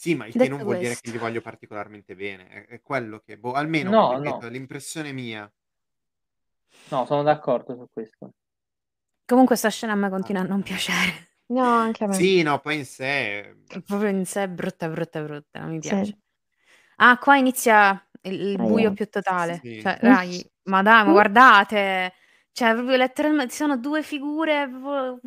Sì, ma il che Detto non vuol dire che questo. gli voglio particolarmente bene. È, è quello che, boh, almeno, No, ripeto, no. è l'impressione mia. No, sono d'accordo su questo. Comunque sta scena a me continua a non piacere. No, anche a me. Sì, no, poi in sé... Proprio in sé è brutta, brutta, brutta, non mi Sì. piace. Ah, qua inizia il, il Ah, buio yeah. più totale. Sì. Cioè, raghi, ma dai, ma guardate. Cioè, proprio letteralmente ci sono due figure proprio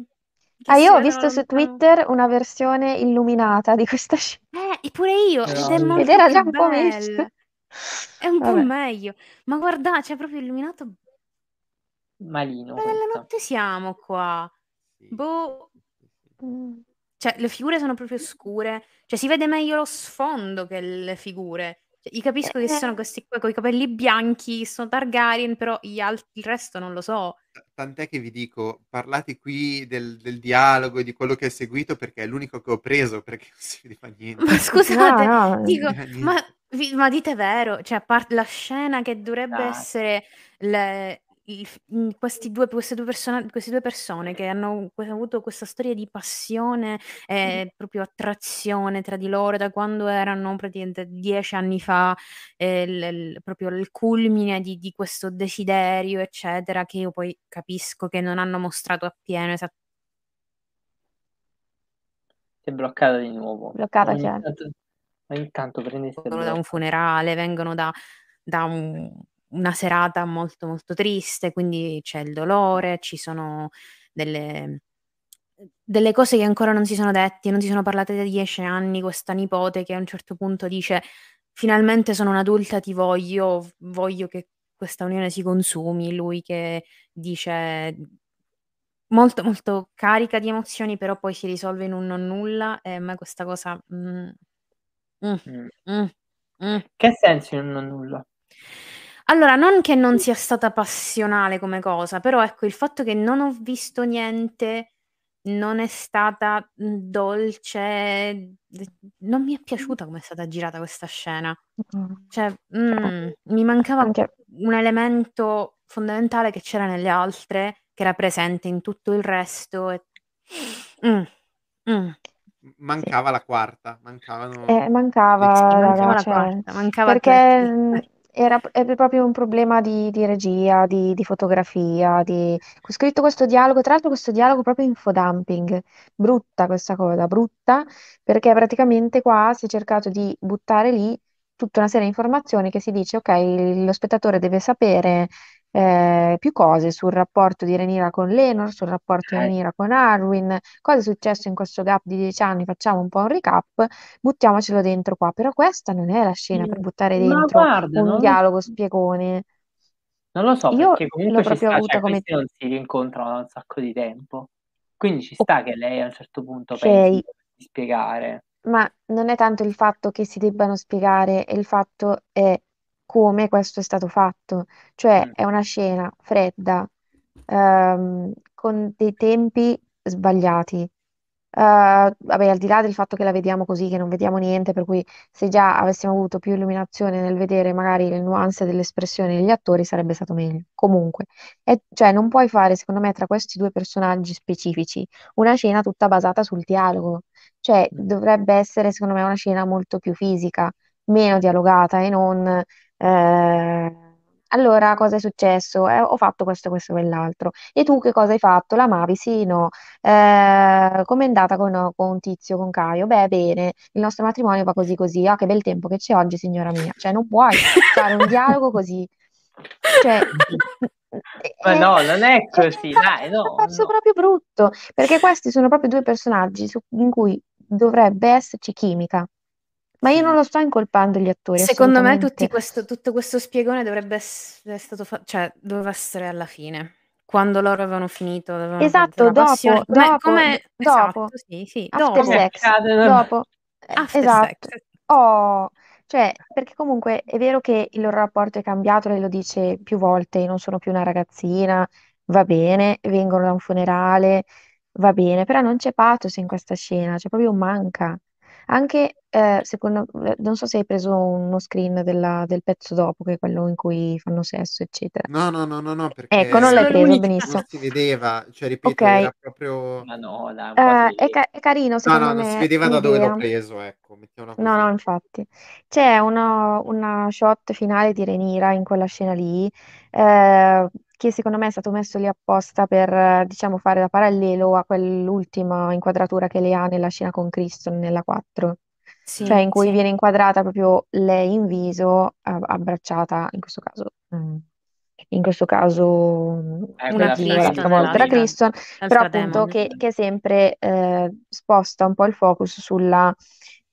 Ah, io ho visto su. Twitter una versione illuminata di questa scena. Eh, pure io, ed è molto Ed era già un po' meglio. È un po' Vabbè. meglio. Ma guardate, c'è proprio illuminato. Malino Ma nella questa. notte siamo qua. Sì, Boh. Mm. Cioè, le figure sono proprio scure. Cioè, si vede meglio lo sfondo che le figure. Cioè, io capisco che sono Eh, questi qua con i capelli bianchi, sono Targaryen, però gli alt- il resto non lo so. Tant'è che vi dico, parlate qui del, del dialogo e di quello che è seguito perché è l'unico che ho preso perché non si vede fa niente. Ma no, scusate, no. dico, si vede ma, vi- ma dite vero? Cioè, a parte la scena che dovrebbe Dai. essere le- il- mm, questi due, queste, due persone, queste due persone che hanno avuto questa storia di passione e proprio attrazione tra di loro da quando erano praticamente dieci anni fa, eh, il- il- proprio il culmine di, di questo desiderio, eccetera, che io poi capisco che non hanno mostrato appieno esattamente. È bloccata di nuovo. Bloccata, Ogni chiaro. tanto, ogni tanto prende e si vengono da un funerale, vengono da, da un- una serata molto molto triste, quindi c'è il dolore, ci sono delle, delle cose che ancora non si sono dette, non si sono parlate da dieci anni, questa nipote che a un certo punto dice finalmente sono un'adulta, ti voglio, voglio che questa unione si consumi, lui che dice molto molto carica di emozioni, però poi si risolve in un non nulla e a me questa cosa... mm, mm, Mm. mm, mm. Che senso in non nulla? Allora, non che non sia stata passionale come cosa, però ecco, il fatto che non ho visto niente, non è stata dolce, non mi è piaciuta come è stata girata questa scena. Mm. Cioè, mm, mi mancava Anche un elemento fondamentale che c'era nelle altre, che era presente in tutto il resto. E... Mm, mm. Mancava la quarta, mancavano eh, mancava. Mancava raga, la cioè, quarta, mancava perché Era, è proprio un problema di, di regia, di, di fotografia, di... Ho scritto questo dialogo, tra l'altro questo dialogo proprio infodumping, brutta questa cosa, brutta, perché praticamente qua si è cercato di buttare lì tutta una serie di informazioni che si dice, ok, lo spettatore deve sapere eh, più cose sul rapporto di Rhaenyra con Lenor, sul rapporto di Eh, Rhaenyra con Arwen, cosa è successo in questo gap di dieci anni, facciamo un po' un recap, buttiamocelo dentro qua. Però questa non è la scena per sì. buttare dentro guarda, un lo dialogo so. spiegone. Non lo so Io perché l'ho comunque ci proprio sta, avuta cioè come non si rincontrano da un sacco di tempo. Quindi ci sta che lei a un certo punto pensi di spiegare. ma non è tanto il fatto che si debbano spiegare, è il fatto è come questo è stato fatto. Cioè Mm. è una scena fredda, ehm, con dei tempi sbagliati. Eh, vabbè, al di là del fatto che la vediamo così, che non vediamo niente, per cui se già avessimo avuto più illuminazione nel vedere magari le nuance delle espressioni degli attori sarebbe stato meglio. Comunque, è- cioè, non puoi fare, secondo me, tra questi due personaggi specifici una scena tutta basata sul dialogo. Cioè, Mm. dovrebbe essere, secondo me, una scena molto più fisica, meno dialogata e non... eh, allora, cosa è successo? Eh, ho fatto questo, questo e quell'altro. E tu che cosa hai fatto? L'amavi? Sì, no. Eh, com'è andata con, con Tizio, con Caio? Beh, bene, il nostro matrimonio va così così. Ah, che bel tempo che c'è oggi, signora mia. Cioè, non puoi fare un dialogo così. Cioè, Ma è, no, non è è, così, dai, è no, perso no. proprio brutto, perché questi sono proprio due personaggi su- in cui dovrebbe esserci chimica. Ma io non lo sto incolpando gli attori, Secondo me questo, tutto questo spiegone dovrebbe essere stato fatto, cioè doveva essere alla fine. quando loro avevano finito, avevano Esatto, dopo, passione, come, dopo, come dopo, esatto, sì, sì, after dopo. sex, dopo, eh, After esatto. sex. Oh, cioè, perché comunque è vero che il loro rapporto è cambiato, lei lo dice più volte, non sono più una ragazzina, va bene, vengono da un funerale, va bene, però non c'è pathos in questa scena, c'è proprio manca. Anche, eh, secondo, eh, non so se hai preso uno screen della- del pezzo dopo, che è quello in cui fanno sesso, eccetera. No, no, no, no, no, perché Ecco, non l'hai preso, benissimo. non si vedeva, cioè ripeto, Ok, era proprio... Ma no, po' eh, si è, ca- è carino No, secondo no, non si me vedeva da dove l'ho l'idea. preso, ecco, mettiamola No, no, così. infatti. C'è una, una shot finale di Renira in quella scena lì, eh, che secondo me è stato messo lì apposta per, eh, diciamo, fare da parallelo a quell'ultima inquadratura che lei ha nella scena con Kristen nella 4. Sì, Cioè in cui sì. viene inquadrata proprio lei in viso, a- abbracciata, in questo caso, mm, in questo caso mm, Eh, Una quella Dio, l'altra Kristen, volta era. Kristen, però l'altra appunto che, che sempre eh, sposta un po' il focus sulla,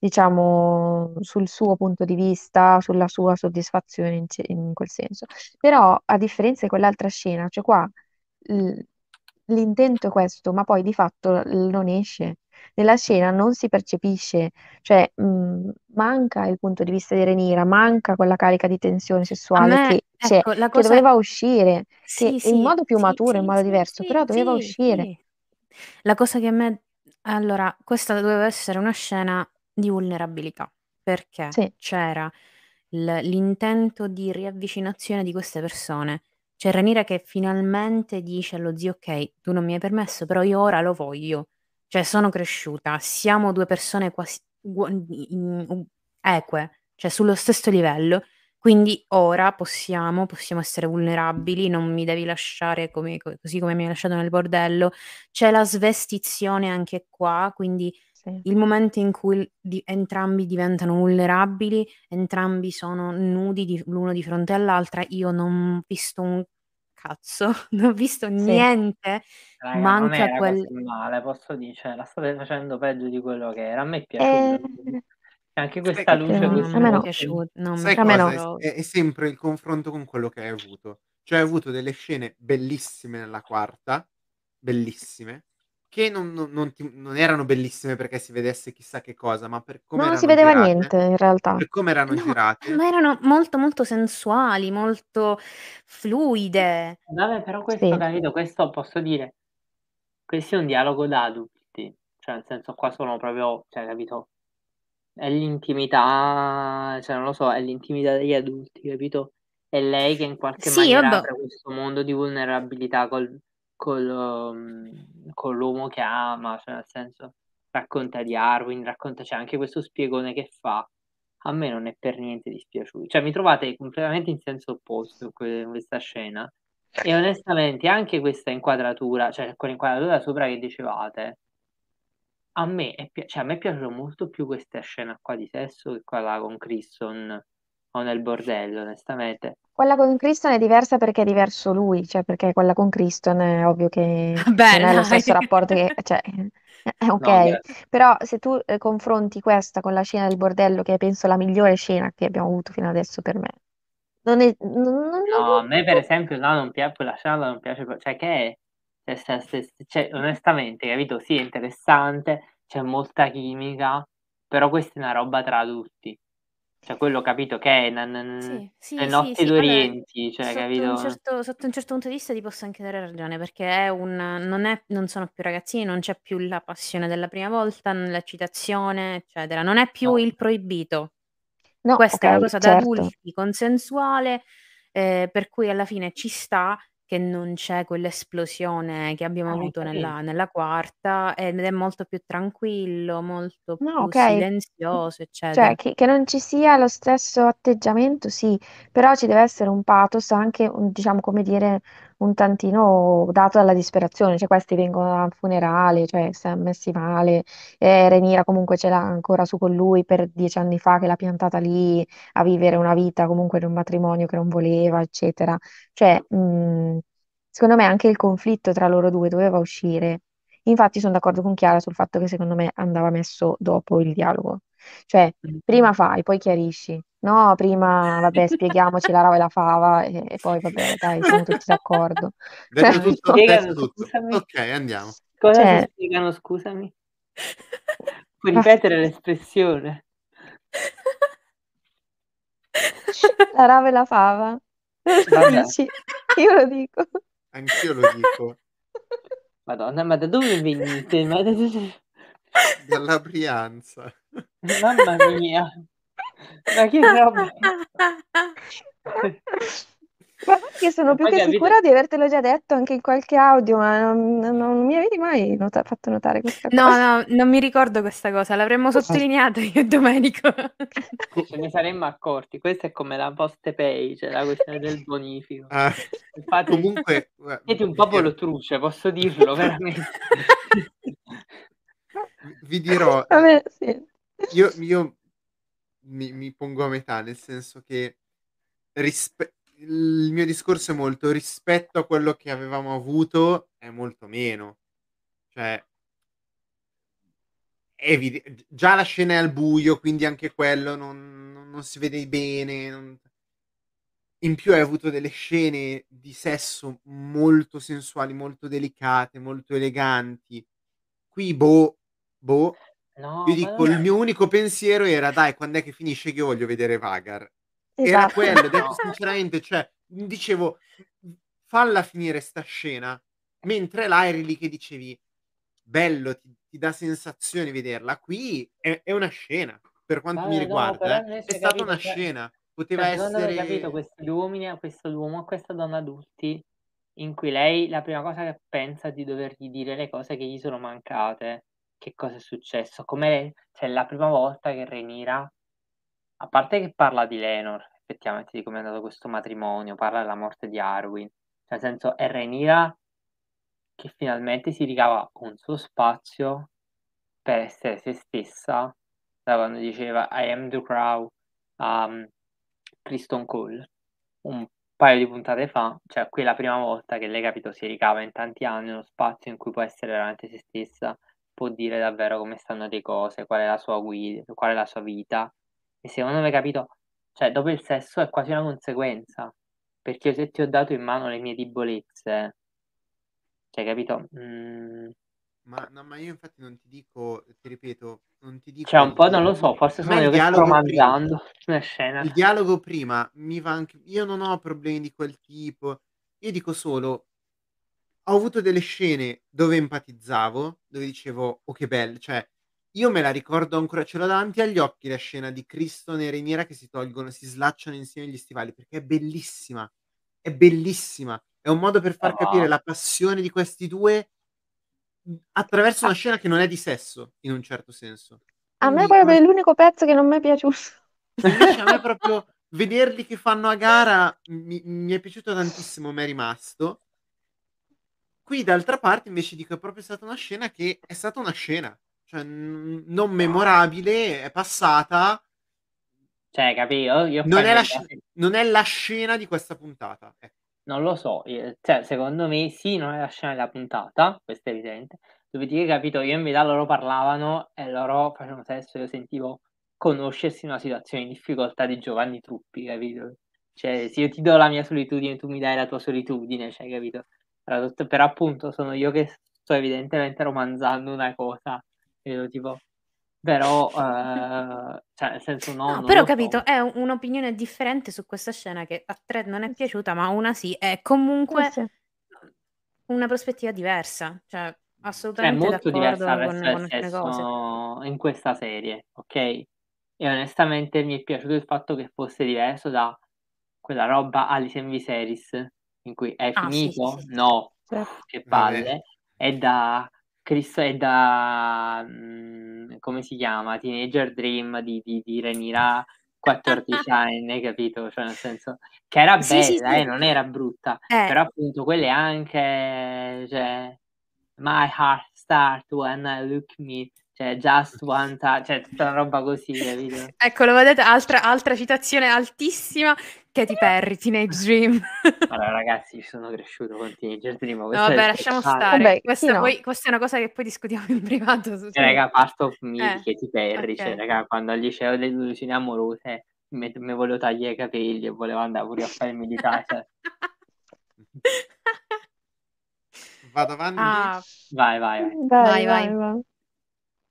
diciamo, sul suo punto di vista, sulla sua soddisfazione in, ce- in quel senso. Però a differenza di quell'altra scena, cioè qua l- l'intento è questo, ma poi di fatto l- non esce. Nella scena non si percepisce, cioè mh, manca il punto di vista di Renira, manca quella carica di tensione A sessuale me, che c'è, ecco, la che cosa... doveva uscire, Sì, che in sì, modo più sì, maturo, in sì, modo sì, diverso, però sì, doveva sì, uscire. sì. La cosa che a me... Allora, questa doveva essere una scena di vulnerabilità, perché Sì, c'era l- l'intento di riavvicinazione di queste persone. C'è Ranira che finalmente dice allo zio, ok, tu non mi hai permesso, però io ora lo voglio. Cioè, sono cresciuta, siamo due persone quasi ugu- in- u- eque, cioè sullo stesso livello. Quindi ora possiamo, possiamo essere vulnerabili, non mi devi lasciare come- co- così come mi hai lasciato nel bordello. C'è la svestizione anche qua, quindi sì. il momento in cui di- entrambi diventano vulnerabili, entrambi sono nudi di- l'uno di fronte all'altra. Io non ho visto un cazzo, non ho visto Sì. niente. Raga, non Manca era quel. così male, posso dire, cioè, la state facendo peggio di quello che era. A me è piaciuto. Eh, Anche questa luce, no, No, non a me mi è no. piaciuto. Non mi sai è A me no. piaciuto. è- è sempre il confronto con quello che hai avuto. Cioè hai avuto delle scene bellissime nella quarta, bellissime, che non, non- non ti- non erano bellissime perché si vedesse chissà che cosa, ma per come No, non si vedeva girate, niente in realtà. per come erano No, girate, ma erano molto molto sensuali, molto fluide. Vabbè, però questo, Sì. capito, questo posso dire, questo è un dialogo da adulti, cioè nel senso qua sono proprio, cioè capito, è l'intimità, cioè non lo so, è l'intimità degli adulti, capito? È lei che in qualche Sì, maniera vabbè. apre questo mondo di vulnerabilità col, col, um, con l'uomo che ama, cioè nel senso racconta di Arwin, racconta, c'è anche questo spiegone che fa. A me non è per niente dispiaciuto, cioè mi trovate completamente in senso opposto in que- in questa scena. E onestamente anche questa inquadratura, cioè quell'inquadratura sopra che dicevate, a me è, pi- cioè, a me è piaciuta molto più questa scena qua di sesso che quella con Kristen o nel bordello, onestamente. Quella con Kristen è diversa perché è diverso lui, cioè perché quella con Kristen è ovvio che Vabbè, non è lo stesso rapporto che, cioè, è ok. No. Però se tu eh, confronti questa con la scena del bordello, che è penso la migliore scena che abbiamo avuto fino adesso per me, non è, non- non- No, a me per esempio là non piace, quella scena non piace, cioè che è, cioè, cioè, onestamente, capito? Sì, è interessante, c'è molta chimica, però questa è una roba tra adulti. Cioè, quello capito che è n- n- Sì, le sì, sì, notti sì. Allora, d'Orienti, cioè, sotto un, capito? certo, sotto un certo punto di vista ti posso anche dare ragione, perché è un, non, è, non sono più ragazzini, non c'è più la passione della prima volta, l'eccitazione, eccetera. Non è più No. il proibito. No, Questa è una cosa da certo. adulti, consensuale, eh, per cui alla fine ci sta che non c'è quell'esplosione che abbiamo Ah, avuto capito? nella, nella quarta ed è molto più tranquillo, molto No, più ok. silenzioso, Cioè, eccetera. che, che non ci sia lo stesso atteggiamento, sì, però ci deve essere un pathos anche, un- diciamo, come dire, un tantino dato dalla disperazione. Cioè, questi vengono al funerale, cioè, si è messi male. Eh, Renira comunque ce l'ha ancora su con lui per dieci anni fa, che l'ha piantata lì a vivere una vita comunque di un matrimonio che non voleva, eccetera. Cioè, mh, secondo me anche il conflitto tra loro due doveva uscire. Infatti sono d'accordo con Chiara sul fatto che secondo me andava messo dopo il dialogo. Cioè, prima fai, poi chiarisci. No, prima, vabbè, spieghiamoci la rava e la fava e, e poi, vabbè, dai, siamo tutti d'accordo. Detto Cioè, tutto, Spiegano, tutto. scusami. Ok, andiamo. Cosa Cioè- spiegano, scusami? Puoi ripetere l'espressione? la rava e la fava. Lo Vabbè. dici? Io lo dico. Anch'io lo dico. Madonna, ma da dove venite? Ma da- Dalla Brianza. Mamma mia. Ma che roba. Ma che sono Ma più poi che capite- sicura di avertelo già detto anche in qualche audio, ma non, non- non mi avevi mai nota- fatto notare questa No, cosa. no, non mi ricordo questa cosa, l'avremmo sottolineata io e Domenico. Ce ne saremmo accorti. Questa è come la post page, la questione del bonifico. Ah, Infatti, comunque... guarda, siete un popolo truce, posso dirlo veramente. Vi dirò, Vabbè, sì. io, io mi, mi pongo a metà, nel senso che rispe- il mio discorso è molto rispetto a quello che avevamo avuto, è molto meno. Cioè, è evide- già la scena è al buio, quindi anche quello non, non- non si vede bene. non- In più hai avuto delle scene di sesso molto sensuali, molto delicate, molto eleganti. Qui, boh, boh, No, io dico, il mio unico pensiero era, dai, quando è che finisce che io voglio vedere Vagar? Era Esatto. quello, detto No. sinceramente, cioè, dicevo, falla finire sta scena, mentre là eri lì che dicevi, bello, ti, ti dà sensazioni vederla. Qui è, è una scena, per quanto mi Vabbè, no, riguarda, però eh. è stata capito, una cioè- scena, poteva Cioè, essere... capito, questi uomini, questo uomo e questa donna adulti, in cui lei la prima cosa che pensa è di dovergli dire le cose che gli sono mancate, che cosa è successo, come cioè la prima volta che Renira, a parte che parla di Lenor, effettivamente di come è andato questo matrimonio, parla della morte di Arwin, cioè nel senso è Renira che finalmente si ricava un suo spazio per essere se stessa, da quando diceva I am the crow a um, Kristen Cole. Un paio di puntate fa, cioè qui è la prima volta che lei capito si ricava in tanti anni uno spazio in cui può essere veramente se stessa, può dire davvero come stanno le cose, qual è la sua guida, qual è la sua vita. E secondo me, capito, cioè dopo il sesso è quasi una conseguenza, perché se ti ho dato in mano le mie debolezze, cioè capito? Mm, Ma, no, ma io infatti non ti dico, ti ripeto, non ti dico... cioè un po' non lo so, forse sono io il che sto dialogo prima- romanzando una scena. Il dialogo prima mi va anche. Io non ho problemi di quel tipo. Io dico solo. Ho avuto delle scene dove empatizzavo, dove dicevo, oh che bello. Cioè, io me la ricordo ancora, ce l'ho davanti agli occhi la scena di Criston e Reniera che si tolgono, si slacciano insieme gli stivali, perché è bellissima. È bellissima. È un modo per far Ah. capire la passione di questi due attraverso una scena che non è di sesso, in un certo senso. A me proprio è l'unico pezzo che non mi è piaciuto. Invece a me proprio vederli che fanno a gara mi, mi è piaciuto tantissimo, mi è rimasto. Qui d'altra parte invece dico è proprio stata una scena che è stata una scena, cioè n- non memorabile, è passata, Cioè, capito? Io non è, la, sc- non è la scena di questa puntata. Ecco. Non lo so, cioè, secondo me sì, non è la scena della puntata, questo è evidente. Dopodiché, capito, io in verità loro parlavano e loro facevano sesso, io sentivo conoscersi in una situazione di difficoltà di Giovanni Truppi, capito? Cioè, se io ti do la mia solitudine, tu mi dai la tua solitudine, cioè, capito? Era tutto- Però appunto sono io che sto evidentemente romanzando una cosa, capito? Tipo, però, eh, cioè, nel senso no, No, però ho capito, so. è un- un'opinione differente su questa scena che a tre non è piaciuta, ma una sì, è comunque sì. una prospettiva diversa, cioè Cioè, è assolutamente molto d'accordo diversa con, con in questa serie, ok? E onestamente mi è piaciuto il fatto che fosse diverso da quella roba Alice in Viserys, in cui è Ah, sì, finito? sì, sì. No, Certo. che Vabbè. palle. È da Cristo, è da mm, come si chiama? Teenager Dream di, di, di Renira 14 anni, capito? Cioè, nel senso che era bella, Sì, sì, sì. eh, non era brutta, Eh, però appunto quelle anche, cioè, My heart start when I look me, cioè just one time, cioè tutta una roba così, capito? ecco, lo vedete, altra, altra citazione altissima, Katy Perry, Teenage Dream. Allora ragazzi, ci sono cresciuto con Teenager Dream, No, vabbè, lasciamo speciale. stare. Vabbè, questa, no? poi- questa è una cosa che poi discutiamo in privato. su- Cioè, raga, part of me Eh, Katy Perry, ok. cioè, raga, quando al liceo le illusioni amorose mi, mi volevo tagliare i capelli e volevo andare pure a fare il militare. Vado avanti? Ah, Vai, vai, vai. Vai, Vai, vai, vai.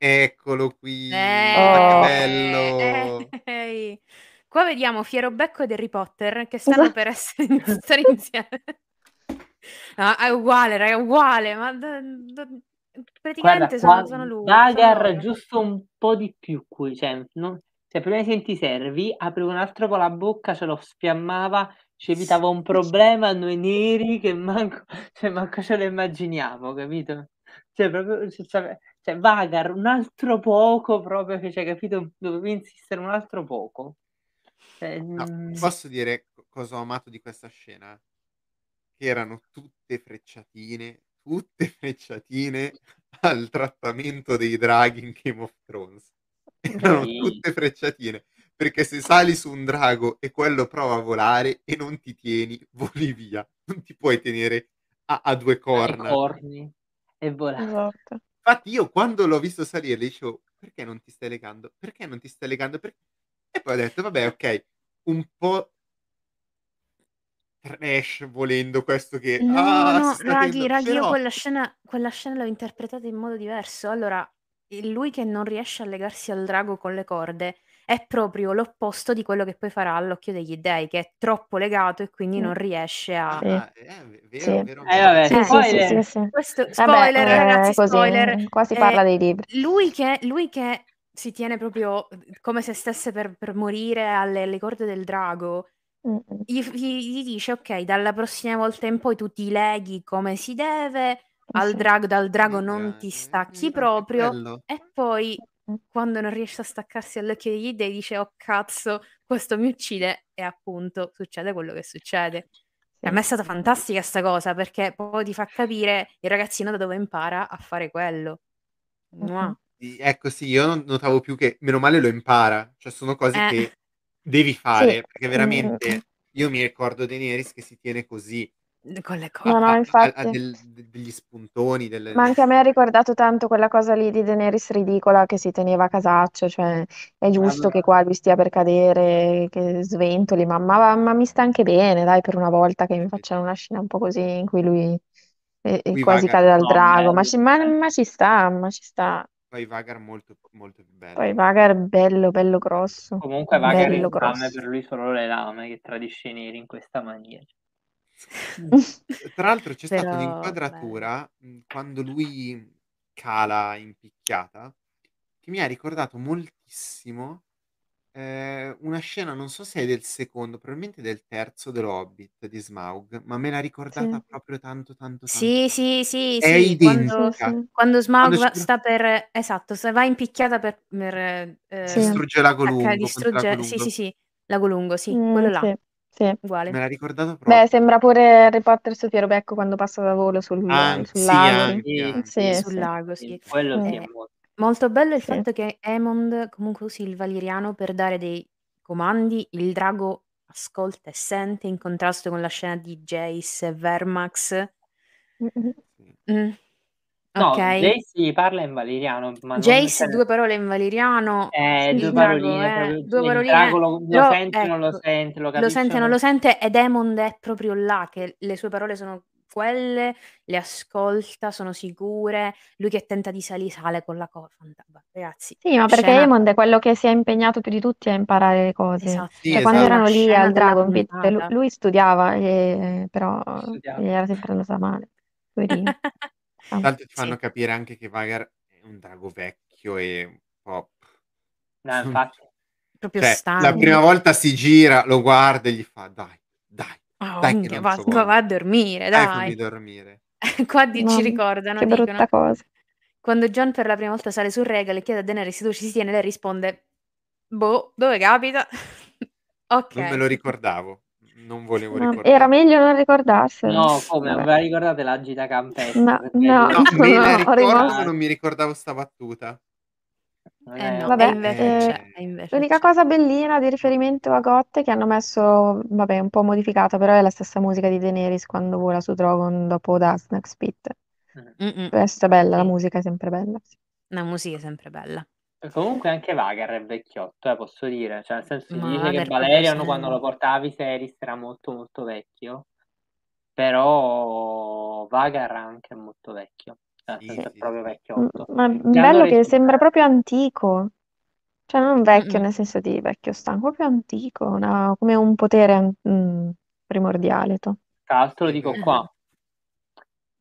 Eccolo qui. eh, Guarda Oh. che bello. ehi. Qua vediamo Fiero Becco ed Harry Potter che stanno Esatto. per essere stare insieme. No, è uguale, raga, è uguale, ma da- da- praticamente sono, qua sono lui. Sono loro. giusto un po' di più qui, cioè, no- cioè prima di senti servi, aprivo un altro po' la bocca, ce lo sfiammava, ci evitava un problema noi neri che manco, cioè, manco ce lo immaginiamo, capito? Cioè, proprio, cioè, cioè, cioè, Vagar un altro poco proprio, che c'è capito, dovevi insistere un altro poco. Cioè, No, mm, posso dire co- cosa ho amato di questa scena? Che erano tutte frecciatine, tutte frecciatine al trattamento dei draghi in Game of Thrones. Erano Sì. tutte frecciatine. Perché se sali su un drago e quello prova a volare e non ti tieni, voli via. Non ti puoi tenere a, a due corna. corni e volare. Esatto. Infatti io quando l'ho visto salire le dicevo perché non ti stai legando? Perché non ti stai legando? Perché... E poi ho detto vabbè ok, un po' trash volendo questo che... No, ah, no, raghi, raghi, io però- quella scena, quella scena l'ho interpretata in modo diverso. Allora, lui che non riesce a legarsi al drago con le corde è proprio l'opposto di quello che poi farà all'occhio degli dei, che è troppo legato e quindi Sì. non riesce a... Sì. ah, eh, vero, Sì. vero. Eh, vabbè, Sì, sì, sì, spoiler. sì, sì. Questo, Vabbè, spoiler, eh, ragazzi, così, spoiler. qua si Eh, parla dei libri. lui che, lui che si tiene proprio come se stesse per, per morire alle, alle corde del drago, Mm, mm. gli, gli- gli dice ok, dalla prossima volta in poi tu ti leghi come si deve, al Sì. drago, dal drago Eh, non eh, ti eh, stacchi proprio e poi Mm. Quando non riesce a staccarsi all'occhio degli dei dice oh cazzo, questo mi uccide e appunto succede quello che succede. E a me è stata fantastica sta cosa perché poi ti fa capire il ragazzino da dove impara a fare quello. Mua. Mhm. Sì, Ecco, sì, io non notavo più che, meno male lo impara, cioè sono cose Eh. che devi fare, perché Mm, veramente io mi ricordo Daenerys che si tiene così, Con le cose. No, no, a- a- a infatti. del- de- degli spuntoni, delle... Ma anche a me ha ricordato tanto quella cosa lì di Daenerys ridicola che si teneva a casaccio, cioè è giusto Vabbè. che qua lui stia per cadere, che sventoli, ma, ma- ma mi sta anche bene, dai, per una volta che mi facciano una scena un po' così in cui lui eh, eh, Qui quasi Vagar- cade dal No, drago, ma bello. ci, ma- ma ci sta, ma ci sta. Poi Vagar molto, molto più bello. Poi Vagar bello, bello grosso, Comunque Vagar bello in lame grosso. per lui solo le lame che tradisce i neri in questa maniera. Tra l'altro c'è stata Però, un'inquadratura mh, quando lui cala in picchiata che mi ha ricordato moltissimo eh, una scena, non so se è del secondo, probabilmente del terzo dello Hobbit di Smaug, ma me l'ha ricordata Sì. proprio tanto, tanto, tanto. Sì, sì, sì, È sì, quando, identica. Quando Smaug Quando va- ci- sta per... Esatto, se va in picchiata per... per eh, Sì. Distrugge l'ago attaccare- lungo, distrugge... contro l'ago Sì, lungo. sì, sì, l'ago lungo, sì, Mm, quello là, sì, sì. uguale. Me l'ha ricordato proprio. Beh, sembra pure Harry Potter su Piero Becco quando passa da volo sul, An- sul sì, lago. anche, Sì, anche. Sì, Sul sì. lago, sì. Quello sì, molto. Bello il Sì. fatto che Aemond comunque usi il valiriano per dare dei comandi, il drago ascolta e sente in contrasto con la scena di Jace e Vermax. Mm-mm. Sì. Mm, No, Ok. Jace parla in valiriano, ma non Jace, cioè, due parole in valiriano, eh, il due drago, paroline, eh, proprio, due il paroline, drago lo, lo però, sente, non lo ecco, sente, lo lo capisce, sente, non non- lo sente, ed Aemond è proprio là, che le sue parole sono quelle, le ascolta, sono sicure, lui che tenta di salire, sale con la cosa, ragazzi, Sì, ma perché scena, Aemond è quello che si è impegnato più di tutti a imparare le cose. esatto, Sì, Cioè, quando esatto. erano la lì scena al della Dragon Pit, lui, puntata. lui studiava, e- però Studiava. gli era sempre andata male. Poverino. Ah, Tanto ti fanno Sì. capire anche che Vagar è un drago vecchio e un po'... No, infatti, proprio Cioè, la stanco. prima volta si gira, lo guarda e gli fa dai, dai, Oh, dai che minchia, non va, va- va a dormire, Dai, fammi dai. dormire. Qua di- ci mamma, ricordano, che dicono, brutta cosa. quando John per la prima volta sale sul Regal e chiede a Daenerys dove ci si tiene, lei risponde, boh, dove capita? ok. Non me lo ricordavo, non volevo Ma ricordarlo. era meglio non ricordarselo. no, come, non Vabbè. ve la ricordate la gita campestre? No, Perché no, No, me no, la ricordo, rimasto- ma non mi ricordavo sta battuta. Eh no, Vabbè, invece eh, invece L'unica cosa bellina di riferimento a Gotte che hanno messo, vabbè, un po' modificata, però è la stessa musica di Daenerys quando vola su Drogon dopo da Snack Spit. Mm. Mm-mm. Questa è bella, la musica è sempre bella. La musica è sempre bella. Comunque anche Vagar è vecchiotto, eh, posso dire. Cioè, nel senso, si dice che Valerian quando se- lo portava a Viserys era molto molto vecchio, però Vagar anche è molto vecchio. Cioè, nel Sì, senso, è sì, proprio vecchiotto. Ma bello che sembra proprio antico. Cioè non vecchio Mm-mm. nel senso di vecchio stanco, proprio antico, una- come un potere mm, primordiale. to. Tra l'altro lo dico qua,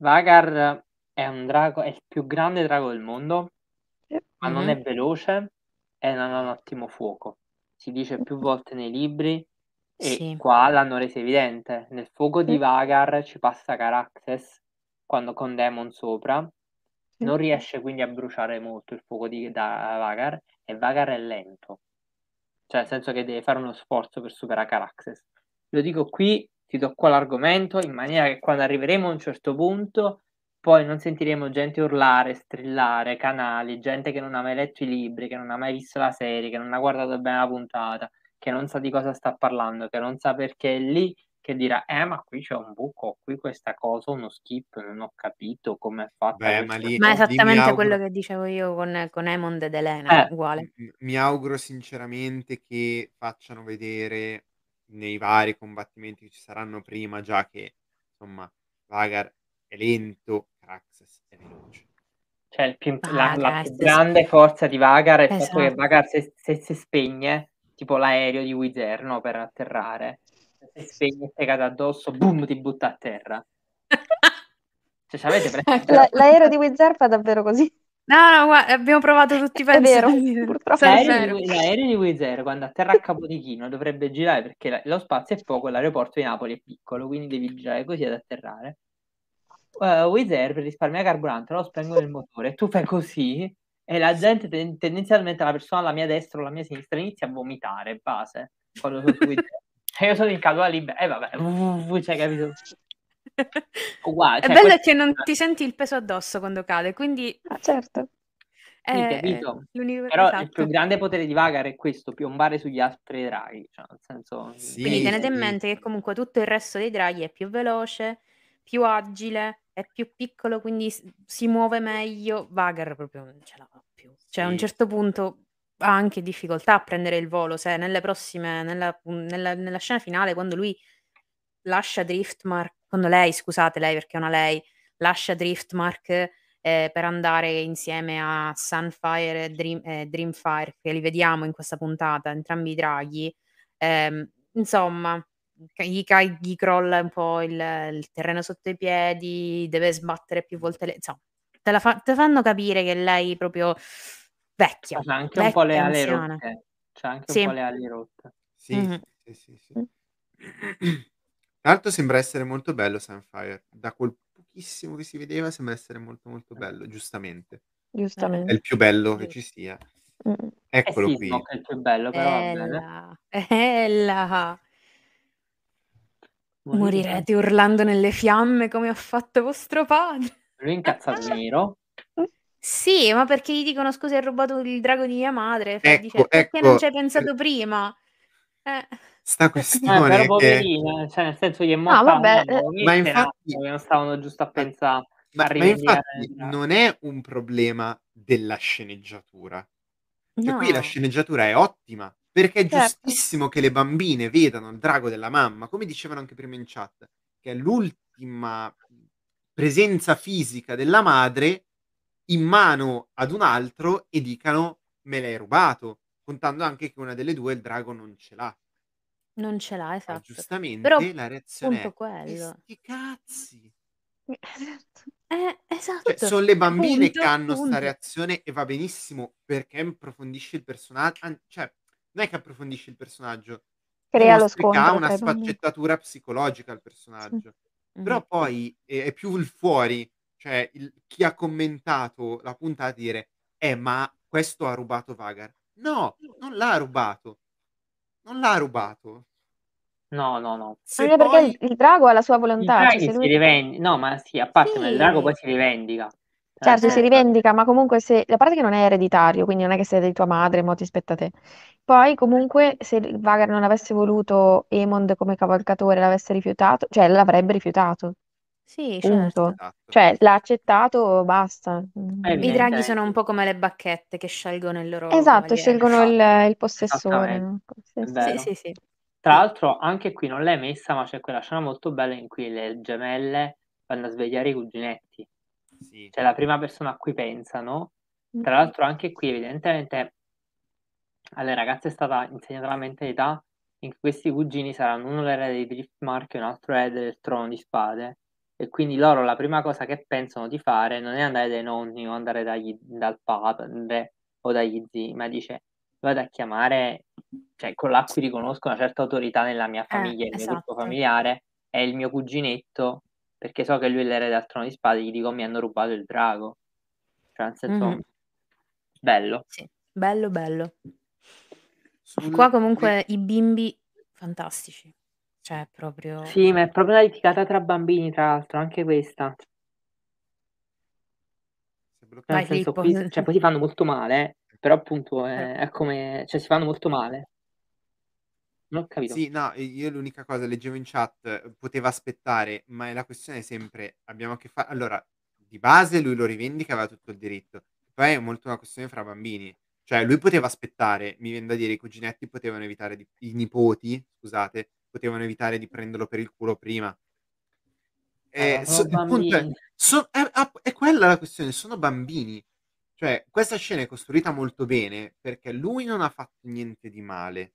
Vagar è un drago, è il più grande drago del mondo, Ma non Mhm. è veloce e non ha un ottimo fuoco. Si dice più volte nei libri e Sì. qua l'hanno reso evidente. Nel fuoco di. Vagar ci passa Caraxes quando con Demon sopra, non riesce quindi a bruciare molto il fuoco di da Vagar e Vagar è lento. Cioè, nel senso che deve fare uno sforzo per superare Caraxes. Lo dico qui, ti do qua l'argomento, in maniera che quando arriveremo a un certo punto, poi non sentiremo gente urlare, strillare, canali, gente che non ha mai letto i libri, che non ha mai visto la serie, che non ha guardato bene la puntata, che non sa di cosa sta parlando, che non sa perché è lì, che dirà, eh, ma qui c'è un buco, qui questa cosa, uno skip, non ho capito come è fatta Beh, ma lì- Ma è esattamente auguro- quello che dicevo io con, con Emond ed Elena, Eh. uguale. Mi auguro sinceramente che facciano vedere nei vari combattimenti che ci saranno prima già che insomma Vagar è lento, Caraxes è veloce. Cioè, il più- Ah, la, la più grande forza di Vagar è il fatto che Esatto. Vagar se, se si spegne, tipo l'aereo di Wizard, no, per atterrare, se si spegne e cade addosso, boom, ti butta a terra. Cioè, ci avete presente? La- l'aereo di Wizard fa davvero così. No, no, guarda, abbiamo provato tutti i È pezzi. vero, del- purtroppo Sì, è L'aereo vero. di, l'aereo di Wizard quando atterra a Capodichino dovrebbe girare perché la- lo spazio è poco l'aeroporto di Napoli è piccolo, quindi devi girare così ad atterrare. Uh, Wizard per risparmiare carburante lo spengono il motore e tu fai così e la gente ten- tendenzialmente la persona alla mia destra o alla mia sinistra inizia a vomitare base quando sono su Wizard. E io sono in caduta libera e vabbè, uh, cioè, capito? Uguale, È cioè, bello questo- che non ti senti il peso addosso quando cade, quindi Ah, certo. è Sì, capito. l'unico Però il esatto. più grande potere di Vagar è questo, piombare sugli altri draghi, cioè nel senso... Sì, Quindi tenete in sì, mente che sì. comunque tutto il resto dei draghi è più veloce, più agile, è più piccolo, quindi si muove meglio. Vagar proprio non ce la fa più. Cioè a un Sì. certo punto ha anche difficoltà a prendere il volo, se nelle prossime, nella, nella- nella scena finale, quando lui lascia Driftmark, quando lei, scusate lei perché è una lei, lascia Driftmark eh, per andare insieme a Sunfire e Dream- eh, Dreamfire, che li vediamo in questa puntata, entrambi i draghi, ehm, insomma, gli, ca- gli crolla un po' il, il terreno sotto i piedi, deve sbattere più volte le... Insomma, te, la fa- te fanno capire che lei proprio vecchia, C'ha anche un po' le vecchia, ali anziana. rotte. C'ha anche Sì. un po' le ali rotte. Sì, Mhm. sì, sì, sì. Tra l'altro sembra essere molto bello Sunfire, da quel pochissimo che si vedeva sembra essere molto molto bello, giustamente. È Giustamente. il più bello che ci sia. Mm. Eh Eccolo sì, qui. È il più bello, però va bene. Ella, ella. Morire. Morirete urlando nelle fiamme come ha fatto vostro padre. Lui è incazzato nero. Sì, ma perché gli dicono scusa, hai rubato il drago di mia madre? Fa- Ecco, dice, perché non ecco. ci hai pensato prima? Eh, Sta Eh, questione però è che... poverina, cioè nel senso gli è morta la vabbè, eh, Ma infatti- non stavano giusto a pensare Ma, a ma infatti non è un problema della sceneggiatura. Cioè qui la no. sceneggiatura è ottima, perché è Certo. giustissimo che le bambine vedano il drago della mamma, come dicevano anche prima in chat, che è l'ultima presenza fisica della madre in mano ad un altro e dicano me l'hai rubato, contando anche che una delle due il drago non ce l'ha. Non ce l'ha, Ma esatto. giustamente Però, la reazione è quello. "E sti cazzi. Esatto. Eh, Cioè, esatto. sono le bambine Punto, che hanno sta punto. reazione e va benissimo perché approfondisce il personaggio. Cioè, non è che approfondisce il personaggio, Crea lo che ha scontro una sfaccettatura psicologica al personaggio. Mhm. Però poi è, è più il fuori, cioè il- chi ha commentato la puntata dire, eh, ma questo ha rubato Vagar. No, non l'ha rubato. Non l'ha rubato. No, no, no. Se Anche perché poi... il, il drago ha la sua volontà, cioè lui... rivendica, no, ma sì, a parte, ma il drago Sì. poi si rivendica. Certo, nel si senso- rivendica, ma comunque se... A parte che non è ereditario, quindi non è che sei di tua madre, mo ti spetta a te. Poi comunque se il Vagar non avesse voluto Aemond come cavalcatore, l'avesse rifiutato, cioè l'avrebbe rifiutato. Sì, Punto. certo. Esatto. Cioè, l'ha accettato, basta. Eh, I Mm. draghi evidentemente sono un po' come le bacchette che scelgono il loro Esatto, cavaliere. scelgono il, Esatto, il possessore. Sì, è sì. Sì, vero. sì, sì. Tra l'altro anche qui non l'hai messa, ma c'è quella scena molto bella in cui le gemelle vanno a svegliare i cuginetti. Sì. Cioè la prima persona a cui pensano. Mm. Tra l'altro anche qui evidentemente alle ragazze è stata insegnata la mentalità in cui questi cugini saranno uno l'erede di Driftmark e un altro erede del trono di spade. E quindi loro la prima cosa che pensano di fare non è andare dai nonni o andare dagli- dal padre o dagli zii, ma dice vado a chiamare, cioè con cui riconosco una certa autorità nella mia Eh, famiglia, il mio gruppo esatto. familiare, è il mio cuginetto, perché so che lui è l'erede del trono di spade, gli dico mi hanno rubato il drago. Cioè, nel senso, Mhm. bello. Sì, bello, bello. Sul- Qua comunque i bimbi fantastici. Cioè, proprio... Sì, ma è proprio una litigata tra bambini, tra l'altro, anche questa. È. Cioè, Vai, nel senso, Filippo. poi, cioè, poi si fanno molto male, eh, però appunto è, Però- è come... Cioè, si fanno molto male. Non ho capito. Sì, no, io l'unica cosa leggevo in chat, eh, poteva aspettare, ma la questione è sempre, abbiamo a che fare, allora, di base lui lo rivendica, aveva tutto il diritto, poi è molto una questione fra bambini, cioè lui poteva aspettare, mi viene da dire, i cuginetti potevano evitare, di, i nipoti, scusate, potevano evitare di prenderlo per il culo prima. Eh, ma so- è, so- è, è quella la questione, sono bambini. Cioè, questa scena è costruita molto bene perché lui non ha fatto niente di male.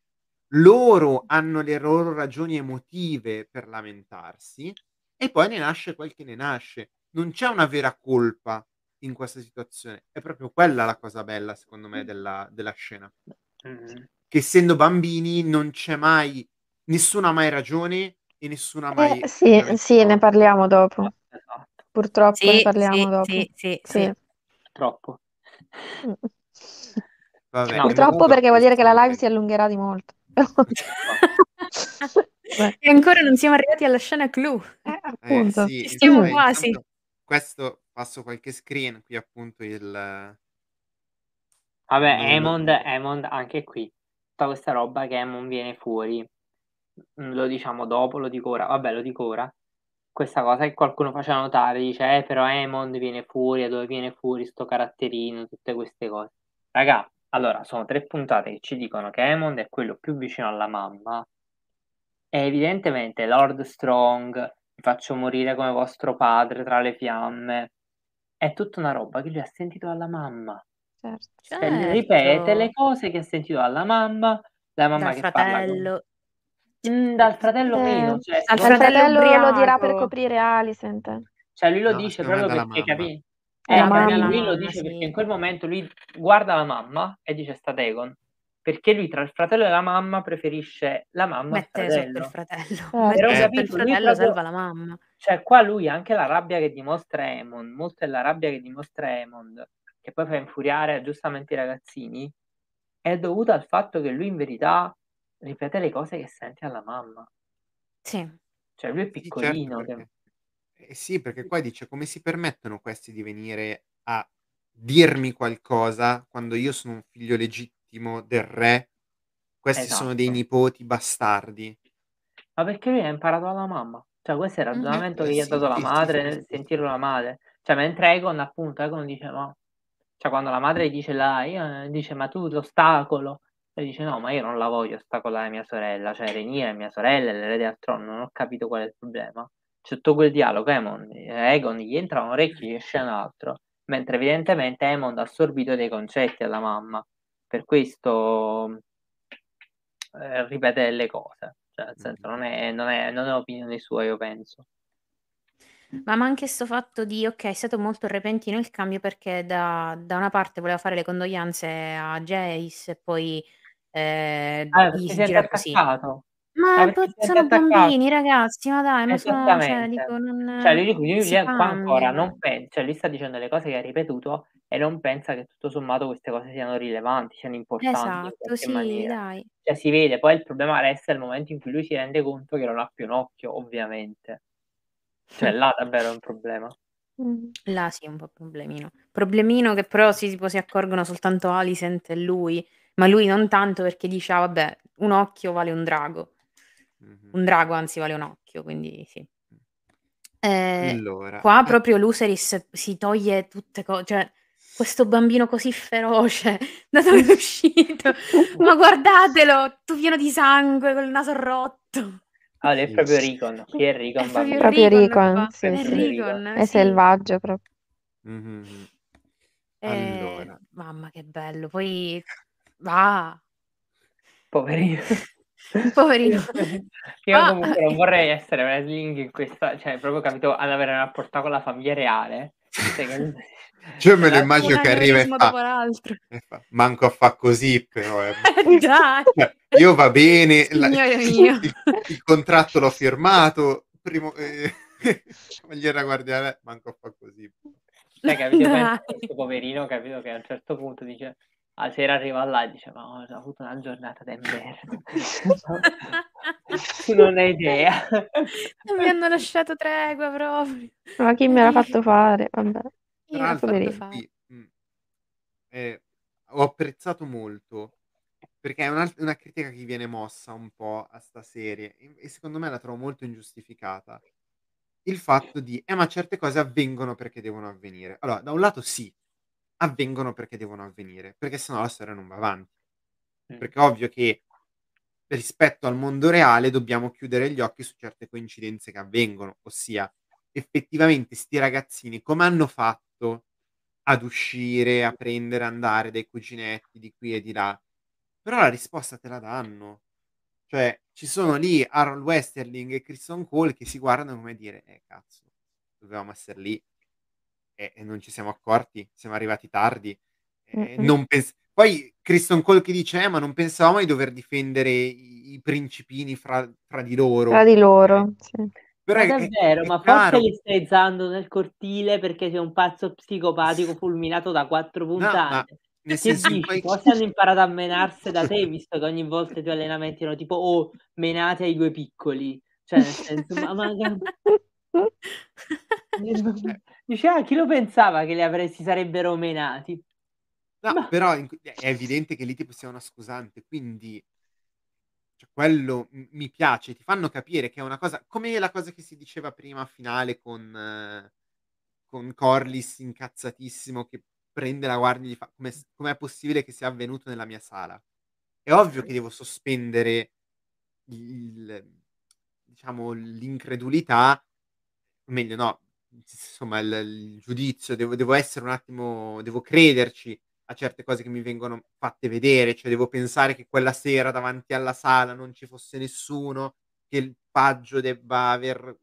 Loro hanno le loro ragioni emotive per lamentarsi e poi ne nasce quel che ne nasce. Non c'è una vera colpa in questa situazione. È proprio quella la cosa bella, secondo me, della, della scena. Mm. Che essendo bambini non c'è mai, nessuno ha mai ragione e nessuno ha mai... Eh, sì, sì, ne parliamo dopo. Esatto, Purtroppo ne Sì, parliamo sì, dopo. sì, sì, Sì. sì. troppo. Mm. Vabbè, No, Purtroppo comunque perché vuol dire che la live si allungherà di molto. E ancora non siamo arrivati alla scena clou. Eh, Eh, appunto. sì, Ci stiamo quasi. questo passo qualche screen, qui appunto il... Vabbè, Emond, Emond, anche qui, tutta questa roba che Emond viene fuori, mm, lo diciamo dopo, lo dico ora, vabbè, lo dico ora. Questa cosa che qualcuno faceva notare, dice, eh, però Emond viene fuori, da dove viene fuori sto caratterino, tutte queste cose. Raga, allora, sono tre puntate che ci dicono che Emond è quello più vicino alla mamma. E evidentemente Lord Strong, vi faccio morire come vostro padre tra le fiamme, è tutta una roba che lui ha sentito dalla mamma. Certo. Cioè, Certo. ripete le cose che ha sentito dalla mamma, la mamma Dal che parla con... fratello. Mm, dal fratello Eh, meno, cioè, Dal fratello fratello lo dirà per coprire Alicent. cioè, lui lo No, dice proprio perché capi? Eh, Eh, capì? mamma. Lui lo dice sì. perché in quel momento lui guarda la mamma e dice sta Dagon, perché lui tra il fratello e la mamma preferisce la mamma al Mette sotto il fratello. fratello. Però Mette Eh, il capito, lui fratello, proprio- salva la mamma. Cioè, qua lui anche la rabbia che dimostra Emond, molto della rabbia che dimostra Emond, che poi fa infuriare giustamente i ragazzini, è dovuta al fatto che lui in verità ripete le cose che sente alla mamma. Sì. Cioè, lui è Sì, certo, piccolino. che- perché... eh, sì, perché qua dice come si permettono questi di venire a dirmi qualcosa quando io sono un figlio legittimo del re, questi sono dei Esatto. nipoti bastardi. Ma perché lui ha imparato dalla mamma? Cioè, questo è il ragionamento Eh, che gli ha sì, dato la sì, madre sì, nel sì. la madre. Cioè, mentre Egon, appunto, Egon dice, ma... Cioè, quando la madre dice, là, io, dice, ma tu l'ostacolo. E dice, no, ma io non la voglio ostacolare mia sorella. Cioè, Renier è mia sorella, l'erede al trono, non ho capito qual è il problema. C'è tutto quel dialogo, Emon, Egon gli entra un orecchio, gli esce un altro. Mentre evidentemente Emond ha assorbito dei concetti alla mamma. Per questo eh, ripete delle cose. Cioè, nel senso, non è, non è, non è opinione sua, io penso. Ma, ma anche sto fatto di, ok, è stato molto repentino il cambio perché da, da una parte voleva fare le condoglianze a Jace e poi eh, Ah, si si sente gira così. attaccato. Ma poi sono bambini, ragazzi, ma dai, ma sono, cioè, Esattamente. dico, non, Cioè, lui, lui, si qua ancora cambia. non pensa, cioè, lui sta dicendo le cose che ha ripetuto e non pensa che tutto sommato queste cose siano rilevanti, siano importanti in Esatto, qualche sì, maniera. dai. Cioè, si vede, poi il problema resta il momento in cui lui si rende conto che non ha più un occhio, ovviamente. Cioè, là davvero è un problema. Là sì, un po' problemino. Problemino che però si, tipo, si accorgono soltanto Alicent e lui, ma lui non tanto perché dice, ah, vabbè, un occhio vale un drago. Mhm. Un drago anzi vale un occhio, quindi sì. Eh, Allora, qua eh, proprio Luceris si toglie tutte cose, cioè questo bambino così feroce, da dove è uscito? Ma guardatelo, tutto pieno di sangue, col naso rotto. Ah, è Sì. proprio Recon. Chi è? È proprio bambino? Qua. sì, È sì. Recon, È sì. selvaggio proprio. mhm. Eh, Allora. mamma che bello. Poi va, Poverino. poverino. Io Ah, comunque non vorrei essere wrestling in questa, cioè proprio capito, ad avere un rapporto con la famiglia reale. Cioè, me lo immagino che arriva e fa, e fa, manco a fa così, però. eh. Eh, Cioè, io va bene, la- il, il contratto l'ho firmato, primo, eh, Cavaliere guardiare, manco a fa così. Cioè, capito? Questo poverino, capito, che a un certo punto dice, la sera arriva là e dice, ma ho avuto una giornata da merda. tu non hai idea. Non mi hanno lasciato tregua proprio. Ma chi me l'ha fatto fare? Vabbè. Io Tra l'altro, fare. mh, eh, ho apprezzato molto perché è una, una critica che viene mossa un po' a sta serie e, e secondo me la trovo molto ingiustificata. Il fatto di, eh, ma certe cose avvengono perché devono avvenire. Allora, da un lato sì, avvengono perché devono avvenire, perché sennò la storia non va avanti. Mm. Perché è ovvio che rispetto al mondo reale dobbiamo chiudere gli occhi su certe coincidenze che avvengono, ossia effettivamente sti ragazzini come hanno fatto ad uscire, a prendere, andare dai cuginetti di qui e di là? Però la risposta te la danno. Cioè, ci sono lì Harold Westerling e Christian Cole che si guardano come dire, eh cazzo, dovevamo essere lì e, e non ci siamo accorti, siamo arrivati tardi. Eh, non pens- Poi Christian Cole che dice, eh, ma non pensavamo di dover difendere i, i principini fra, fra di loro. Tra di loro, sì. Però Ma è- è- davvero, è ma chiaro- forse li stai usando nel cortile perché sei un pazzo psicopatico fulminato da quattro No, puntate. nel Che senso dici? poi- Forse hanno imparato a menarsi da te, visto che ogni volta i tuoi allenamenti erano tipo, oh, menate ai due piccoli. Cioè, nel senso, ma, ma... Dice, ah, chi lo pensava che li avresti sarebbero menati? No, Ma- però in- è evidente che lì tipo sia una scusante, quindi cioè, quello m- mi piace, ti fanno capire che è una cosa, come la cosa che si diceva prima a finale con, eh, con Corliss incazzatissimo che prende la guardia e gli fa, come com'è possibile che sia avvenuto nella mia sala? È ovvio che devo sospendere il, diciamo, l'incredulità, meglio no, insomma il, il giudizio, devo, devo essere un attimo, devo crederci a certe cose che mi vengono fatte vedere, cioè devo pensare che quella sera davanti alla sala non ci fosse nessuno, che il paggio debba aver,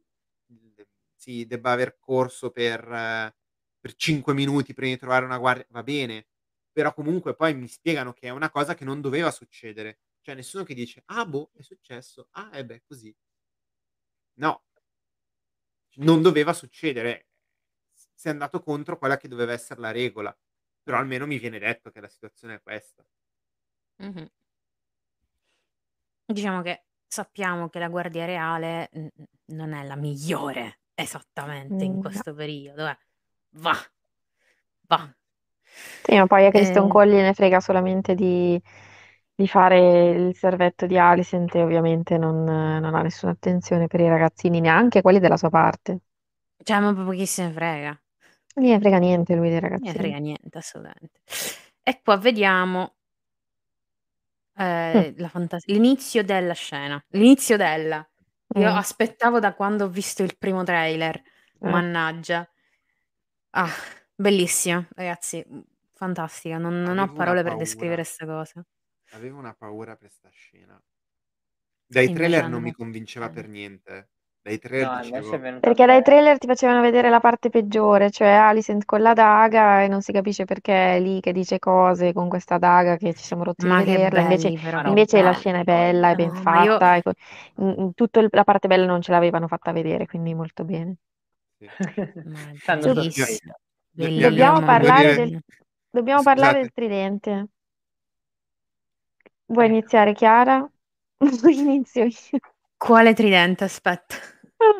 sì, debba aver corso per, eh, per 5 minuti prima di trovare una guardia, va bene, però comunque poi mi spiegano che è una cosa che non doveva succedere, cioè nessuno che dice, ah boh, è successo, ah e beh, così. No, non doveva succedere, si è andato contro quella che doveva essere la regola, però almeno mi viene detto che la situazione è questa. Mhm. Diciamo che sappiamo che la Guardia Reale mm, non è la migliore esattamente in Mm, questo periodo. eh. Va, va. Sì, ma poi a Kristen Eh. Cole gliene frega solamente di, di fare il servetto di Alicent e ovviamente non, non ha nessuna attenzione per i ragazzini, neanche quelli della sua parte. Cioè, ma proprio chi se ne frega. Non gliene frega niente lui dei Non ne ragazzini. frega niente, assolutamente. E qua vediamo eh, la fantas- l'inizio della scena. L'inizio della. Io Mm. aspettavo da quando ho visto il primo trailer. Eh. Mannaggia. Ah, bellissima, ragazzi. Fantastica. Non, non ho Avevo una parole per paura. descrivere questa cosa. Avevo una paura per sta scena. Dai Invece trailer hanno non mi convinceva per niente. Dai trailer No, invece dicevo, venuta Perché dai bene. trailer ti facevano vedere la parte peggiore, cioè Alicent con la daga e non si capisce perché è lì che dice cose con questa daga che ci siamo rotti Ma di che vederla, invece, belli però, Ma invece la scena è bella, è ben No, ma io... fatta, e co- mm, mm, il- la parte bella non ce l'avevano fatta vedere, quindi molto bene. sì. Ma Stanno Su- Dobbiamo parlare del, dobbiamo parlare del Scusate, tridente. Vuoi Ecco. iniziare, Chiara? Inizio io. Quale tridente? Aspetta.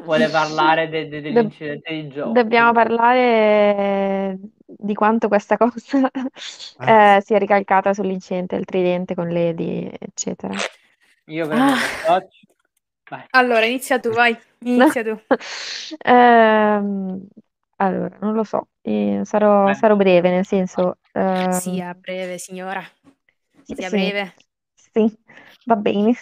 Vuole parlare de- de- dell'incidente di gioco. Dobbiamo parlare di quanto questa cosa Ah. eh, sia ricalcata sull'incidente del tridente con Lady, eccetera. Io prendo Ah. Allora, inizia tu, vai. Inizia tu. Ehm, allora, non lo so, eh, sarò, sarò breve, nel senso... ehm, Sia breve, signora. Sia sì, breve. Sì, va bene.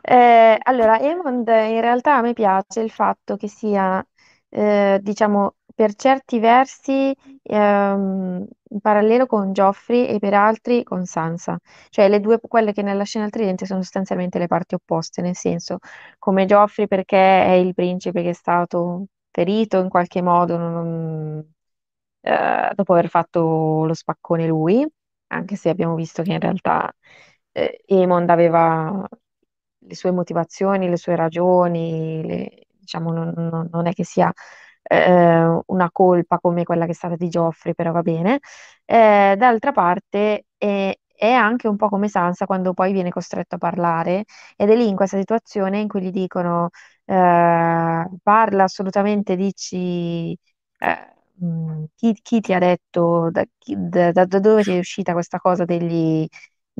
Eh, allora, Emond in realtà a me piace il fatto che sia, eh, diciamo, per certi versi ehm, in parallelo con Joffrey e per altri con Sansa. Cioè le due, quelle che nella scena al tridente sono sostanzialmente le parti opposte, nel senso, come Joffrey perché è il principe che è stato ferito in qualche modo, non- eh, dopo aver fatto lo spaccone lui, anche se abbiamo visto che in realtà eh, Emond aveva le sue motivazioni, le sue ragioni, le- diciamo, non, non- non è che sia eh, una colpa come quella che è stata di Joffrey, però va bene. Eh, d'altra parte è, è anche un po' come Sansa quando poi viene costretto a parlare ed è lì in questa situazione in cui gli dicono eh, parla assolutamente, dici eh, chi, chi ti ha detto da, chi- da- da dove ti è uscita questa cosa degli,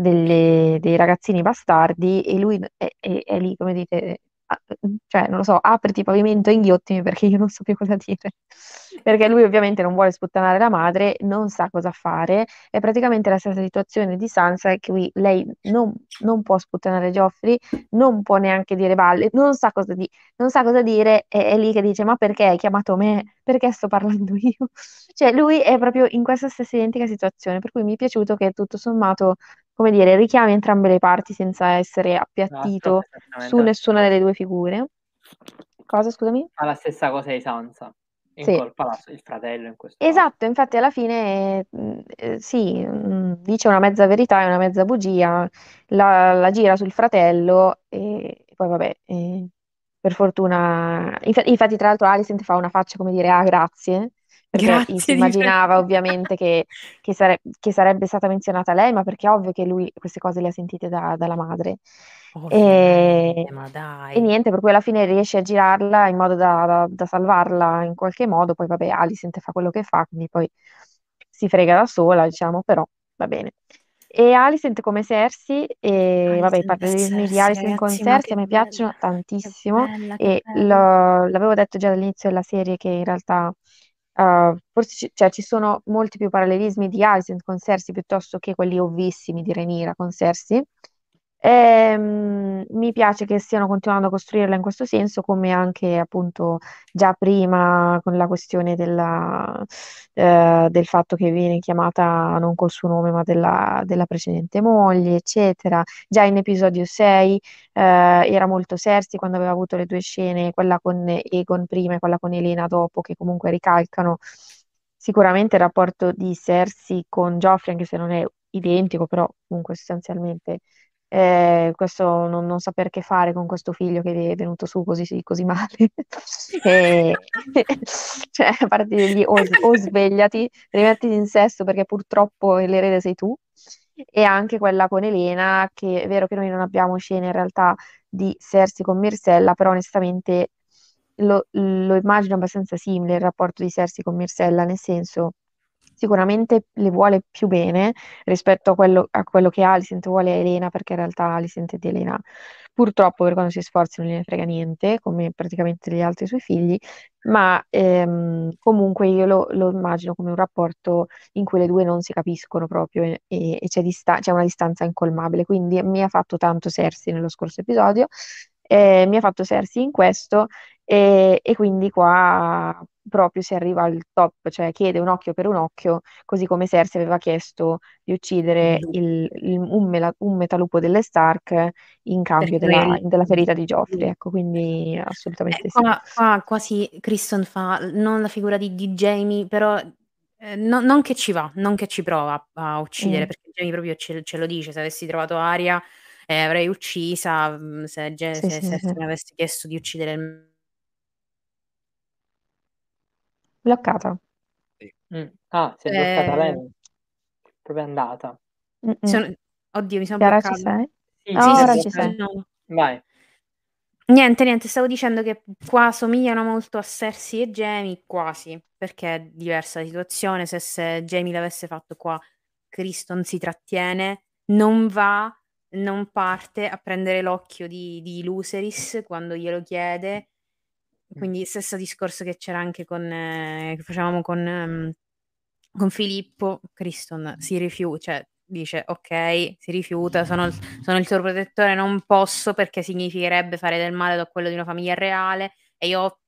delle- dei ragazzini bastardi e lui è, è- è lì, come dite, ah, cioè non lo so, apriti pavimento e inghiottimi perché io non so più cosa dire. Perché lui ovviamente non vuole sputtanare la madre, non sa cosa fare, è praticamente la stessa situazione di Sansa, che qui lei non, non può sputtanare Joffrey, non può neanche dire balle, non sa cosa, di- non sa cosa dire, e è lì che dice: Ma perché hai chiamato me? Perché sto parlando io? Cioè, lui è proprio in questa stessa identica situazione, per cui mi è piaciuto che tutto sommato, come dire, richiami entrambe le parti senza essere appiattito Esatto, su nessuna delle due figure. Cosa, scusami? Fa la stessa cosa di Sansa. Sì. Incolpa la- il fratello in questo caso. Esatto, infatti alla fine mh, eh, sì, mh, dice una mezza verità e una mezza bugia, la, la gira sul fratello e poi vabbè, eh, per fortuna, infa- infatti tra l'altro Alicent fa una faccia come dire ah grazie, perché Grazie si di immaginava verdad. ovviamente che, che sare- che sarebbe stata menzionata lei, ma perché è ovvio che lui queste cose le ha sentite da- dalla madre. E, ma e niente, per cui alla fine riesce a girarla in modo da, da- da salvarla in qualche modo. Poi, vabbè, Alicent fa quello che fa, quindi poi si frega da sola, diciamo, però va bene. E Alicent come Cersei, e vabbè, i Alicent parallelismi di Alicent con Cersei me piacciono tantissimo bella, e lo- l'avevo detto già dall'inizio della serie che in realtà eh, forse ci, cioè, ci sono molti più parallelismi di Alicent con Cersei piuttosto che quelli ovvissimi di Rhaenyra con Cersei. Ehm, mi piace che stiano continuando a costruirla in questo senso, come anche appunto già prima con la questione della, eh, del fatto che viene chiamata non col suo nome, ma della, della precedente moglie, eccetera. Già in episodio 6 eh, era molto Cersei quando aveva avuto le due scene, quella con Egon prima e quella con Elena dopo, che comunque ricalcano sicuramente il rapporto di Cersei con Joffrey, anche se non è identico, però comunque sostanzialmente eh, questo non, non saper che fare con questo figlio che è venuto su così, così male. E, cioè, a parte dirgli o, o svegliati, rimettiti in sesto perché purtroppo l'erede sei tu. E anche quella con Elena, che è vero che noi non abbiamo scene in realtà di Cersei con Myrcella, però onestamente lo, lo immagino abbastanza simile il rapporto di Cersei con Myrcella, nel senso sicuramente le vuole più bene rispetto a quello, a quello che Alicent vuole a Elena, perché in realtà Alicent di Elena. Purtroppo per quando si sforza non gliene frega niente, come praticamente gli altri suoi figli, ma ehm, comunque io lo, lo immagino come un rapporto in cui le due non si capiscono proprio e, e c'è, dista- c'è una distanza incolmabile, quindi mi ha fatto tanto Cersei nello scorso episodio, eh, mi ha fatto Cersei in questo e, e quindi qua proprio si arriva al top, cioè chiede un occhio per un occhio, così come Cersei aveva chiesto di uccidere il- il- un, mela- un metalupo delle Stark in cambio della, della ferita di Joffrey, ecco, quindi assolutamente Eh, sì. qua, qua quasi Kristen fa non la figura di, di Jamie, però eh, no- non che ci va, non che ci prova a uccidere, Mm. perché Jamie proprio ce, ce lo dice, se avessi trovato Aria eh, avrei uccisa, mm, se, Ge- Sì, se sì, Cersei sì. mi avesse chiesto di uccidere il... Bloccata. Mm. Ah, si è bloccata Eh, lei. Proprio andata. Mm-mm. sono- Oddio, mi sono Chiara, ci bloccata. sei? Sì, Ah, sì, si è ora ci bloccata. sei. No. Vai. Niente, niente, stavo dicendo che qua somigliano molto a Cersei e Jamie, quasi, perché è diversa la situazione. Se, se Jamie l'avesse fatto qua, Criston si trattiene, non va, non parte a prendere l'occhio di, di Luceris quando glielo chiede, quindi stesso discorso che c'era anche con ehm, che facevamo con mhmm, con Filippo, Criston si rifiu cioè dice: "Okay, si rifiuta, sono sono il suo protettore, non posso perché significherebbe fare del male a quello di una famiglia reale e io ho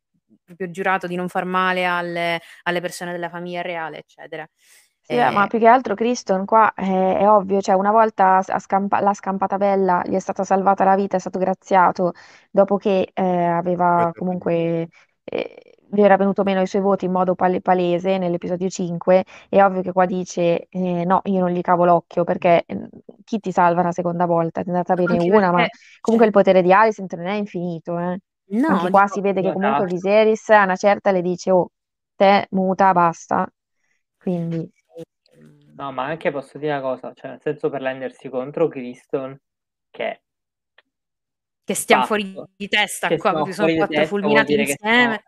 proprio giurato di non far male alle alle persone della famiglia reale", eccetera. Sì, eh, ma più che altro Criston qua è, è ovvio, cioè una volta ha scampa- l'ha scampata bella, gli è stata salvata la vita, è stato graziato dopo che eh, aveva comunque eh, gli era venuto meno i suoi voti in modo pal- palese nell'episodio 5, è ovvio che qua dice eh, no, io non gli cavo l'occhio perché eh, chi ti salva una seconda volta? Ti è andata bene Anche una, ma perché, comunque il cioè potere di Alicent non è infinito, eh. No, Anche qua dico si vede che comunque esatto. Viserys a una certa le dice oh, te muta, basta. Quindi No, ma anche posso dire una cosa, cioè nel senso per rendersi contro Criston che Che stiam fatto, fuori di testa che qua, stiamo proprio sono fuori di 4 testa vuol fulminati dire che stiamo insieme.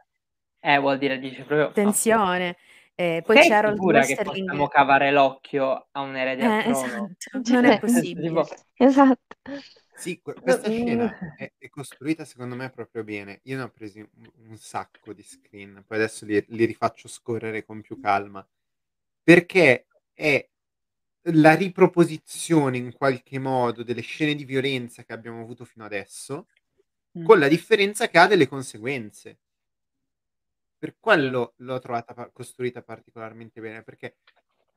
eh, vuol dire dice proprio fatto. Tensione. Ehm, poi Sei c'è Harold sicura che Westerling possiamo cavare l'occhio a un erede Eh, esatto, non Cioè, è senso, possibile. tipo Esatto. Sì, questa mhmm scena è è costruita secondo me proprio bene. Io ne ho presi un un sacco di screen, poi adesso li li rifaccio scorrere con più calma, perché è la riproposizione in qualche modo delle scene di violenza che abbiamo avuto fino adesso, Mh. con la differenza che ha delle conseguenze. Per quello l'ho trovata pa costruita particolarmente bene, perché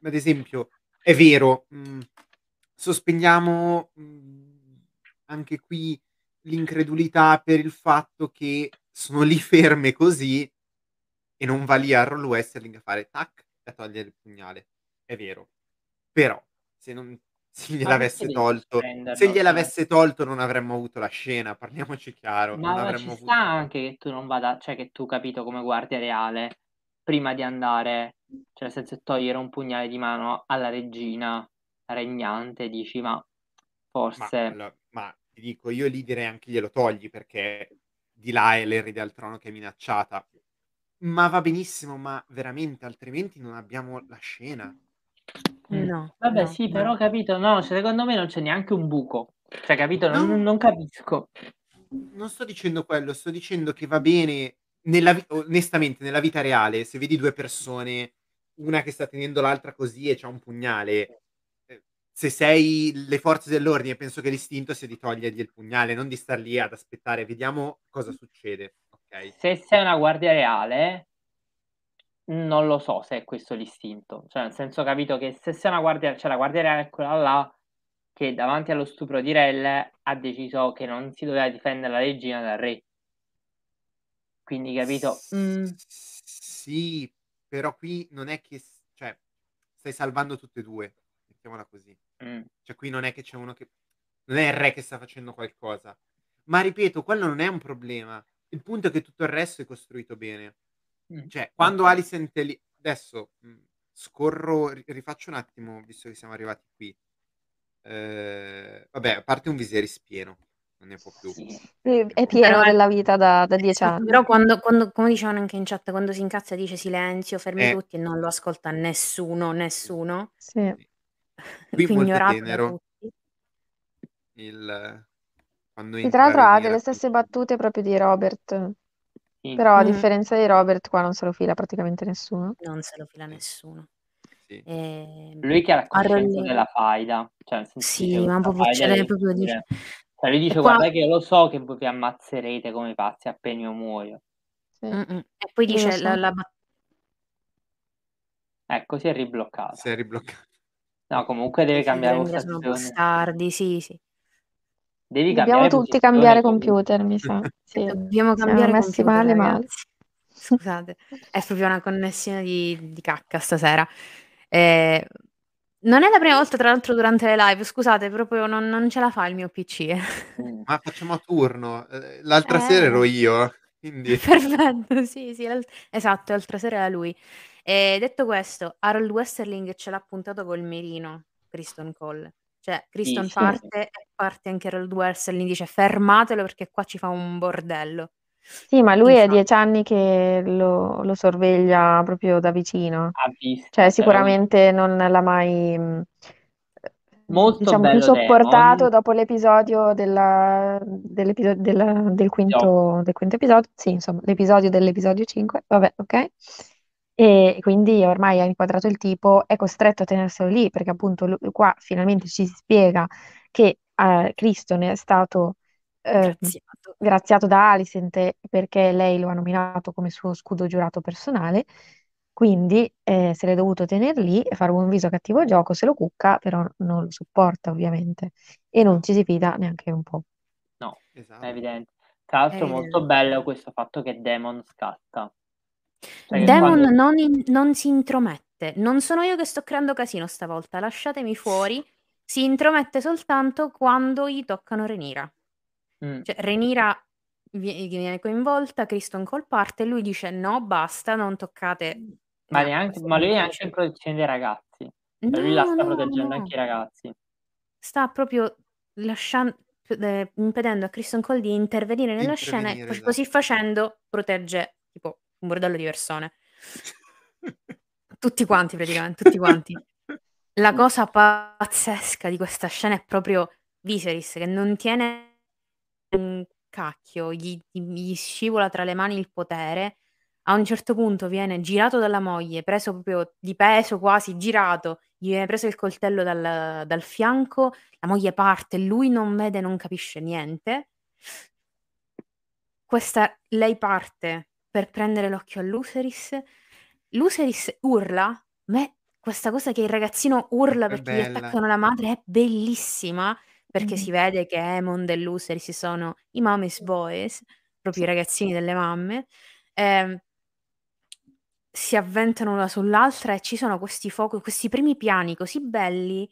ad esempio è vero, mhmm, sospendiamo, mhmm, anche qui l'incredulità per il fatto che sono lì ferme così e non va lì Harold Westerling a fare tac e a togliere il pugnale. È vero. Però se non se Ma gliel'avesse tolto se sospenderlo? Cioè gliel'avesse tolto non avremmo avuto la scena, parliamoci chiaro, non Ma ma avremmo ci sta avuto anche che tu non vada cioè che tu, capito, come guardia reale, prima di andare cioè senso togliere un pugnale di mano alla regina regnante, dici: "Ma Ma forse" allo ma ti dico, io lì direi anche glielo togli, perché di là è l'erede al trono che è minacciata. Ma va benissimo, ma veramente altrimenti non abbiamo la scena. Mh. No, Vabbè no, sì, no. però capito, no, cioè secondo me non c'è neanche un buco. Cioè capito, non No. non capisco. Non sto dicendo quello, sto dicendo che va bene nella vi onestamente nella vita reale, se vedi 2 persone, una che sta tenendo l'altra così e c'ha un pugnale, ehm, se sei le forze dell'ordine penso che l'istinto sia di togliergli il pugnale, non di star lì ad aspettare, vediamo cosa succede, okay? Se sei una guardia reale non lo so se è questo l'istinto. Cioè nel senso, capito, che se sei una guardia cioè la guardia reale è quella là che davanti allo stupro di Rell ha deciso che non si doveva difendere la regina dal re. Quindi capito, S sì, però qui non è che cioè stai salvando tutte e 2, mettiamola così. Mh. Cioè qui non è che c'è uno che non è il re che sta facendo qualcosa. Ma ripeto, quello non è un problema. Il punto è che tutto il resto è costruito bene. Mh. Cioè, quando è lì adesso, mhmm, scorro ri rifaccio un attimo, visto che siamo arrivati qui. Ehm, vabbè, a parte un Viserys pieno, non ne può più. Sì. È Però pieno è della vita da da 10 esatto, anni. però quando quando come dicevano anche in chat, quando si incazza dice: "Silenzio, fermi Eh. tutti" e non lo ascolta nessuno, nessuno. Sì. Qui molto tenero. Il quando Sì, tra l'altro ha delle stesse battute proprio di Robert. Però a differenza di Robert qua non se lo fila praticamente nessuno. Non se lo fila nessuno. Sì. Ehm, Lui che ha la coscienza Harold della faida, cioè nel senso dice: Sì, ma "Questa proprio faida ce l'è proprio dice finire". Cioè lui dice: qua "Guardate che io lo so che voi vi ammazzerete come pazzi appena io muoio". Sì. E poi lo dice la so. la Ecco, si è ribloccato. Si è ribloccato. No, comunque deve dice: "I cambiare sono postazione. bastardi". Sì, sì. Devi Dobbiamo cambiare tutti cambiare computer, mi sa. Sì. Dobbiamo Siamo cambiare messi computer, male, male. Scusate, è proprio una connessione di di cacca stasera. Ehm, non è la prima volta tra l'altro durante le live, scusate, proprio non non ce la fa il mio PC, eh. Mh. Ma facciamo a turno. Ehm, l'altra sera ero Eh. io, quindi Perfetto, sì, sì, l'al esatto, l'altra sera era lui. E detto questo, Harold Westerling ce l'ha puntato col mirino, Criston Cole. Cioè Sì, Criston sì, sì. parte e parte anche Harold Westerling, dice: "Fermatelo perché qua ci fa un bordello". Sì, ma lui è Infa 10 anni che lo lo sorveglia proprio da vicino. Ha visto, Cioè sicuramente non l'ha mai mhmm, Molto diciamo, bello insopportato Demon. dopo l'episodio della, dell'episodio della- del quinto, del quinto episodio, sì, insomma, l'episodio dell'episodio 5, vabbè, ok. E quindi ormai ha inquadrato il tipo, è costretto a tenerselo lì, perché appunto lui- qua finalmente ci si spiega che eh, Cristo ne è stato eh, Graziato. graziato da Alicent perché lei lo ha nominato come suo scudo giurato personale, quindi eh, se l'è dovuto tenere lì e fare buon viso a cattivo gioco, se lo cucca, però non lo sopporta ovviamente e non ci si fida neanche un po'. No, è Esatto. evidente. Tra l'altro È molto evidente. bello questo fatto che Demon scatta. Cioè Demon quando- non, in- non si intromette. Non sono io che sto creando casino stavolta. Lasciatemi fuori. Si intromette soltanto quando gli toccano Renira. Mm. Cioè, Renira vi- viene coinvolta, Criston col parte e lui dice no, basta, non toccate. Ma, No, neanche, ma lui è anche in protezione dei ragazzi. Cioè, No, lui la sta no, proteggendo no. anche i ragazzi. Sta proprio lasciando, eh, impedendo a Kristen Cole di intervenire nella scena e intervenire, esatto. così facendo protegge tipo un bordello di persone. Tutti quanti praticamente, tutti quanti. La cosa pazzesca di questa scena è proprio Viserys che non tiene un cacchio, gli, gli scivola tra le mani il potere. A un certo punto viene girato dalla moglie, preso proprio di peso quasi, girato, gli viene preso il coltello dal, dal fianco, la moglie parte, lui non vede, non capisce niente. Questa, lei parte per prendere l'occhio a Luceris. Luceris urla, a me questa cosa che il ragazzino urla È perché gli attaccano la madre è bellissima perché Mhm. si vede che Emond e Luceris sono i mommy's boys, proprio i ragazzini delle mamme. Ehm, si avventano una sull'altra e ci sono questi fuochi, questi primi piani così belli,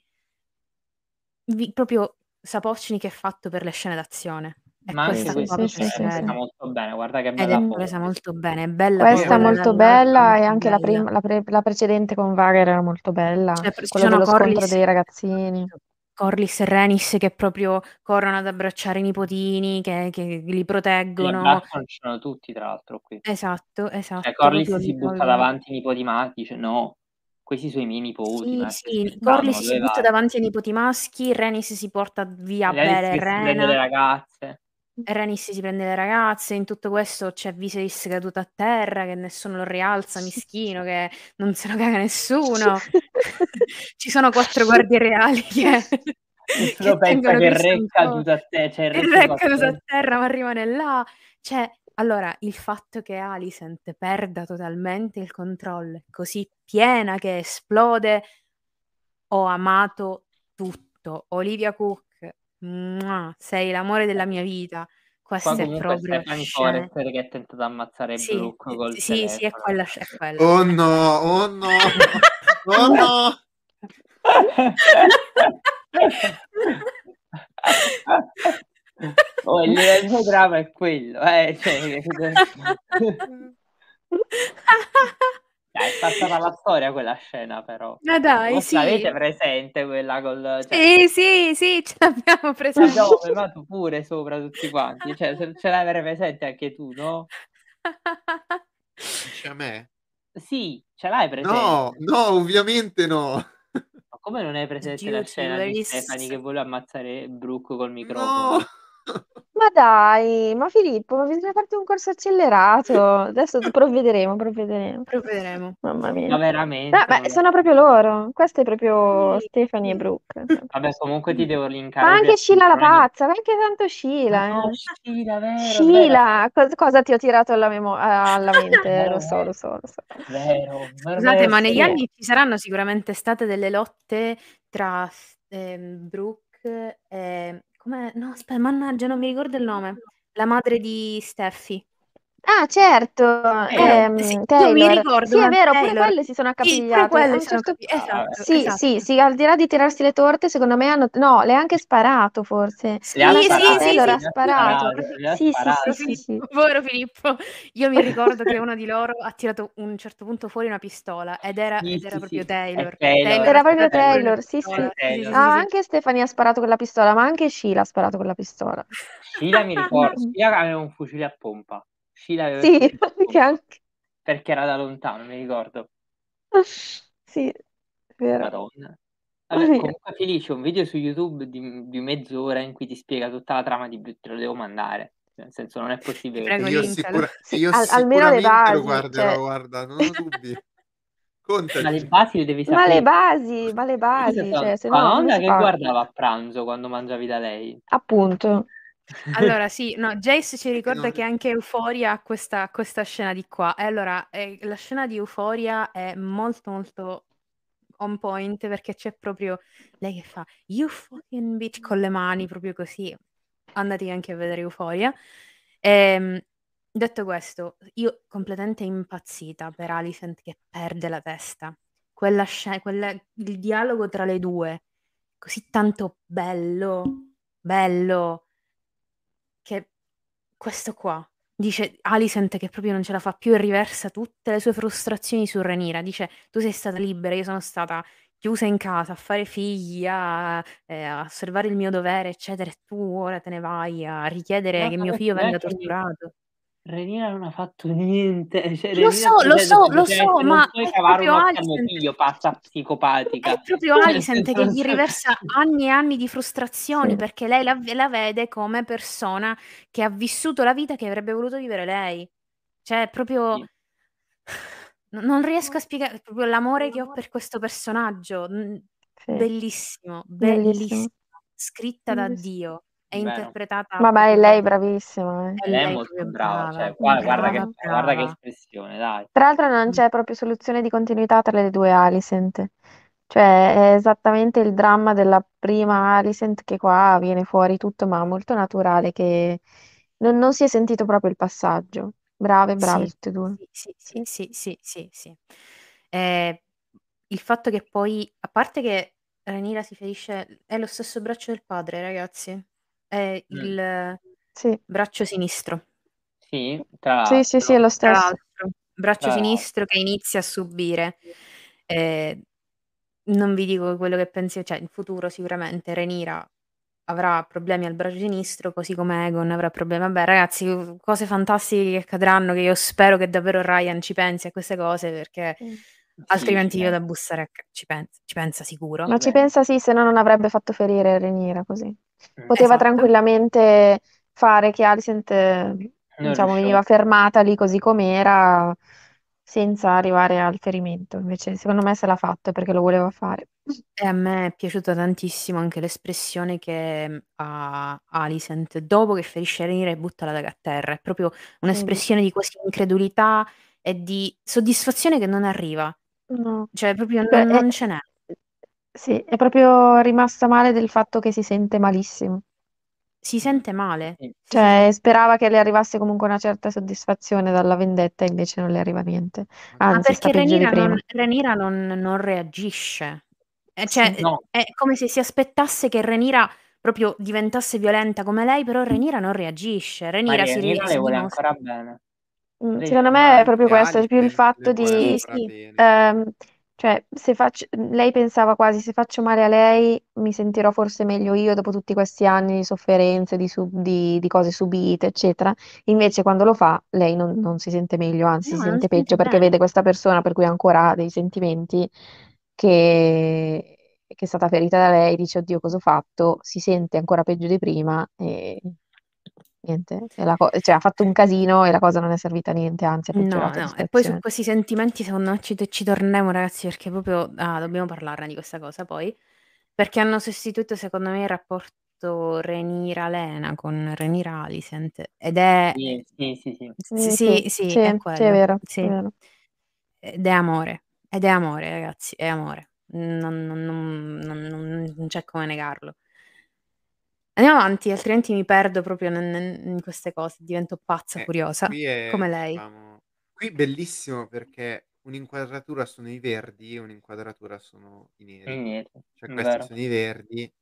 vi- proprio Sapocnik è fatto per le scene d'azione. Ma anche questa Sì, sì, sì, sì, è sì. presa molto bene. Guarda che ed bella è foto. presa molto bene, è bella Questa è molto bella e anche la, bella. prima, la, pre- la precedente con Vagar era molto bella, Cioè, ci quello sono dello scontro Corlys, dei ragazzini. Corlys e Rhaenys che proprio corrono ad abbracciare i nipotini, che, che li proteggono. ci sono tutti tra l'altro qui. Esatto, Cioè esatto, Corlys proprio si butta vogliono. davanti ai nipoti maschi, dice no, questi sono i miei nipoti, Sì, sì, scherzando, si butta davanti ai nipoti maschi, Rhaenys si porta via a bere si prende le Rena, ragazze. Rhaenys si prende le ragazze, in tutto questo c'è Viserys caduto a terra, che nessuno lo rialza, mischino, che non se lo caga nessuno. Ci sono quattro guardie reali che, che pensa che il re Kristen è caduto a te, cioè il re è caduto a terra, ma rimane là. Cioè, allora, il fatto che Alicent perda totalmente il controllo, è così piena che esplode, ho amato tutto. Olivia Cook, mua, sei l'amore della mia vita. Qua Queste comunque proprio Stephanie. Forrester che ha tentato di ammazzare Sì, Brooke col sì, sì, è telefono. quella, è quella. Oh no, oh no, oh no. oh, il livello di drama è quello, eh, cioè, Dai, è passata la storia quella scena però. Ma dai, l'avete sì. presente quella col... Cioè, Sì, sì, sì, ce l'abbiamo presa. abbiamo fermato pure sopra tutti quanti, cioè se ce l'hai presente anche tu, no? Dice a me? Sì, ce l'hai presente. No, no, ovviamente no. Ma come non hai presente la Duty, scena di Stefani che vuole ammazzare Brooke col microfono? No. Ma dai, ma Filippo, ma bisogna farti un corso accelerato. Adesso provvederemo, provvederemo. Provvederemo. Mamma Ma mia. veramente? Ah, non beh, sono proprio loro. Questa è proprio Sì, Stephanie e sì. Brooke. Vabbè, comunque ti devo linkare. Ma anche le Sheila la pazza, ma anche tanto. Ma no, eh. Sheila, vero, Sheila, cos- cosa ti ho tirato alla, memo- alla mente? vero, Lo so, lo so, lo so. vero. Scusate, ma negli vero. anni ci saranno sicuramente state delle lotte tra ehm, Brooke e... Come... No, aspetta, mannaggia, non mi ricordo il nome. La madre di Steffi. Ah, certo, ehm, sì, io mi Taylor. ricordo Sì, è vero, pure Taylor. quelle si sono Sì, pure accapigliate. Sono certo capi- Esatto, Sì, esatto. sì, sì, al di là di tirarsi le torte, secondo me hanno... No, le ha anche sparato, forse. Sì, Le ha sì, sì, Taylor sì, ha sì, sparato. ha Sì, sì, sì, sì, sì. Povero Filippo, io mi ricordo che uno di loro ha tirato a un certo punto fuori una pistola ed era, Sì, ed era sì, proprio sì, Taylor. è Taylor. Era proprio Taylor, sì, sì. Taylor. sì, Ah, sì, sì. anche Stefani ha sparato con la pistola, ma anche Sheila ha sparato con la pistola. Sheila mi ricordo, Sheila aveva un fucile a pompa. Il Sì, anche, anche. perché era da lontano, mi ricordo. Sì, è vero. Madonna. Vabbè, comunque Felice, un video su YouTube di, di mezz'ora in cui ti spiega tutta la trama di Beauty, te lo devo mandare. Nel senso, non è possibile. Prego, io, sicura- io al- almeno le basi, lo guarderò, cioè- guarda, non ho dubbi. Ma le basi le devi Ma sapere. le basi, ma le basi, cioè, se no nonna che guardava a pranzo quando mangiavi da lei? Appunto. Allora sì, no, Jace ci ricorda non- che anche Euphoria ha questa, questa scena di qua. E allora, eh, la scena di Euphoria è molto molto on point perché c'è proprio lei che fa You fucking bitch con le mani, proprio così. Andate anche a vedere Euphoria. Ehm, detto questo, io completamente impazzita per Alicent che perde la testa. Quella scena, quella- il dialogo tra le due, così tanto bello, bello che questo qua dice Alicent che proprio non ce la fa più e riversa tutte le sue frustrazioni su Renira. Dice: Tu sei stata libera, io sono stata chiusa in casa a fare figli, a, eh, a osservare il mio dovere, eccetera, e tu ora te ne vai a richiedere No, che mio figlio venga torturato. Renina non ha fatto niente. Cioè, Lo so, lo so, lo so, non ma puoi cavare proprio un occhio figlio, pazza psicopatica. È proprio Alicent che gli riversa anni e anni di frustrazioni Sì. perché lei la, la vede come persona che ha vissuto la vita che avrebbe voluto vivere lei. Cioè, proprio Sì. non riesco a spiegare proprio l'amore che ho per questo personaggio. Sì. Bellissimo, Bellissimo. bellissimo. Scritta da Bellissimo. Dio Bene. interpretata Vabbè, proprio lei è bravissima. eh. È Lei è molto brava, brava, cioè, qua- guarda, che, brava, guarda che espressione, dai. Tra l'altro non Mm. c'è proprio soluzione di continuità tra le due Alicent. Cioè, è esattamente il dramma della prima Alicent che qua viene fuori tutto, ma molto naturale, che non, non si è sentito proprio il passaggio. Brave, brave Sì, tutte e due. sì, sì, Sì. sì, sì, sì. Eh, il fatto che poi, a parte che Rhaenyra si ferisce, è lo stesso braccio del padre, ragazzi. È Mm. il Sì, braccio sinistro. Sì, tra sì, sì, sì, è l'altro. lo Tra stesso. l'altro, braccio Tra sinistro che inizia a subire. eh, non vi dico quello che pensi, cioè in futuro sicuramente Rhaenyra avrà problemi al braccio sinistro, così come Egon avrà problemi. Vabbè, ragazzi, cose fantastiche che accadranno, che io spero che davvero Ryan ci pensi a queste cose, perché Mm. altrimenti Sì, io da bussare ci pensa, ci pensa sicuro. Ma ci Bene. pensa sì, se no non avrebbe fatto ferire Rhaenyra così. Mm. Poteva Esatto. tranquillamente fare che Alicent, eh, Non diciamo, veniva fermata lì così com'era, senza arrivare al ferimento. Invece, secondo me, se l'ha fatto perché lo voleva fare. E a me è piaciuta tantissimo anche l'espressione che mm, ha Alicent dopo che ferisce Rhaenyra e butta la daga a terra. È proprio un'espressione di quasi incredulità e di soddisfazione che non arriva. No. Cioè, proprio non, è- non ce n'è. Sì, è proprio rimasta male del fatto che si sente malissimo. Si sente male. Sì. Sì, sì, Cioè, sì. sperava che le arrivasse comunque una certa soddisfazione dalla vendetta, invece non le arriva niente. Ma Anzi, sta perché peggio di Rhaenyra prima. non, non, non reagisce. Eh, Sì. cioè, No, è come se si aspettasse che Rhaenyra proprio diventasse violenta come lei, però Rhaenyra non reagisce. Rhaenyra si, si le vuole dimostra... ancora bene. Mm, Lei- Secondo me è proprio questo, è più il fatto di... Sì, ehm, cioè, se faccio... lei pensava quasi, se faccio male a lei, mi sentirò forse meglio io dopo tutti questi anni di sofferenze, di, sub- di- di cose subite, eccetera. Invece quando lo fa, lei non, non si sente meglio, anzi No, si non sente si sente peggio perché bene. vede questa persona per cui ancora ha dei sentimenti che, che è stata ferita da lei, dice, oddio, cosa ho fatto? Si sente ancora peggio di prima e niente, e la co- cioè, ha fatto un casino e la cosa non è servita a niente, anzi ha No, no, e poi su questi sentimenti secondo me ci, ci torneremo ragazzi perché proprio ah, dobbiamo parlarne di questa cosa poi, perché hanno sostituito secondo me il rapporto Renira-Lena con Renira-Alicent ed è... Sì, sì, sì, sì. Sì, sì, sì, sì, è sì, è quello, vero, è vero. Ed è amore, ed è amore ragazzi, è amore, non- non- non- non c'è come negarlo. Andiamo avanti, altrimenti mi perdo proprio in, in queste cose, divento pazza, Eh, furiosa, qui è, come lei. diciamo, qui bellissimo perché un'inquadratura sono i verdi e un'inquadratura sono i neri. Niente, Cioè è questi vero. sono i verdi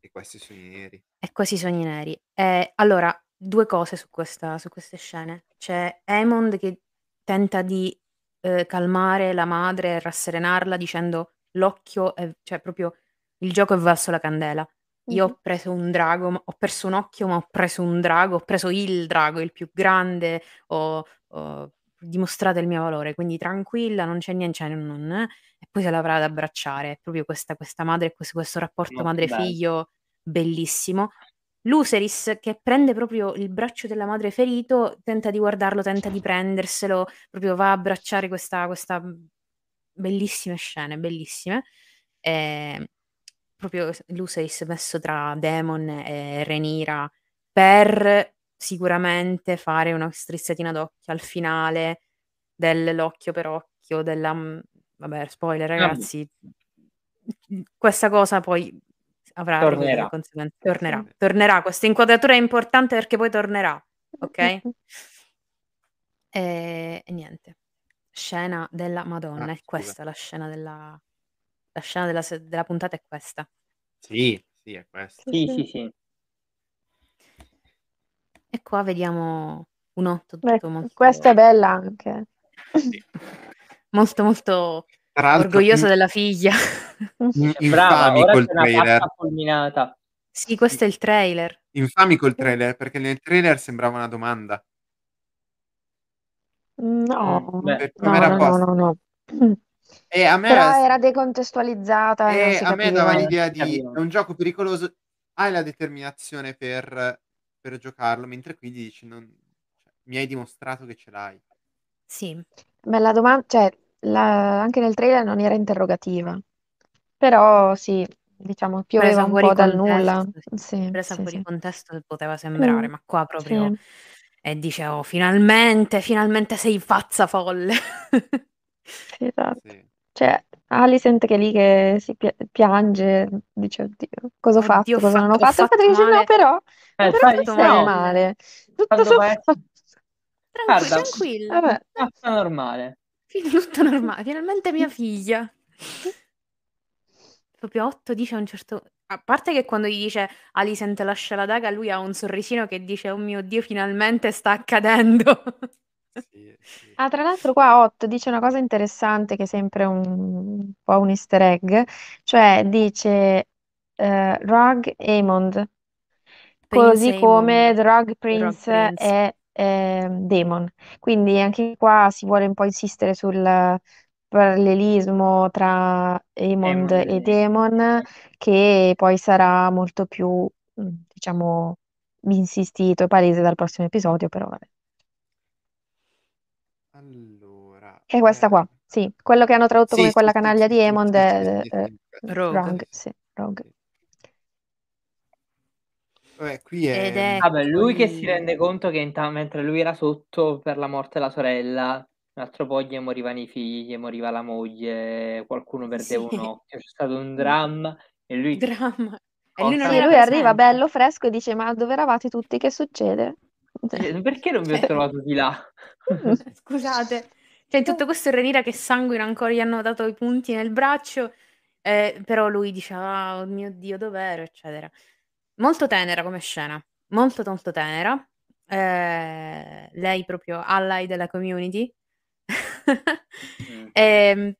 e questi sono i neri. E quasi sogni neri. Eh, allora, due cose su, questa, su queste scene. C'è Aemond che tenta di eh, calmare la madre e rasserenarla dicendo l'occhio, è, cioè proprio il gioco è valso la candela. Io Mhm. ho preso un drago, ho perso un occhio, ma ho preso un drago, ho preso il drago, il più grande, ho, ho dimostrato il mio valore, quindi tranquilla, non c'è niente, cioè, non- eh. E poi se l'avrà ad abbracciare. È proprio questa, questa madre, questo, questo rapporto madre-figlio bellissimo. Luceris che prende proprio il braccio della madre ferito, tenta di guardarlo, tenta di prenderselo, proprio va a abbracciare questa, questa bellissime scene, bellissime. E proprio Luceris messo tra Demon e Renira per sicuramente fare una strizzatina d'occhio al finale dell'occhio per occhio, della... Vabbè, spoiler ragazzi. Questa cosa poi avrà Tornerà. conseguenze. Tornerà. Tornerà. Questa inquadratura è importante perché poi tornerà. Ok? E, e niente. Scena della Madonna. Ah, è questa la scena della... La scena della, se- della puntata è questa. Sì, sì, è questo. Sì, sì, sì. E qua vediamo un otto Beh, tutto molto, questa è bella anche. Sì. molto, molto orgoglioso in- della figlia. in- Brava, infami ora col trailer. fulminata. sì, questo è il trailer. Infami col trailer, perché nel trailer sembrava una domanda. No, Mm, beh, no, era no, no, posta. no, no. E a me, Però era decontestualizzata e non si a me dava l'idea di è un gioco pericoloso, hai la determinazione per, per giocarlo, mentre qui dici non, cioè, mi hai dimostrato che ce l'hai. Sì, Beh, la domanda, cioè, la- anche nel trailer non era interrogativa. Però sì, diciamo, pioveva un po' dal contesto, nulla. sì. Sì, presa sì, fuori sì. contesto poteva sembrare, Mm, ma qua proprio... sì. E dice, oh, finalmente, finalmente sei pazza folle. Sì, esatto. Sì. Cioè, Alicent che è lì che si pi- piange, dice, oddio, cosa ho fatto, Oddio, ho cosa non ho fatto- ho fatto? Dice, no, male. però, Eh, però fai- è normale. Tutto Quando vai- Tranquillo, Guarda, tranquillo. Vabbè. Passa normale. Tutto normale, finalmente mia figlia. Proprio Otto dice a un certo... A parte che quando gli dice Alicent lascia la daga, lui ha un sorrisino che dice, oh mio Dio, finalmente sta accadendo. Sì, sì. Ah, tra l'altro qua Ott dice una cosa interessante che è sempre un, un po' un easter egg, cioè dice eh, Rogue Aemond, così Prince come The Rogue Prince Prince. è eh, Daemon. Quindi anche qua si vuole un po' insistere sul parallelismo tra Aemond Aemond e e Daemon, che poi sarà molto più, mm, diciamo, insistito e palese dal prossimo episodio, però vabbè. Allora, È questa qua, eh, sì, quello che hanno tradotto Sì, come quella sì, canaglia sì, di sì, è è Rogue. Rogue, sì, Rogue. Vabbè, qui è... Ed è Vabbè, lui che si rende conto che inta- mentre lui era sotto per la morte della sorella, un altro po' gli morivano i figli, gli moriva la moglie, qualcuno perdeva Sì. un occhio, c'è stato un dramma e lui dramma. E lui era lui arriva bello fresco e dice: Ma dove eravate tutti? Che succede? perché non vi ho trovato di là? Mm. Scusate, cioè in tutto questo Renira che sanguina ancora, gli hanno dato i punti nel braccio, eh, però lui dice, ah, oh mio Dio, dov'ero, eccetera. Molto tenera come scena, molto molto tenera. Eh, lei proprio ally della community. Mm. Ehm,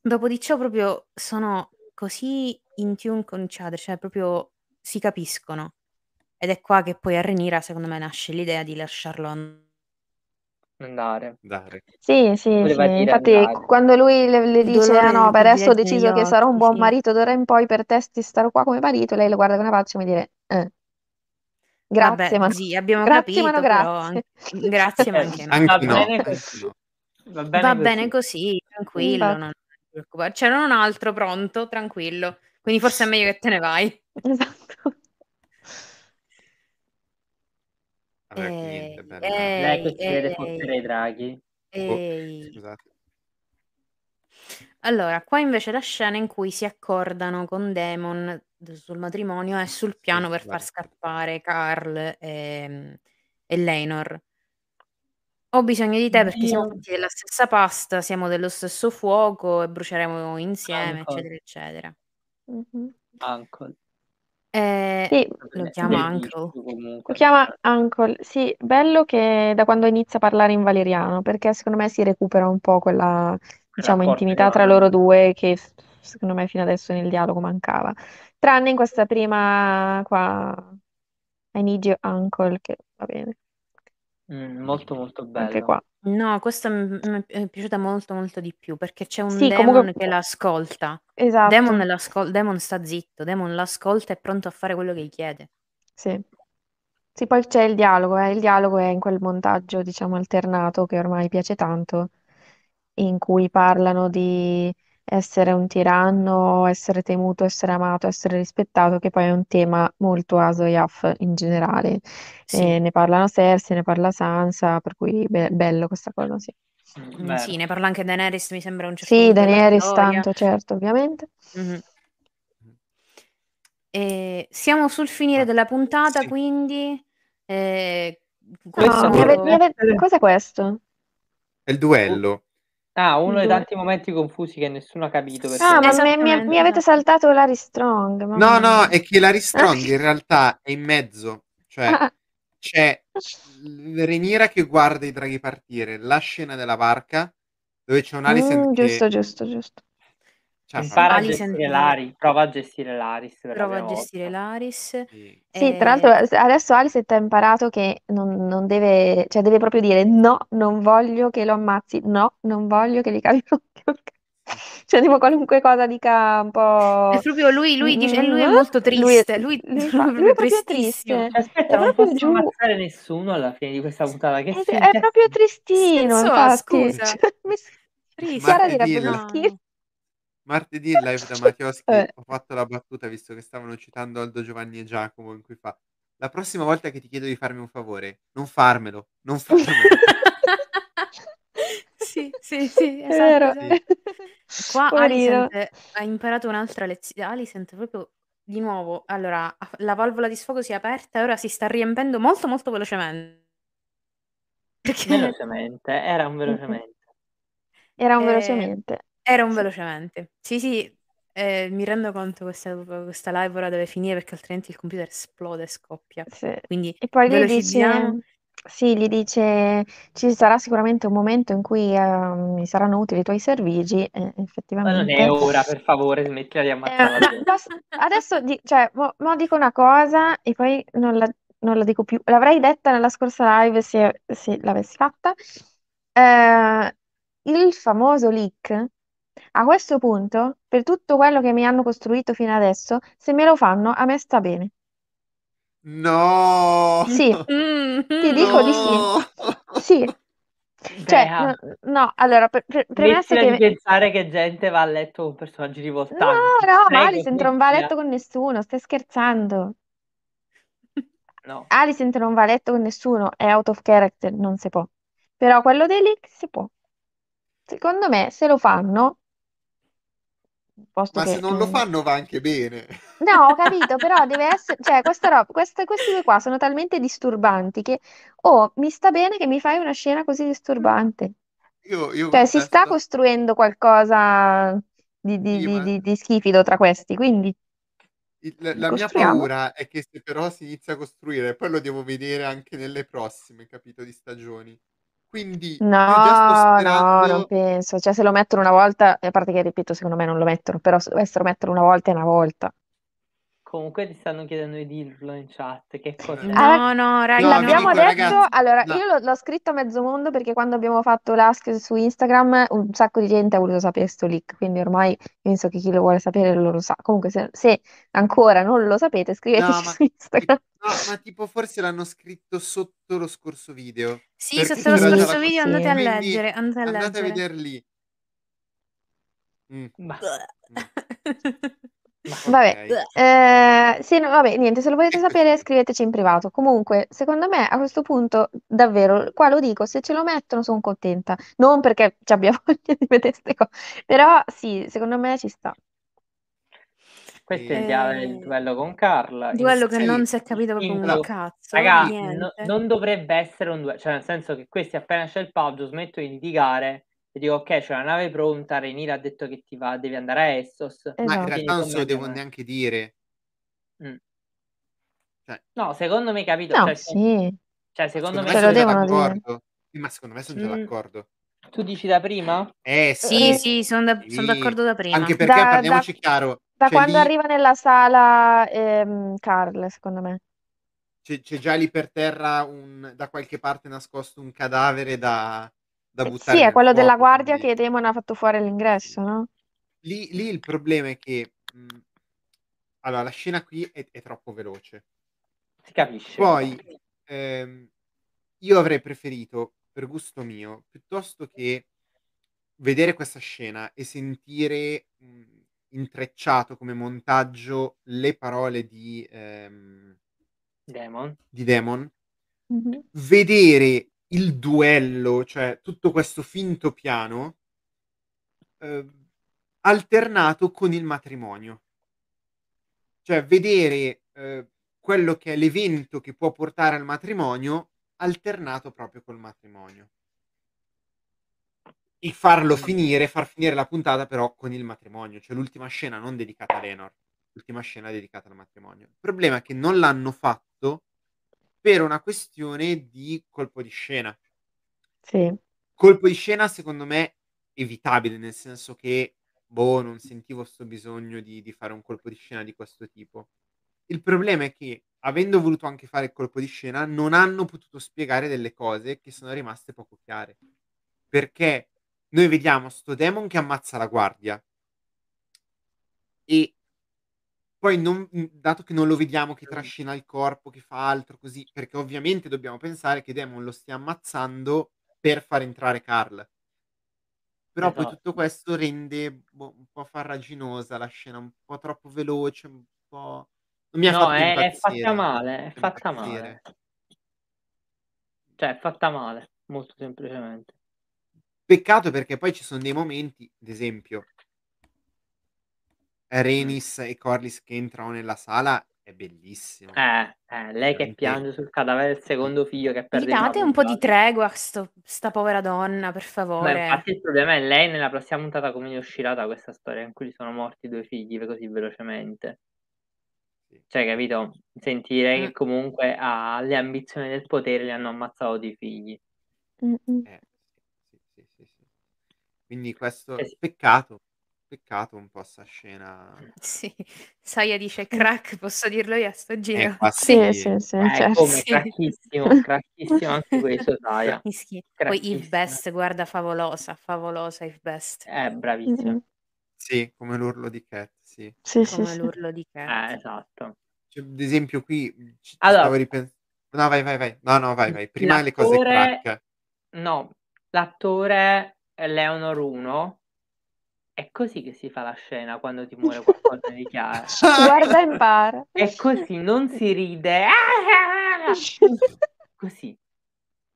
dopo di ciò proprio sono così in tune con Chad, cioè proprio si capiscono. Ed è qua che poi a Renira, secondo me, nasce l'idea di lasciarlo andare. Andare. Dare. Sì, sì, Voleva sì. dire Infatti, andare. quando lui le, le dice: dolore Ah no, per adesso ho deciso che sarò un buon sì. marito d'ora in poi, per te ti starò qua come marito, lei lo guarda con una faccia come dire: eh. Grazie, Vabbè, ma no. sì, abbiamo Grazie, ma no, capito, però grazie. anche- grazie, ma anche no. Anche Va no, bene anche così. Va bene Va così. bene così, tranquillo, Infatti. non ti preoccupare. C'era un altro pronto, tranquillo. Quindi forse è meglio che te ne vai. Esatto. Vabbè, niente, bella. Lei che ehi, si vede ehi, fottere i draghi. Oh, ehi. scusate. Allora, qua invece la scena in cui si accordano con Demon sul matrimonio è sul piano per far scusate. scappare Carl e, e Leinor. Ho bisogno di te perché siamo tutti della stessa pasta, siamo dello stesso fuoco e bruceremo insieme, Uncle. eccetera, eccetera. Mhm. Uncle. Eh, Sì, lo chiama Bellissimo Uncle. comunque. lo chiama Uncle. Sì, bello che da quando inizia a parlare in valeriano, perché secondo me si recupera un po' quella, diciamo, rapporto intimità tra loro due che secondo me fino adesso nel dialogo mancava. Tranne in questa prima qua, I need you, Uncle, che va bene. Mm, molto molto Anche bello. qua. No, questa m m è piaciuta molto, molto di più, perché c'è un Sì, demon comunque che l'ascolta. Esatto. Demon l'ascol demon sta zitto, demon l'ascolta e è pronto a fare quello che gli chiede. Sì. Sì, poi c'è il dialogo, eh, il dialogo è in quel montaggio, diciamo, alternato che ormai piace tanto, in cui parlano di essere un tiranno, essere temuto, essere amato, essere rispettato, che poi è un tema molto Asoyaf in generale. Sì. E ne parlano Cersei, ne parla Sansa, per cui be- bello questa cosa, sì. Vero. sì, ne parla anche Daenerys, mi sembra a un certo Sì, punto della Daenerys storia. tanto, certo, ovviamente. Mh-mh. E siamo sul finire Ah, della puntata, sì. quindi ehm, Questo No, mi potrebbe ave- mi ave- essere- Cos'è questo? È il duello. Ah, uno dei tanti momenti confusi che nessuno ha capito perché Ah, ma mi, mi- avete saltato Larry Strong. No, mamma no, mia. è che Larry Strong in realtà è in mezzo. Cioè, Ah, c'è Rhaenyra che guarda i draghi partire, la scena della barca, dove c'è un Alicent mm, che... giusto, giusto, giusto. Cioè, impara a gestire Laris, prova a gestire Laris Prova a gestire volta. Laris. sì. Sì, tra e- l'altro adesso Alicent ha imparato che non, non deve, cioè deve proprio dire no, non voglio che lo ammazzi, no, non voglio che gli cavi l'occhio. Cioè, tipo qualunque cosa dica un po'... È proprio lui, lui dice, lui è Mm, molto è- triste, lui, lui lui fa- è lui è proprio triste. Cioè, aspetta, È non posso giù. ammazzare nessuno alla fine di questa puntata. Che È, è proprio tristino, senso infatti. scusa? Cioè, mi- Triste. Chiara. Martedì in live da Mattioschi Vabbè. ho fatto la battuta, visto che stavano citando Aldo Giovanni e Giacomo, in cui fa la prossima volta che ti chiedo di farmi un favore, non farmelo, non farmelo. sì, sì, sì, È esatto, vero. esatto. Qua Poverino. Alicent ha imparato un'altra lezione. Alicent proprio di nuovo, allora, la valvola di sfogo si è aperta e ora si sta riempendo molto molto velocemente. Perché Velocemente, era un velocemente. Era un Eh, velocemente. Era un velocemente. Sì, sì, eh, mi rendo conto questa, questa live ora deve finire perché altrimenti il computer esplode e scoppia. Sì. Quindi E poi gli dice, sì, gli dice, ci sarà sicuramente un momento in cui eh, mi saranno utili i tuoi servigi, e Ma non effettivamente. è ora, per favore, smettila di Eh, ammazzare adesso di- cioè, mo, mo dico una cosa e poi non la, non la dico più. L'avrei detta nella scorsa live se, se l'avessi fatta. Eh, il famoso leak, a questo punto, per tutto quello che mi hanno costruito fino adesso, se me lo fanno, a me sta bene. No! Sì, Mm, ti dico di sì. No! Sì. Cioè, no, no, allora, pre- pre- premesso smettila di che... pensare che gente va a letto con personaggi No, rivoltanti. no, ma Prego, Alicent non va a letto con nessuno, stai scherzando. No. Alicent non va a letto con nessuno, è out of character, non si può. Però quello dei leak si può. Secondo me, se lo fanno, posto Ma che... se non lo mm, fanno va anche bene. No, ho capito, però deve essere, cioè, questa roba, queste, questi due qua sono talmente disturbanti che, oh, mi sta bene che mi fai una scena così disturbante. Io, io Cioè, si sta costruendo qualcosa di, di, Sì, di, ma di, di schifido tra questi, quindi la la mia paura è che se però si inizia a costruire, poi lo devo vedere anche nelle prossime, capito, di stagioni. Quindi No, no, non penso. Cioè, se lo mettono una volta, a parte che, ripeto, secondo me non lo mettono, però se dovessero mettere una volta è una volta. Comunque ti stanno chiedendo di dirlo in chat. Che cos'è? Ah, No, no, ragazzi, No, L'abbiamo dico, detto, ragazzi, allora la- io l'ho l'ho scritto a mezzo mondo perché quando abbiamo fatto l'ask su Instagram un sacco di gente ha voluto sapere sto leak, quindi ormai penso che chi lo vuole sapere lo, lo sa. Comunque se, se ancora non lo sapete scriveteci No, ma, su Instagram. no, ma tipo forse l'hanno scritto sotto lo scorso video. Sì, sotto lo scorso video Sì, andate a leggere, andate a andate a leggere. vederli. Mm, mm, Vabbè, ok. eh, sì, no, vabbè, niente, se lo volete sapere scriveteci in privato. Comunque, secondo me a questo punto, davvero, qua lo dico, se ce lo mettono sono contenta. Non perché ci abbia voglia di vedere queste cose, però sì, secondo me ci sta. questo è E- il, Eh, duello con Carla. In, duello che sì, non si è capito proprio un allora, cazzo, raga, no- non dovrebbe essere un duello, cioè nel senso che questi appena c'è il paggio smettono di litigare e dico ok, c'è la nave pronta, Renira ha detto che ti va, devi andare a Essos, ma in Esatto. realtà non se lo devo neanche dire. Mm. Cioè, No, secondo me capito, No, cioè, sì, cioè, secondo secondo me me sono già dire. d'accordo. Sì, ma secondo me sono già Mm, d'accordo. tu dici da prima? Eh Sì, Eh, sì, sono da- son sì. d'accordo da prima. Anche perché, da, da, parliamoci chiaro, da quando lì, arriva nella sala ehm, Carl, secondo me. c'è, c'è già lì per terra un- da qualche parte nascosto un cadavere da, da Eh, buttare sì, è quello della guardia che Demon ha fatto fuori all'ingresso, no? lì lì il problema è che, mhmm, allora la scena qui è è troppo veloce. Si capisce. Poi, ehm, io avrei preferito, per gusto mio, piuttosto che vedere questa scena e sentire, mhmm, intrecciato come montaggio le parole di ehm Demon. di Demon Mh-mh. vedere il duello, cioè tutto questo finto piano uhm, alternato con il matrimonio. Cioè vedere, uhm, quello che è l'evento che può portare al matrimonio, alternato proprio col matrimonio. E farlo finire, far finire la puntata però con il matrimonio, cioè l'ultima scena non dedicata a Lenor, l'ultima scena dedicata al matrimonio. Il problema è che non l'hanno fatto per una questione di colpo di scena. Sì. Colpo di scena secondo me evitabile, nel senso che, boh, non sentivo 'sto bisogno di di fare un colpo di scena di questo tipo. Il problema è che, avendo voluto anche fare il colpo di scena, non hanno potuto spiegare delle cose che sono rimaste poco chiare. Perché noi vediamo 'sto Demon che ammazza la guardia e poi non mhmm, dato che non lo vediamo che trascina il corpo, che fa altro così, perché ovviamente dobbiamo pensare che Demon lo stia ammazzando per far entrare Carl. Però poi tutto Esatto. questo rende, boh, un po' farraginosa la scena, un po' troppo veloce, un po' non mi ha No, fatto è è fatta male, è fatta male. Cioè è fatta male, molto semplicemente. Peccato perché poi ci son dei momenti, ad esempio Mh. Rhaenys e Corlys che entrano nella sala è bellissimo. Eh, eh, lei che piange sul cadavere del secondo figlio che Gli perde prima date un po' di tregua a 'sto 'sta povera donna, per Ma favore. infatti il problema è lei nella prossima puntata come ne uscirà da questa storia in cui gli sono morti 2 figli così velocemente. Cioè, capito? Sentire Mh. che comunque ha le ambizioni del potere, gli hanno ammazzato dei figli. Mh-mh. Eh, sì, sì, sì, sì. Quindi questo Eh sì. peccato, peccato un po' 'sta scena. Sì, Saya dice: Sì. "Crack, posso dirlo io a sto Eh, giro?" qua Sì, sì. sì, sì, Eh, certo. come Sì. crackissimo, crackissimo anche questo. Mischi poi Crackissimo. Best, guarda, favolosa, favolosa Eve Best. Eh, bravissima. Mh-mh. Sì, come l'urlo di Cat, sì. Sì, sì, Come sì. l'urlo di Eh, Cat. esatto. Cioè, ad esempio qui, ci ci stavo Allora ripen no, vai, vai, vai. No, no, vai, vai. Prima le cose crack. no, l'attore Leonor 1 è così che si fa la scena quando ti muore qualcosa di chiaro. Guarda e impara. È così, non si ride. Così.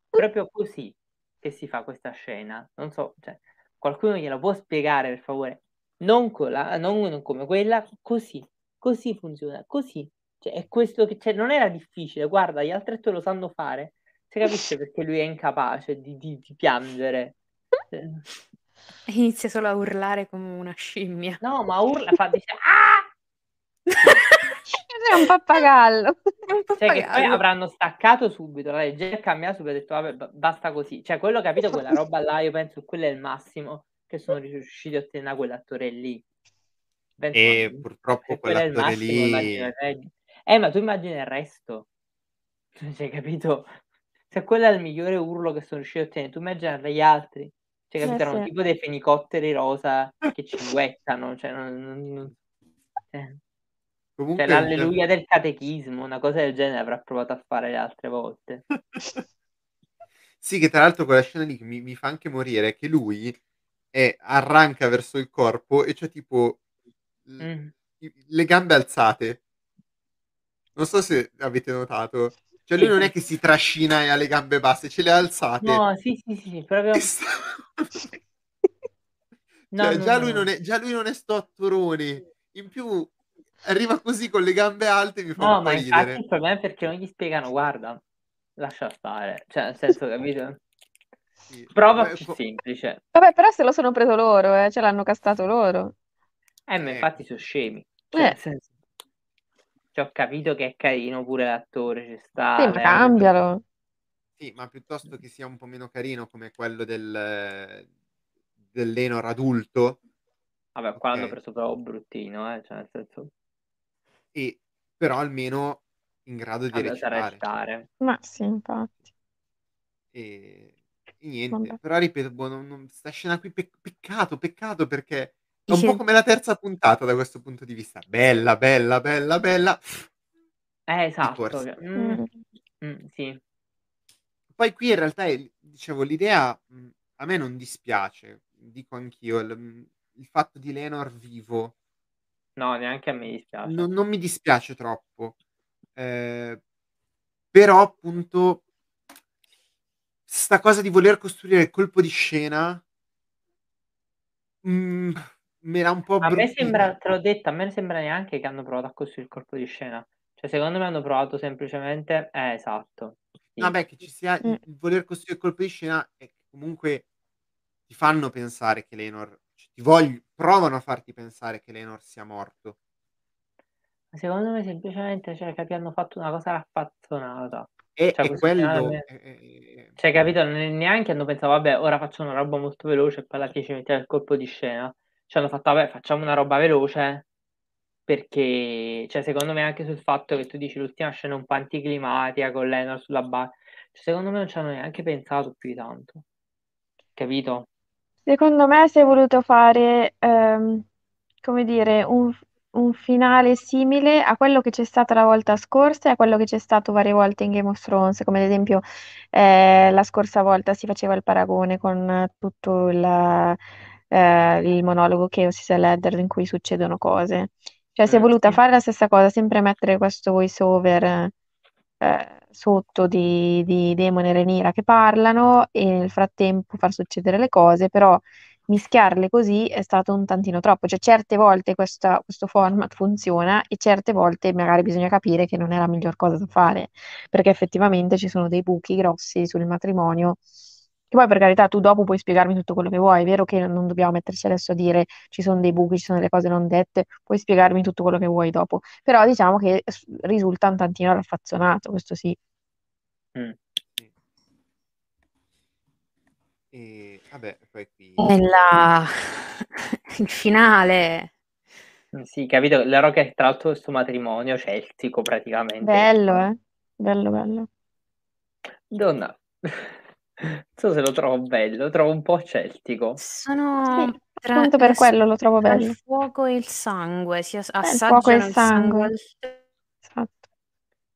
Proprio così che si fa questa scena. Non so, cioè, qualcuno gliela può spiegare per favore? Non con la non non come quella, così. Così funziona, così. Cioè è questo che cioè non era difficile, guarda, gli altri attori lo sanno fare. Si capisce perché lui è incapace di di di piangere. Inizia solo a urlare come una scimmia. No, ma urla, fa dice: "Ah!" È un pappagallo. È un Cioè che poi pappagallo. avranno staccato subito, la regia è cambiata subito, ha detto: "Vabbè, ba basta così". Cioè quello capito, quella roba là, io penso quello è il massimo che sono riusciti a ottenere da quell'attore lì. Penso E ma purtroppo se quello è il quell'attore lì reg eh, ma tu immagina il resto. Cioè, capito? Se quello è il migliore urlo che sono riusciti a ottenere, tu immagina gli altri. Cioè, Eh, capito, erano sì. tipo dei fenicotteri rosa che cinguettano, cioè non non non eh. Cioè Comunque il l'alleluia del catechismo, una cosa del genere avrà provato a fare le altre volte. Sì, che tra l'altro quella scena lì che mi mi fa anche morire è che lui, ehm, arranca verso il corpo e c'ha tipo i le gambe alzate. Non so se avete notato. Cioè lui Sì, non è che si trascina e ha le gambe basse, ce le ha alzate. No, sì, sì, sì, proprio sta No, Cioè no, già no, lui no. non è già lui non è sto attorone. In più arriva così con le gambe alte e mi fa No, un po' ma infatti ridere. il problema è perché non gli spiegano: "Guarda, lascia stare". Cioè, nel senso, capito? Sì, Prova più co semplice. Vabbè, però se lo sono preso loro, eh, ce l'hanno castrato loro. Eh, ma Eh. infatti so' scemi. Cioè, Eh. nel senso cioè ho capito che è carino pure l'attore, ci Sì, sta, ma Leonard. cambialo. Sì, ma piuttosto che sia un po' meno carino come quello del del Lenor adulto Vabbè, qua l'hanno okay. preso proprio bruttino, eh, cioè nel senso E però almeno in grado di sa recitare. recitare. Ma sì, infatti. E E niente, Vabbè. però ripeto, boh, non non 'sta scena qui pe peccato, peccato perché è un po' come la terza puntata da questo punto di vista. Bella, bella, bella, bella Eh, esatto, mh, Mh. mh, sì. Poi qui in realtà è dicevo l'idea, mhmm, a me non dispiace, dico anch'io, il mhmm, il fatto di Lenor vivo No, neanche a me dispiace. non non mi dispiace troppo. Ehm, però appunto 'sta cosa di voler costruire il colpo di scena mhmm, me l'ha un po' A me sembra te l'ho detto, a me sembra neanche che hanno provato a costruire il colpo di scena. Cioè, secondo me hanno provato semplicemente eh, esatto, sì. Vabbè che ci sia Mh. il voler costruire il colpo di scena e che comunque ti fanno pensare che Lenor cioè ti vogl provano a farti pensare che Lenor sia morto. Ma secondo me semplicemente, cioè, capi, hanno fatto una cosa raffazzonata. E Cioè, è a quello e e cioè, capito, ne neanche hanno pensato: "Vabbè, ora faccio una roba molto veloce e poi alla fine ci mettiamo il colpo di scena." Cioè, hanno fatto: "Vabbè, facciamo una roba veloce." Perché cioè, secondo me anche sul fatto che tu dici l'ultima scena un po' anticlimatica con Lenor sulla ba cioè, secondo me non ci hanno neanche pensato più di tanto. Capito? Secondo me si è voluto fare, ehm, come dire, un un finale simile a quello che c'è stato la volta scorsa e a quello che c'è stato varie volte in Game of Thrones, come ad esempio, ehm, la scorsa volta si faceva il paragone con tutto il ehm, il monologo che Osis e Eddard in cui succedono cose. Cioè si è Mh, voluta fare la stessa cosa, sempre mettere questo voice over, ehm, sotto di di Daemon e Rhaenyra che parlano e nel frattempo far succedere le cose, però mischiarle così è stato un tantino troppo. Cioè certe volte questa questo format funziona e certe volte magari bisogna capire che non è la miglior cosa da fare, perché effettivamente ci sono dei buchi grossi sul matrimonio, che poi per carità tu dopo puoi spiegarmi tutto quello che vuoi, è vero che non dobbiamo metterci adesso a dire ci son dei buchi, ci sono delle cose non dette, puoi spiegarmi tutto quello che vuoi dopo, però diciamo che risulta un tantino raffazzonato, questo sì. Sì. E vabbè, poi qui Nella il finale. Mh, sì, capito, loro che tra l'altro questo matrimonio celtico praticamente Bello, sono eh. Bello, bello. Donna non so se lo trovo bello, lo trovo un po' celtico. Sono Sì, tra appunto per quello lo trovo tra il bello. fuoco e il sangue, si as Eh, il fuoco e il assaggiano il sangue sangue. Esatto.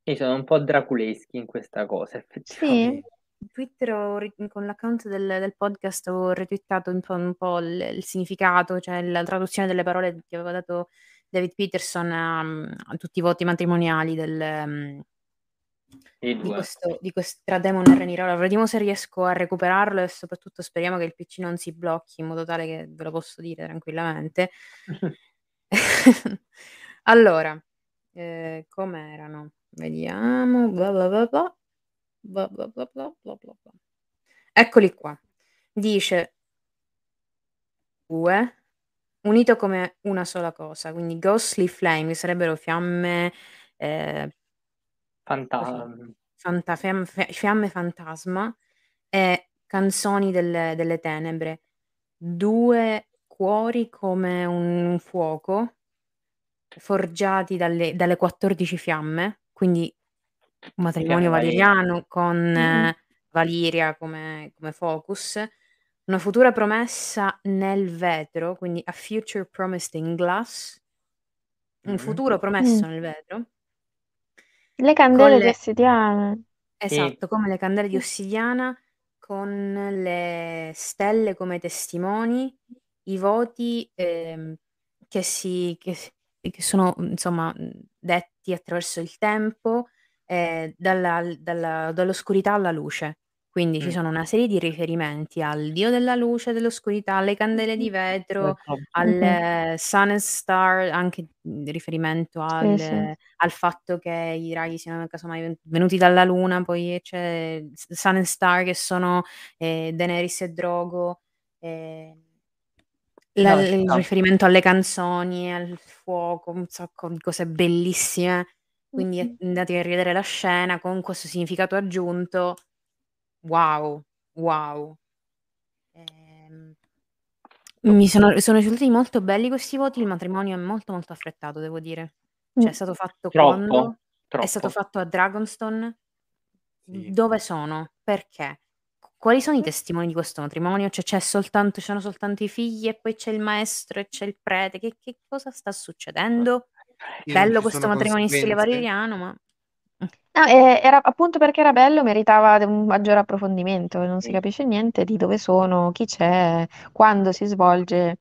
Sì, sono un po' draculeschi in questa cosa, Sì. effettivamente. In Twitter ho con l'account del del podcast ho retweetato un po' un po' il il significato, cioè la traduzione delle parole che aveva dato David Peterson a mhmm, a tutti i voti matrimoniali del I di 2. questo di ques tra Daemon e Rhaenyra. Ora vediamo se riesco a recuperarlo e soprattutto speriamo che il PC non si blocchi in modo tale che ve lo posso dire tranquillamente. Allora, com'erano? Vediamo. Bla bla bla bla. Bla bla bla bla, bla bla bla. Eccoli qua. Dice 2 unito come una sola cosa, quindi ghostly flame, che sarebbero fiamme, ehm Fanta così, mhmm fanta fiam fe fiamme fantasma e canzoni delle delle tenebre. 2 cuori come un fuoco forgiati dalle dalle 14 fiamme, quindi un matrimonio Fiamme valeriano con Mh-mh. Valiria come come focus. Una futura promessa nel vetro, quindi a future promised in glass. Un Mh-mh. futuro promesso nel vetro. Le candele di le ossidiana. Sì. esatto, come le candele di ossidiana, con le stelle come testimoni, i voti, ehm, che si che che sono, insomma, detti attraverso il tempo, ehm, dalla dalla dall'oscurità alla luce. Quindi ci Mh. sono una serie di riferimenti al dio della luce, dell'oscurità, alle candele di vetro, Mh-mh. al sun and star, anche, mhmm, riferimento Sì, sì. al al fatto che i draghi siano casomai ven venuti dalla luna, poi c'è S sun and star che sono, ehm, Daenerys e Drogo, ehm la No, l ci il sta. riferimento alle canzoni, al fuoco, un sacco di cose bellissime. Quindi Mh-mh. andatevi a rivedere la scena con questo significato aggiunto. Wow, wow. Ehm mi sono sono risultati molto belli questi voti, il matrimonio è molto, molto affrettato devo dire. Cioè è Mh. stato fatto Troppo, quando? È stato troppo. fatto a Dragonstone? Sì. Dove sono? Perché? quali sono i testimoni di questo matrimonio? Cioè c'è soltanto ci sono soltanto i figli e poi c'è il maestro e c'è il prete. Che che cosa sta succedendo? Non Bello ci questo sono matrimonio in stile conseguenze? ma No, eh, era appunto perché era bello, meritava de- un maggiore approfondimento, non si capisce niente di dove sono, chi c'è, quando si svolge.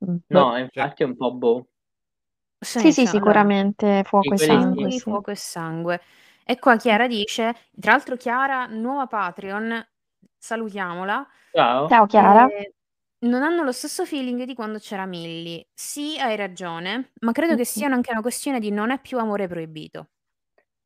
Mm. No, Cioè infatti è un po' boh. Sì, Sì, cioè allora sicuramente fuoco e quelli sangue, Sì, sì. fuoco e sangue. E qua Chiara dice, tra l'altro Chiara, nuova Patreon, salutiamola, Ciao. Ciao Chiara. eh, non hanno lo stesso feeling di quando c'era Milly. Sì, hai ragione, ma credo che Mhm. sia anche una questione di non è più amore proibito.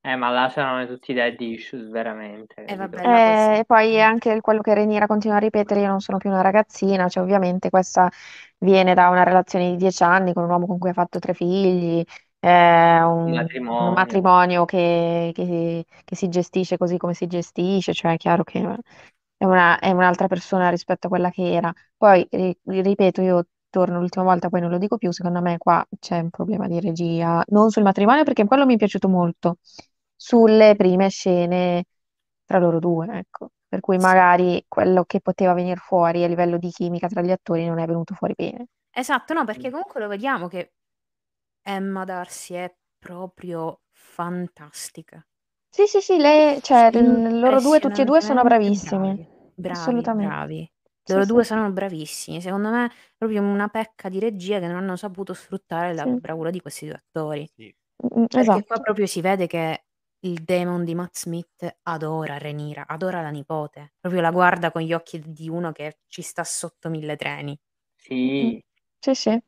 Eh, ma là c'erano tutti i daddy issues, veramente, E capito? vabbè, Eh, e poi anche il- quello che Reniera continua a ripetere, io non sono più una ragazzina, cioè ovviamente questa viene da una relazione di dieci anni con un uomo con cui ha fatto tre figli, è Un un, un matrimonio. matrimonio che, che- che si gestisce così come si gestisce, cioè è chiaro che è, una- è un'altra persona rispetto a quella che era. Poi, ri- ripeto, io torno l'ultima volta, poi non lo dico più, secondo me qua c'è un problema di regia, non sul matrimonio perché quello mi è piaciuto molto, sulle prime scene tra loro due, ecco. Per cui Sì. magari quello che poteva venire fuori a livello di chimica tra gli attori non è venuto fuori bene. Esatto, no, Mm. perché comunque lo vediamo che Emma Darcy è proprio fantastica. Sì, sì, sì, lei, cioè, loro due, tutti e due sono bravissimi, bravi, bravi, assolutamente. bravi. Sì, Loro sì, due sono bravissimi. Secondo me è proprio una pecca di regia che non hanno saputo sfruttare la sì. bravura di questi due attori. Sì. Mm, Perché qua Esatto. proprio si vede che il demon di Matt Smith adora Renira, adora la nipote. Proprio la guarda con gli occhi di uno che ci sta sotto mille treni. Mm, Sì, Sì, sì.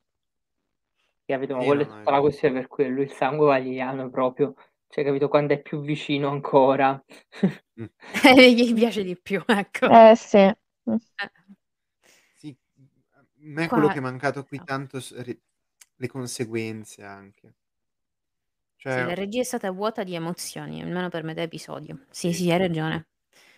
capito? Ma Sì, quella è tutta la questione per cui lui il sangue valeriano proprio, cioè, capito? Quando è più vicino ancora. Mm. E gli piace di più, ecco. Eh sì. Mm. Sì, a me quello Qua che è mancato qui tanto s- ri- le conseguenze anche. Sì, Cioè, la regia è stata vuota di emozioni, almeno per metà episodio. Sì, sì. sì, hai ragione.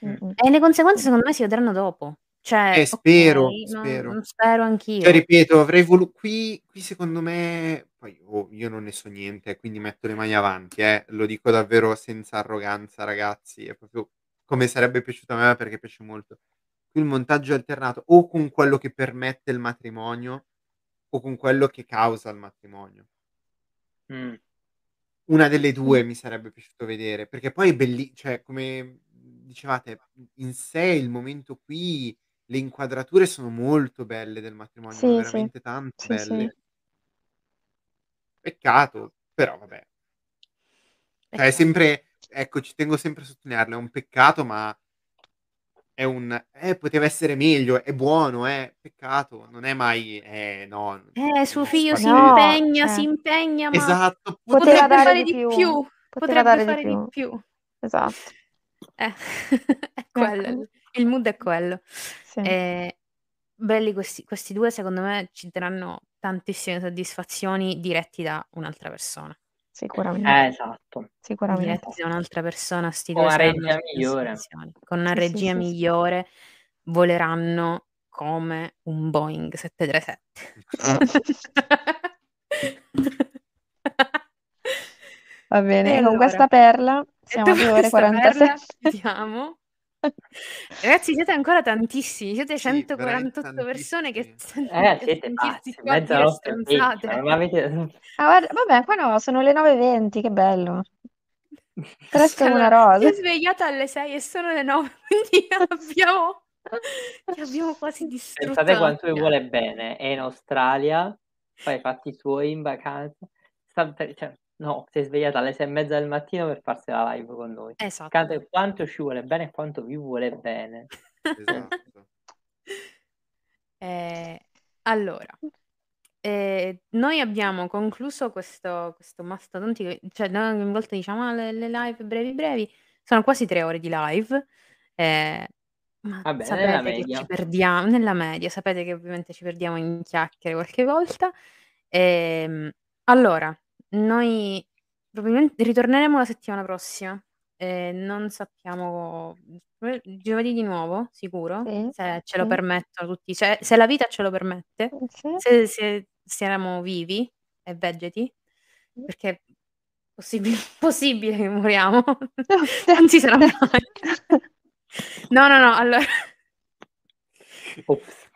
Mm, Mm. mm. E le conseguenze secondo me si vedranno dopo. Cioè, Eh, ok, spero, non, spero. non spero Cioè, anch'io. ripeto, avrei voluto qui, qui secondo me, poi oh, io non ne so niente, quindi metto le mani avanti, eh. Lo dico davvero senza arroganza, ragazzi, è proprio come sarebbe piaciuto a me perché piace molto. Qui il montaggio è alternato o con quello che permette il matrimonio o con quello che causa il matrimonio. Mm. Una delle due mi sarebbe piaciuto vedere, perché poi è belli cioè come dicevate, in sé il momento qui, le inquadrature sono molto belle del matrimonio, ma Sì, sì. veramente tanto Sì, sì. belle. Peccato, però vabbè. Cioè è Peccato. sempre ecco, ci tengo sempre a sottolinearlo, è un peccato, ma è un eh, poteva essere meglio, è buono, eh, peccato, non è mai eh no, Eh, suo no, figlio si No, impegna, cioè, si impegna, ma Esatto, poteva potrebbe dare fare di più, più. poteva Potrebbe dare di fare di più. più. Esatto. Eh, è quello, Ecco. il il mood è quello. Sì. Eh, belli questi, questi due, secondo me, ci daranno tantissime soddisfazioni diretti da un'altra persona. Sicuramente. Eh, esatto. Sicuramente. Diretti da un'altra persona, sti Con una regia migliore. Con una Sì, regia sì, sì. migliore voleranno come un Boeing 737. Va bene, E con questa perla siamo a dopo due ore e questa perla 47. Ragazzi, siete ancora tantissimi, siete Sì, veramente 148 persone che Eh, siete sentirsi pazzi, in qua a mezzo alla dire nostra vecchia, stronzate. non avete... Ah, guarda, vabbè, qua no, sono le 9.20, che bello. Presto come una Allora, si è rosa. svegliata alle 6 e sono le 9, quindi abbiamo, abbiamo quasi distrutto Pensate quanto vi vuole bene, è in Australia, fa i fatti suoi in vacanza, sta per- cioè, no, si è svegliata alle sei e mezza del mattino per farsi la live con noi. Esatto. Cante quanto ci vuole bene e quanto vi vuole bene. Esatto. Eh, allora, eh, noi abbiamo concluso questo, questo mastodontico, cioè noi ogni volta diciamo "Ah, le, le live brevi brevi, sono quasi tre ore di live, eh, ma Vabbè, nella sapete che media. ci perdiamo, nella media, sapete che ovviamente ci perdiamo in chiacchiere qualche volta. Ehm, allora, noi probabilmente ritorneremo la settimana prossima, eh, non sappiamo, eh, giovedì di nuovo, sicuro, Sì, se ce lo sì, permettono tutti, cioè se la vita ce lo permette, sì. se, se siamo vivi e vegeti, perché è possibile, possibile che moriamo, non si sarà mai. No, no, no, allora Ops.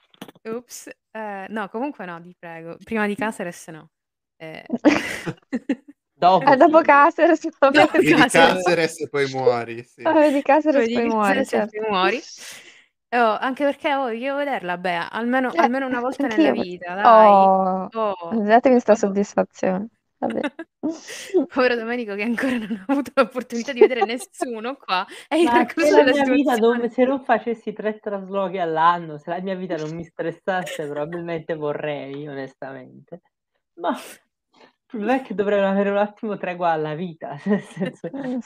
Ops. Eh, no, comunque no, ti prego. Prima di Caceres no. Eh, Dopo, Eh, dopo. Caceres. Dopo Vedi Caceres. E poi muori, sì. Vabbè, di Caceres Poi muori, e certo. poi muori. Oh, anche perché oh, io vederla, beh, almeno, Eh, almeno una volta anch'io. nella vita, dai. Oh, Oh. datemi questa soddisfazione. Vabbè. Povero Domenico che ancora non ha avuto l'opportunità di vedere nessuno qua. È il Ma se recluso la della mia vita non, se non facessi tre traslochi all'anno, se la mia vita non mi stressasse, probabilmente vorrei, onestamente. Ma problema è che dovrei avere un attimo tregua alla vita, senso... Eh.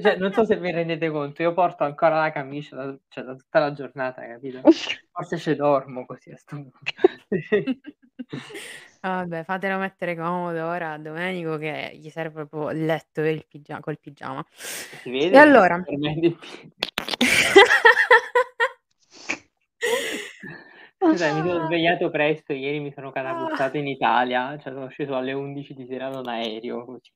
Cioè, non so se vi rendete conto, io porto ancora la camicia da, cioè, da tutta la giornata, capito? Forse ci dormo così a sto punto. Vabbè, fatelo mettere comodo ora a Domenico che gli serve proprio il letto e il pigia- col pigiama. Si vede E allora? per me è di più. Scusa, mi sono svegliato presto, ieri mi sono cataputtato in Italia, cioè sono sceso alle 11 di sera da un aereo, così.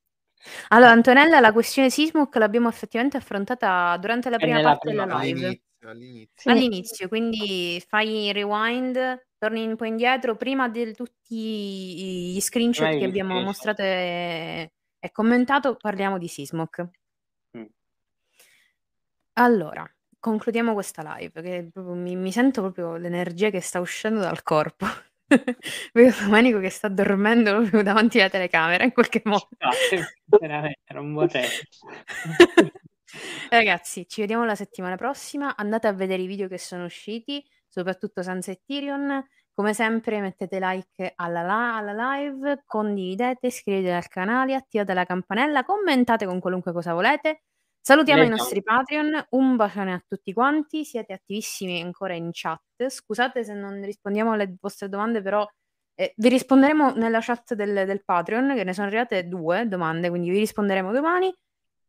Allora, Antonella, la questione Sismuk l'abbiamo effettivamente affrontata durante la prima parte prima della live. All'inizio, all'inizio. All'inizio, quindi fai rewind, torni un po' indietro, prima di tutti gli screenshot Prima che abbiamo screenshot. mostrato e, e commentato, parliamo di Sismok. Mm. Allora, concludiamo questa live, che proprio mi, mi sento proprio l'energia che sta uscendo dal corpo. Vedo Domenico che sta dormendo proprio davanti alla telecamera in qualche modo. No, veramente, non vorrei. Ragazzi, ci vediamo la settimana prossima. Andate a vedere i video che sono usciti, soprattutto Sunset Tyrion. Come sempre, mettete like alla, la- alla live, condividete, iscrivetevi al canale, attivate la campanella, commentate con qualunque cosa volete. Salutiamo i Leggiamo. nostri Patreon, un bacione a tutti quanti, siete attivissimi ancora in chat. Scusate se non rispondiamo alle vostre domande, però eh, vi risponderemo nella chat del, del Patreon, che ne sono arrivate due domande, quindi vi risponderemo domani.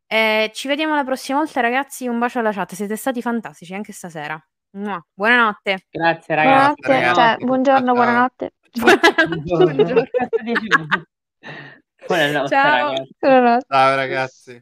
Eh, ci vediamo la prossima volta, ragazzi. Un bacio alla chat, siete stati fantastici anche stasera. Mua. Buonanotte. Grazie ragazzi. Buonanotte, ragazzi. cioè, buongiorno, Ciao. buonanotte. Buongiorno. Buonanotte Ciao. Ciao ragazzi.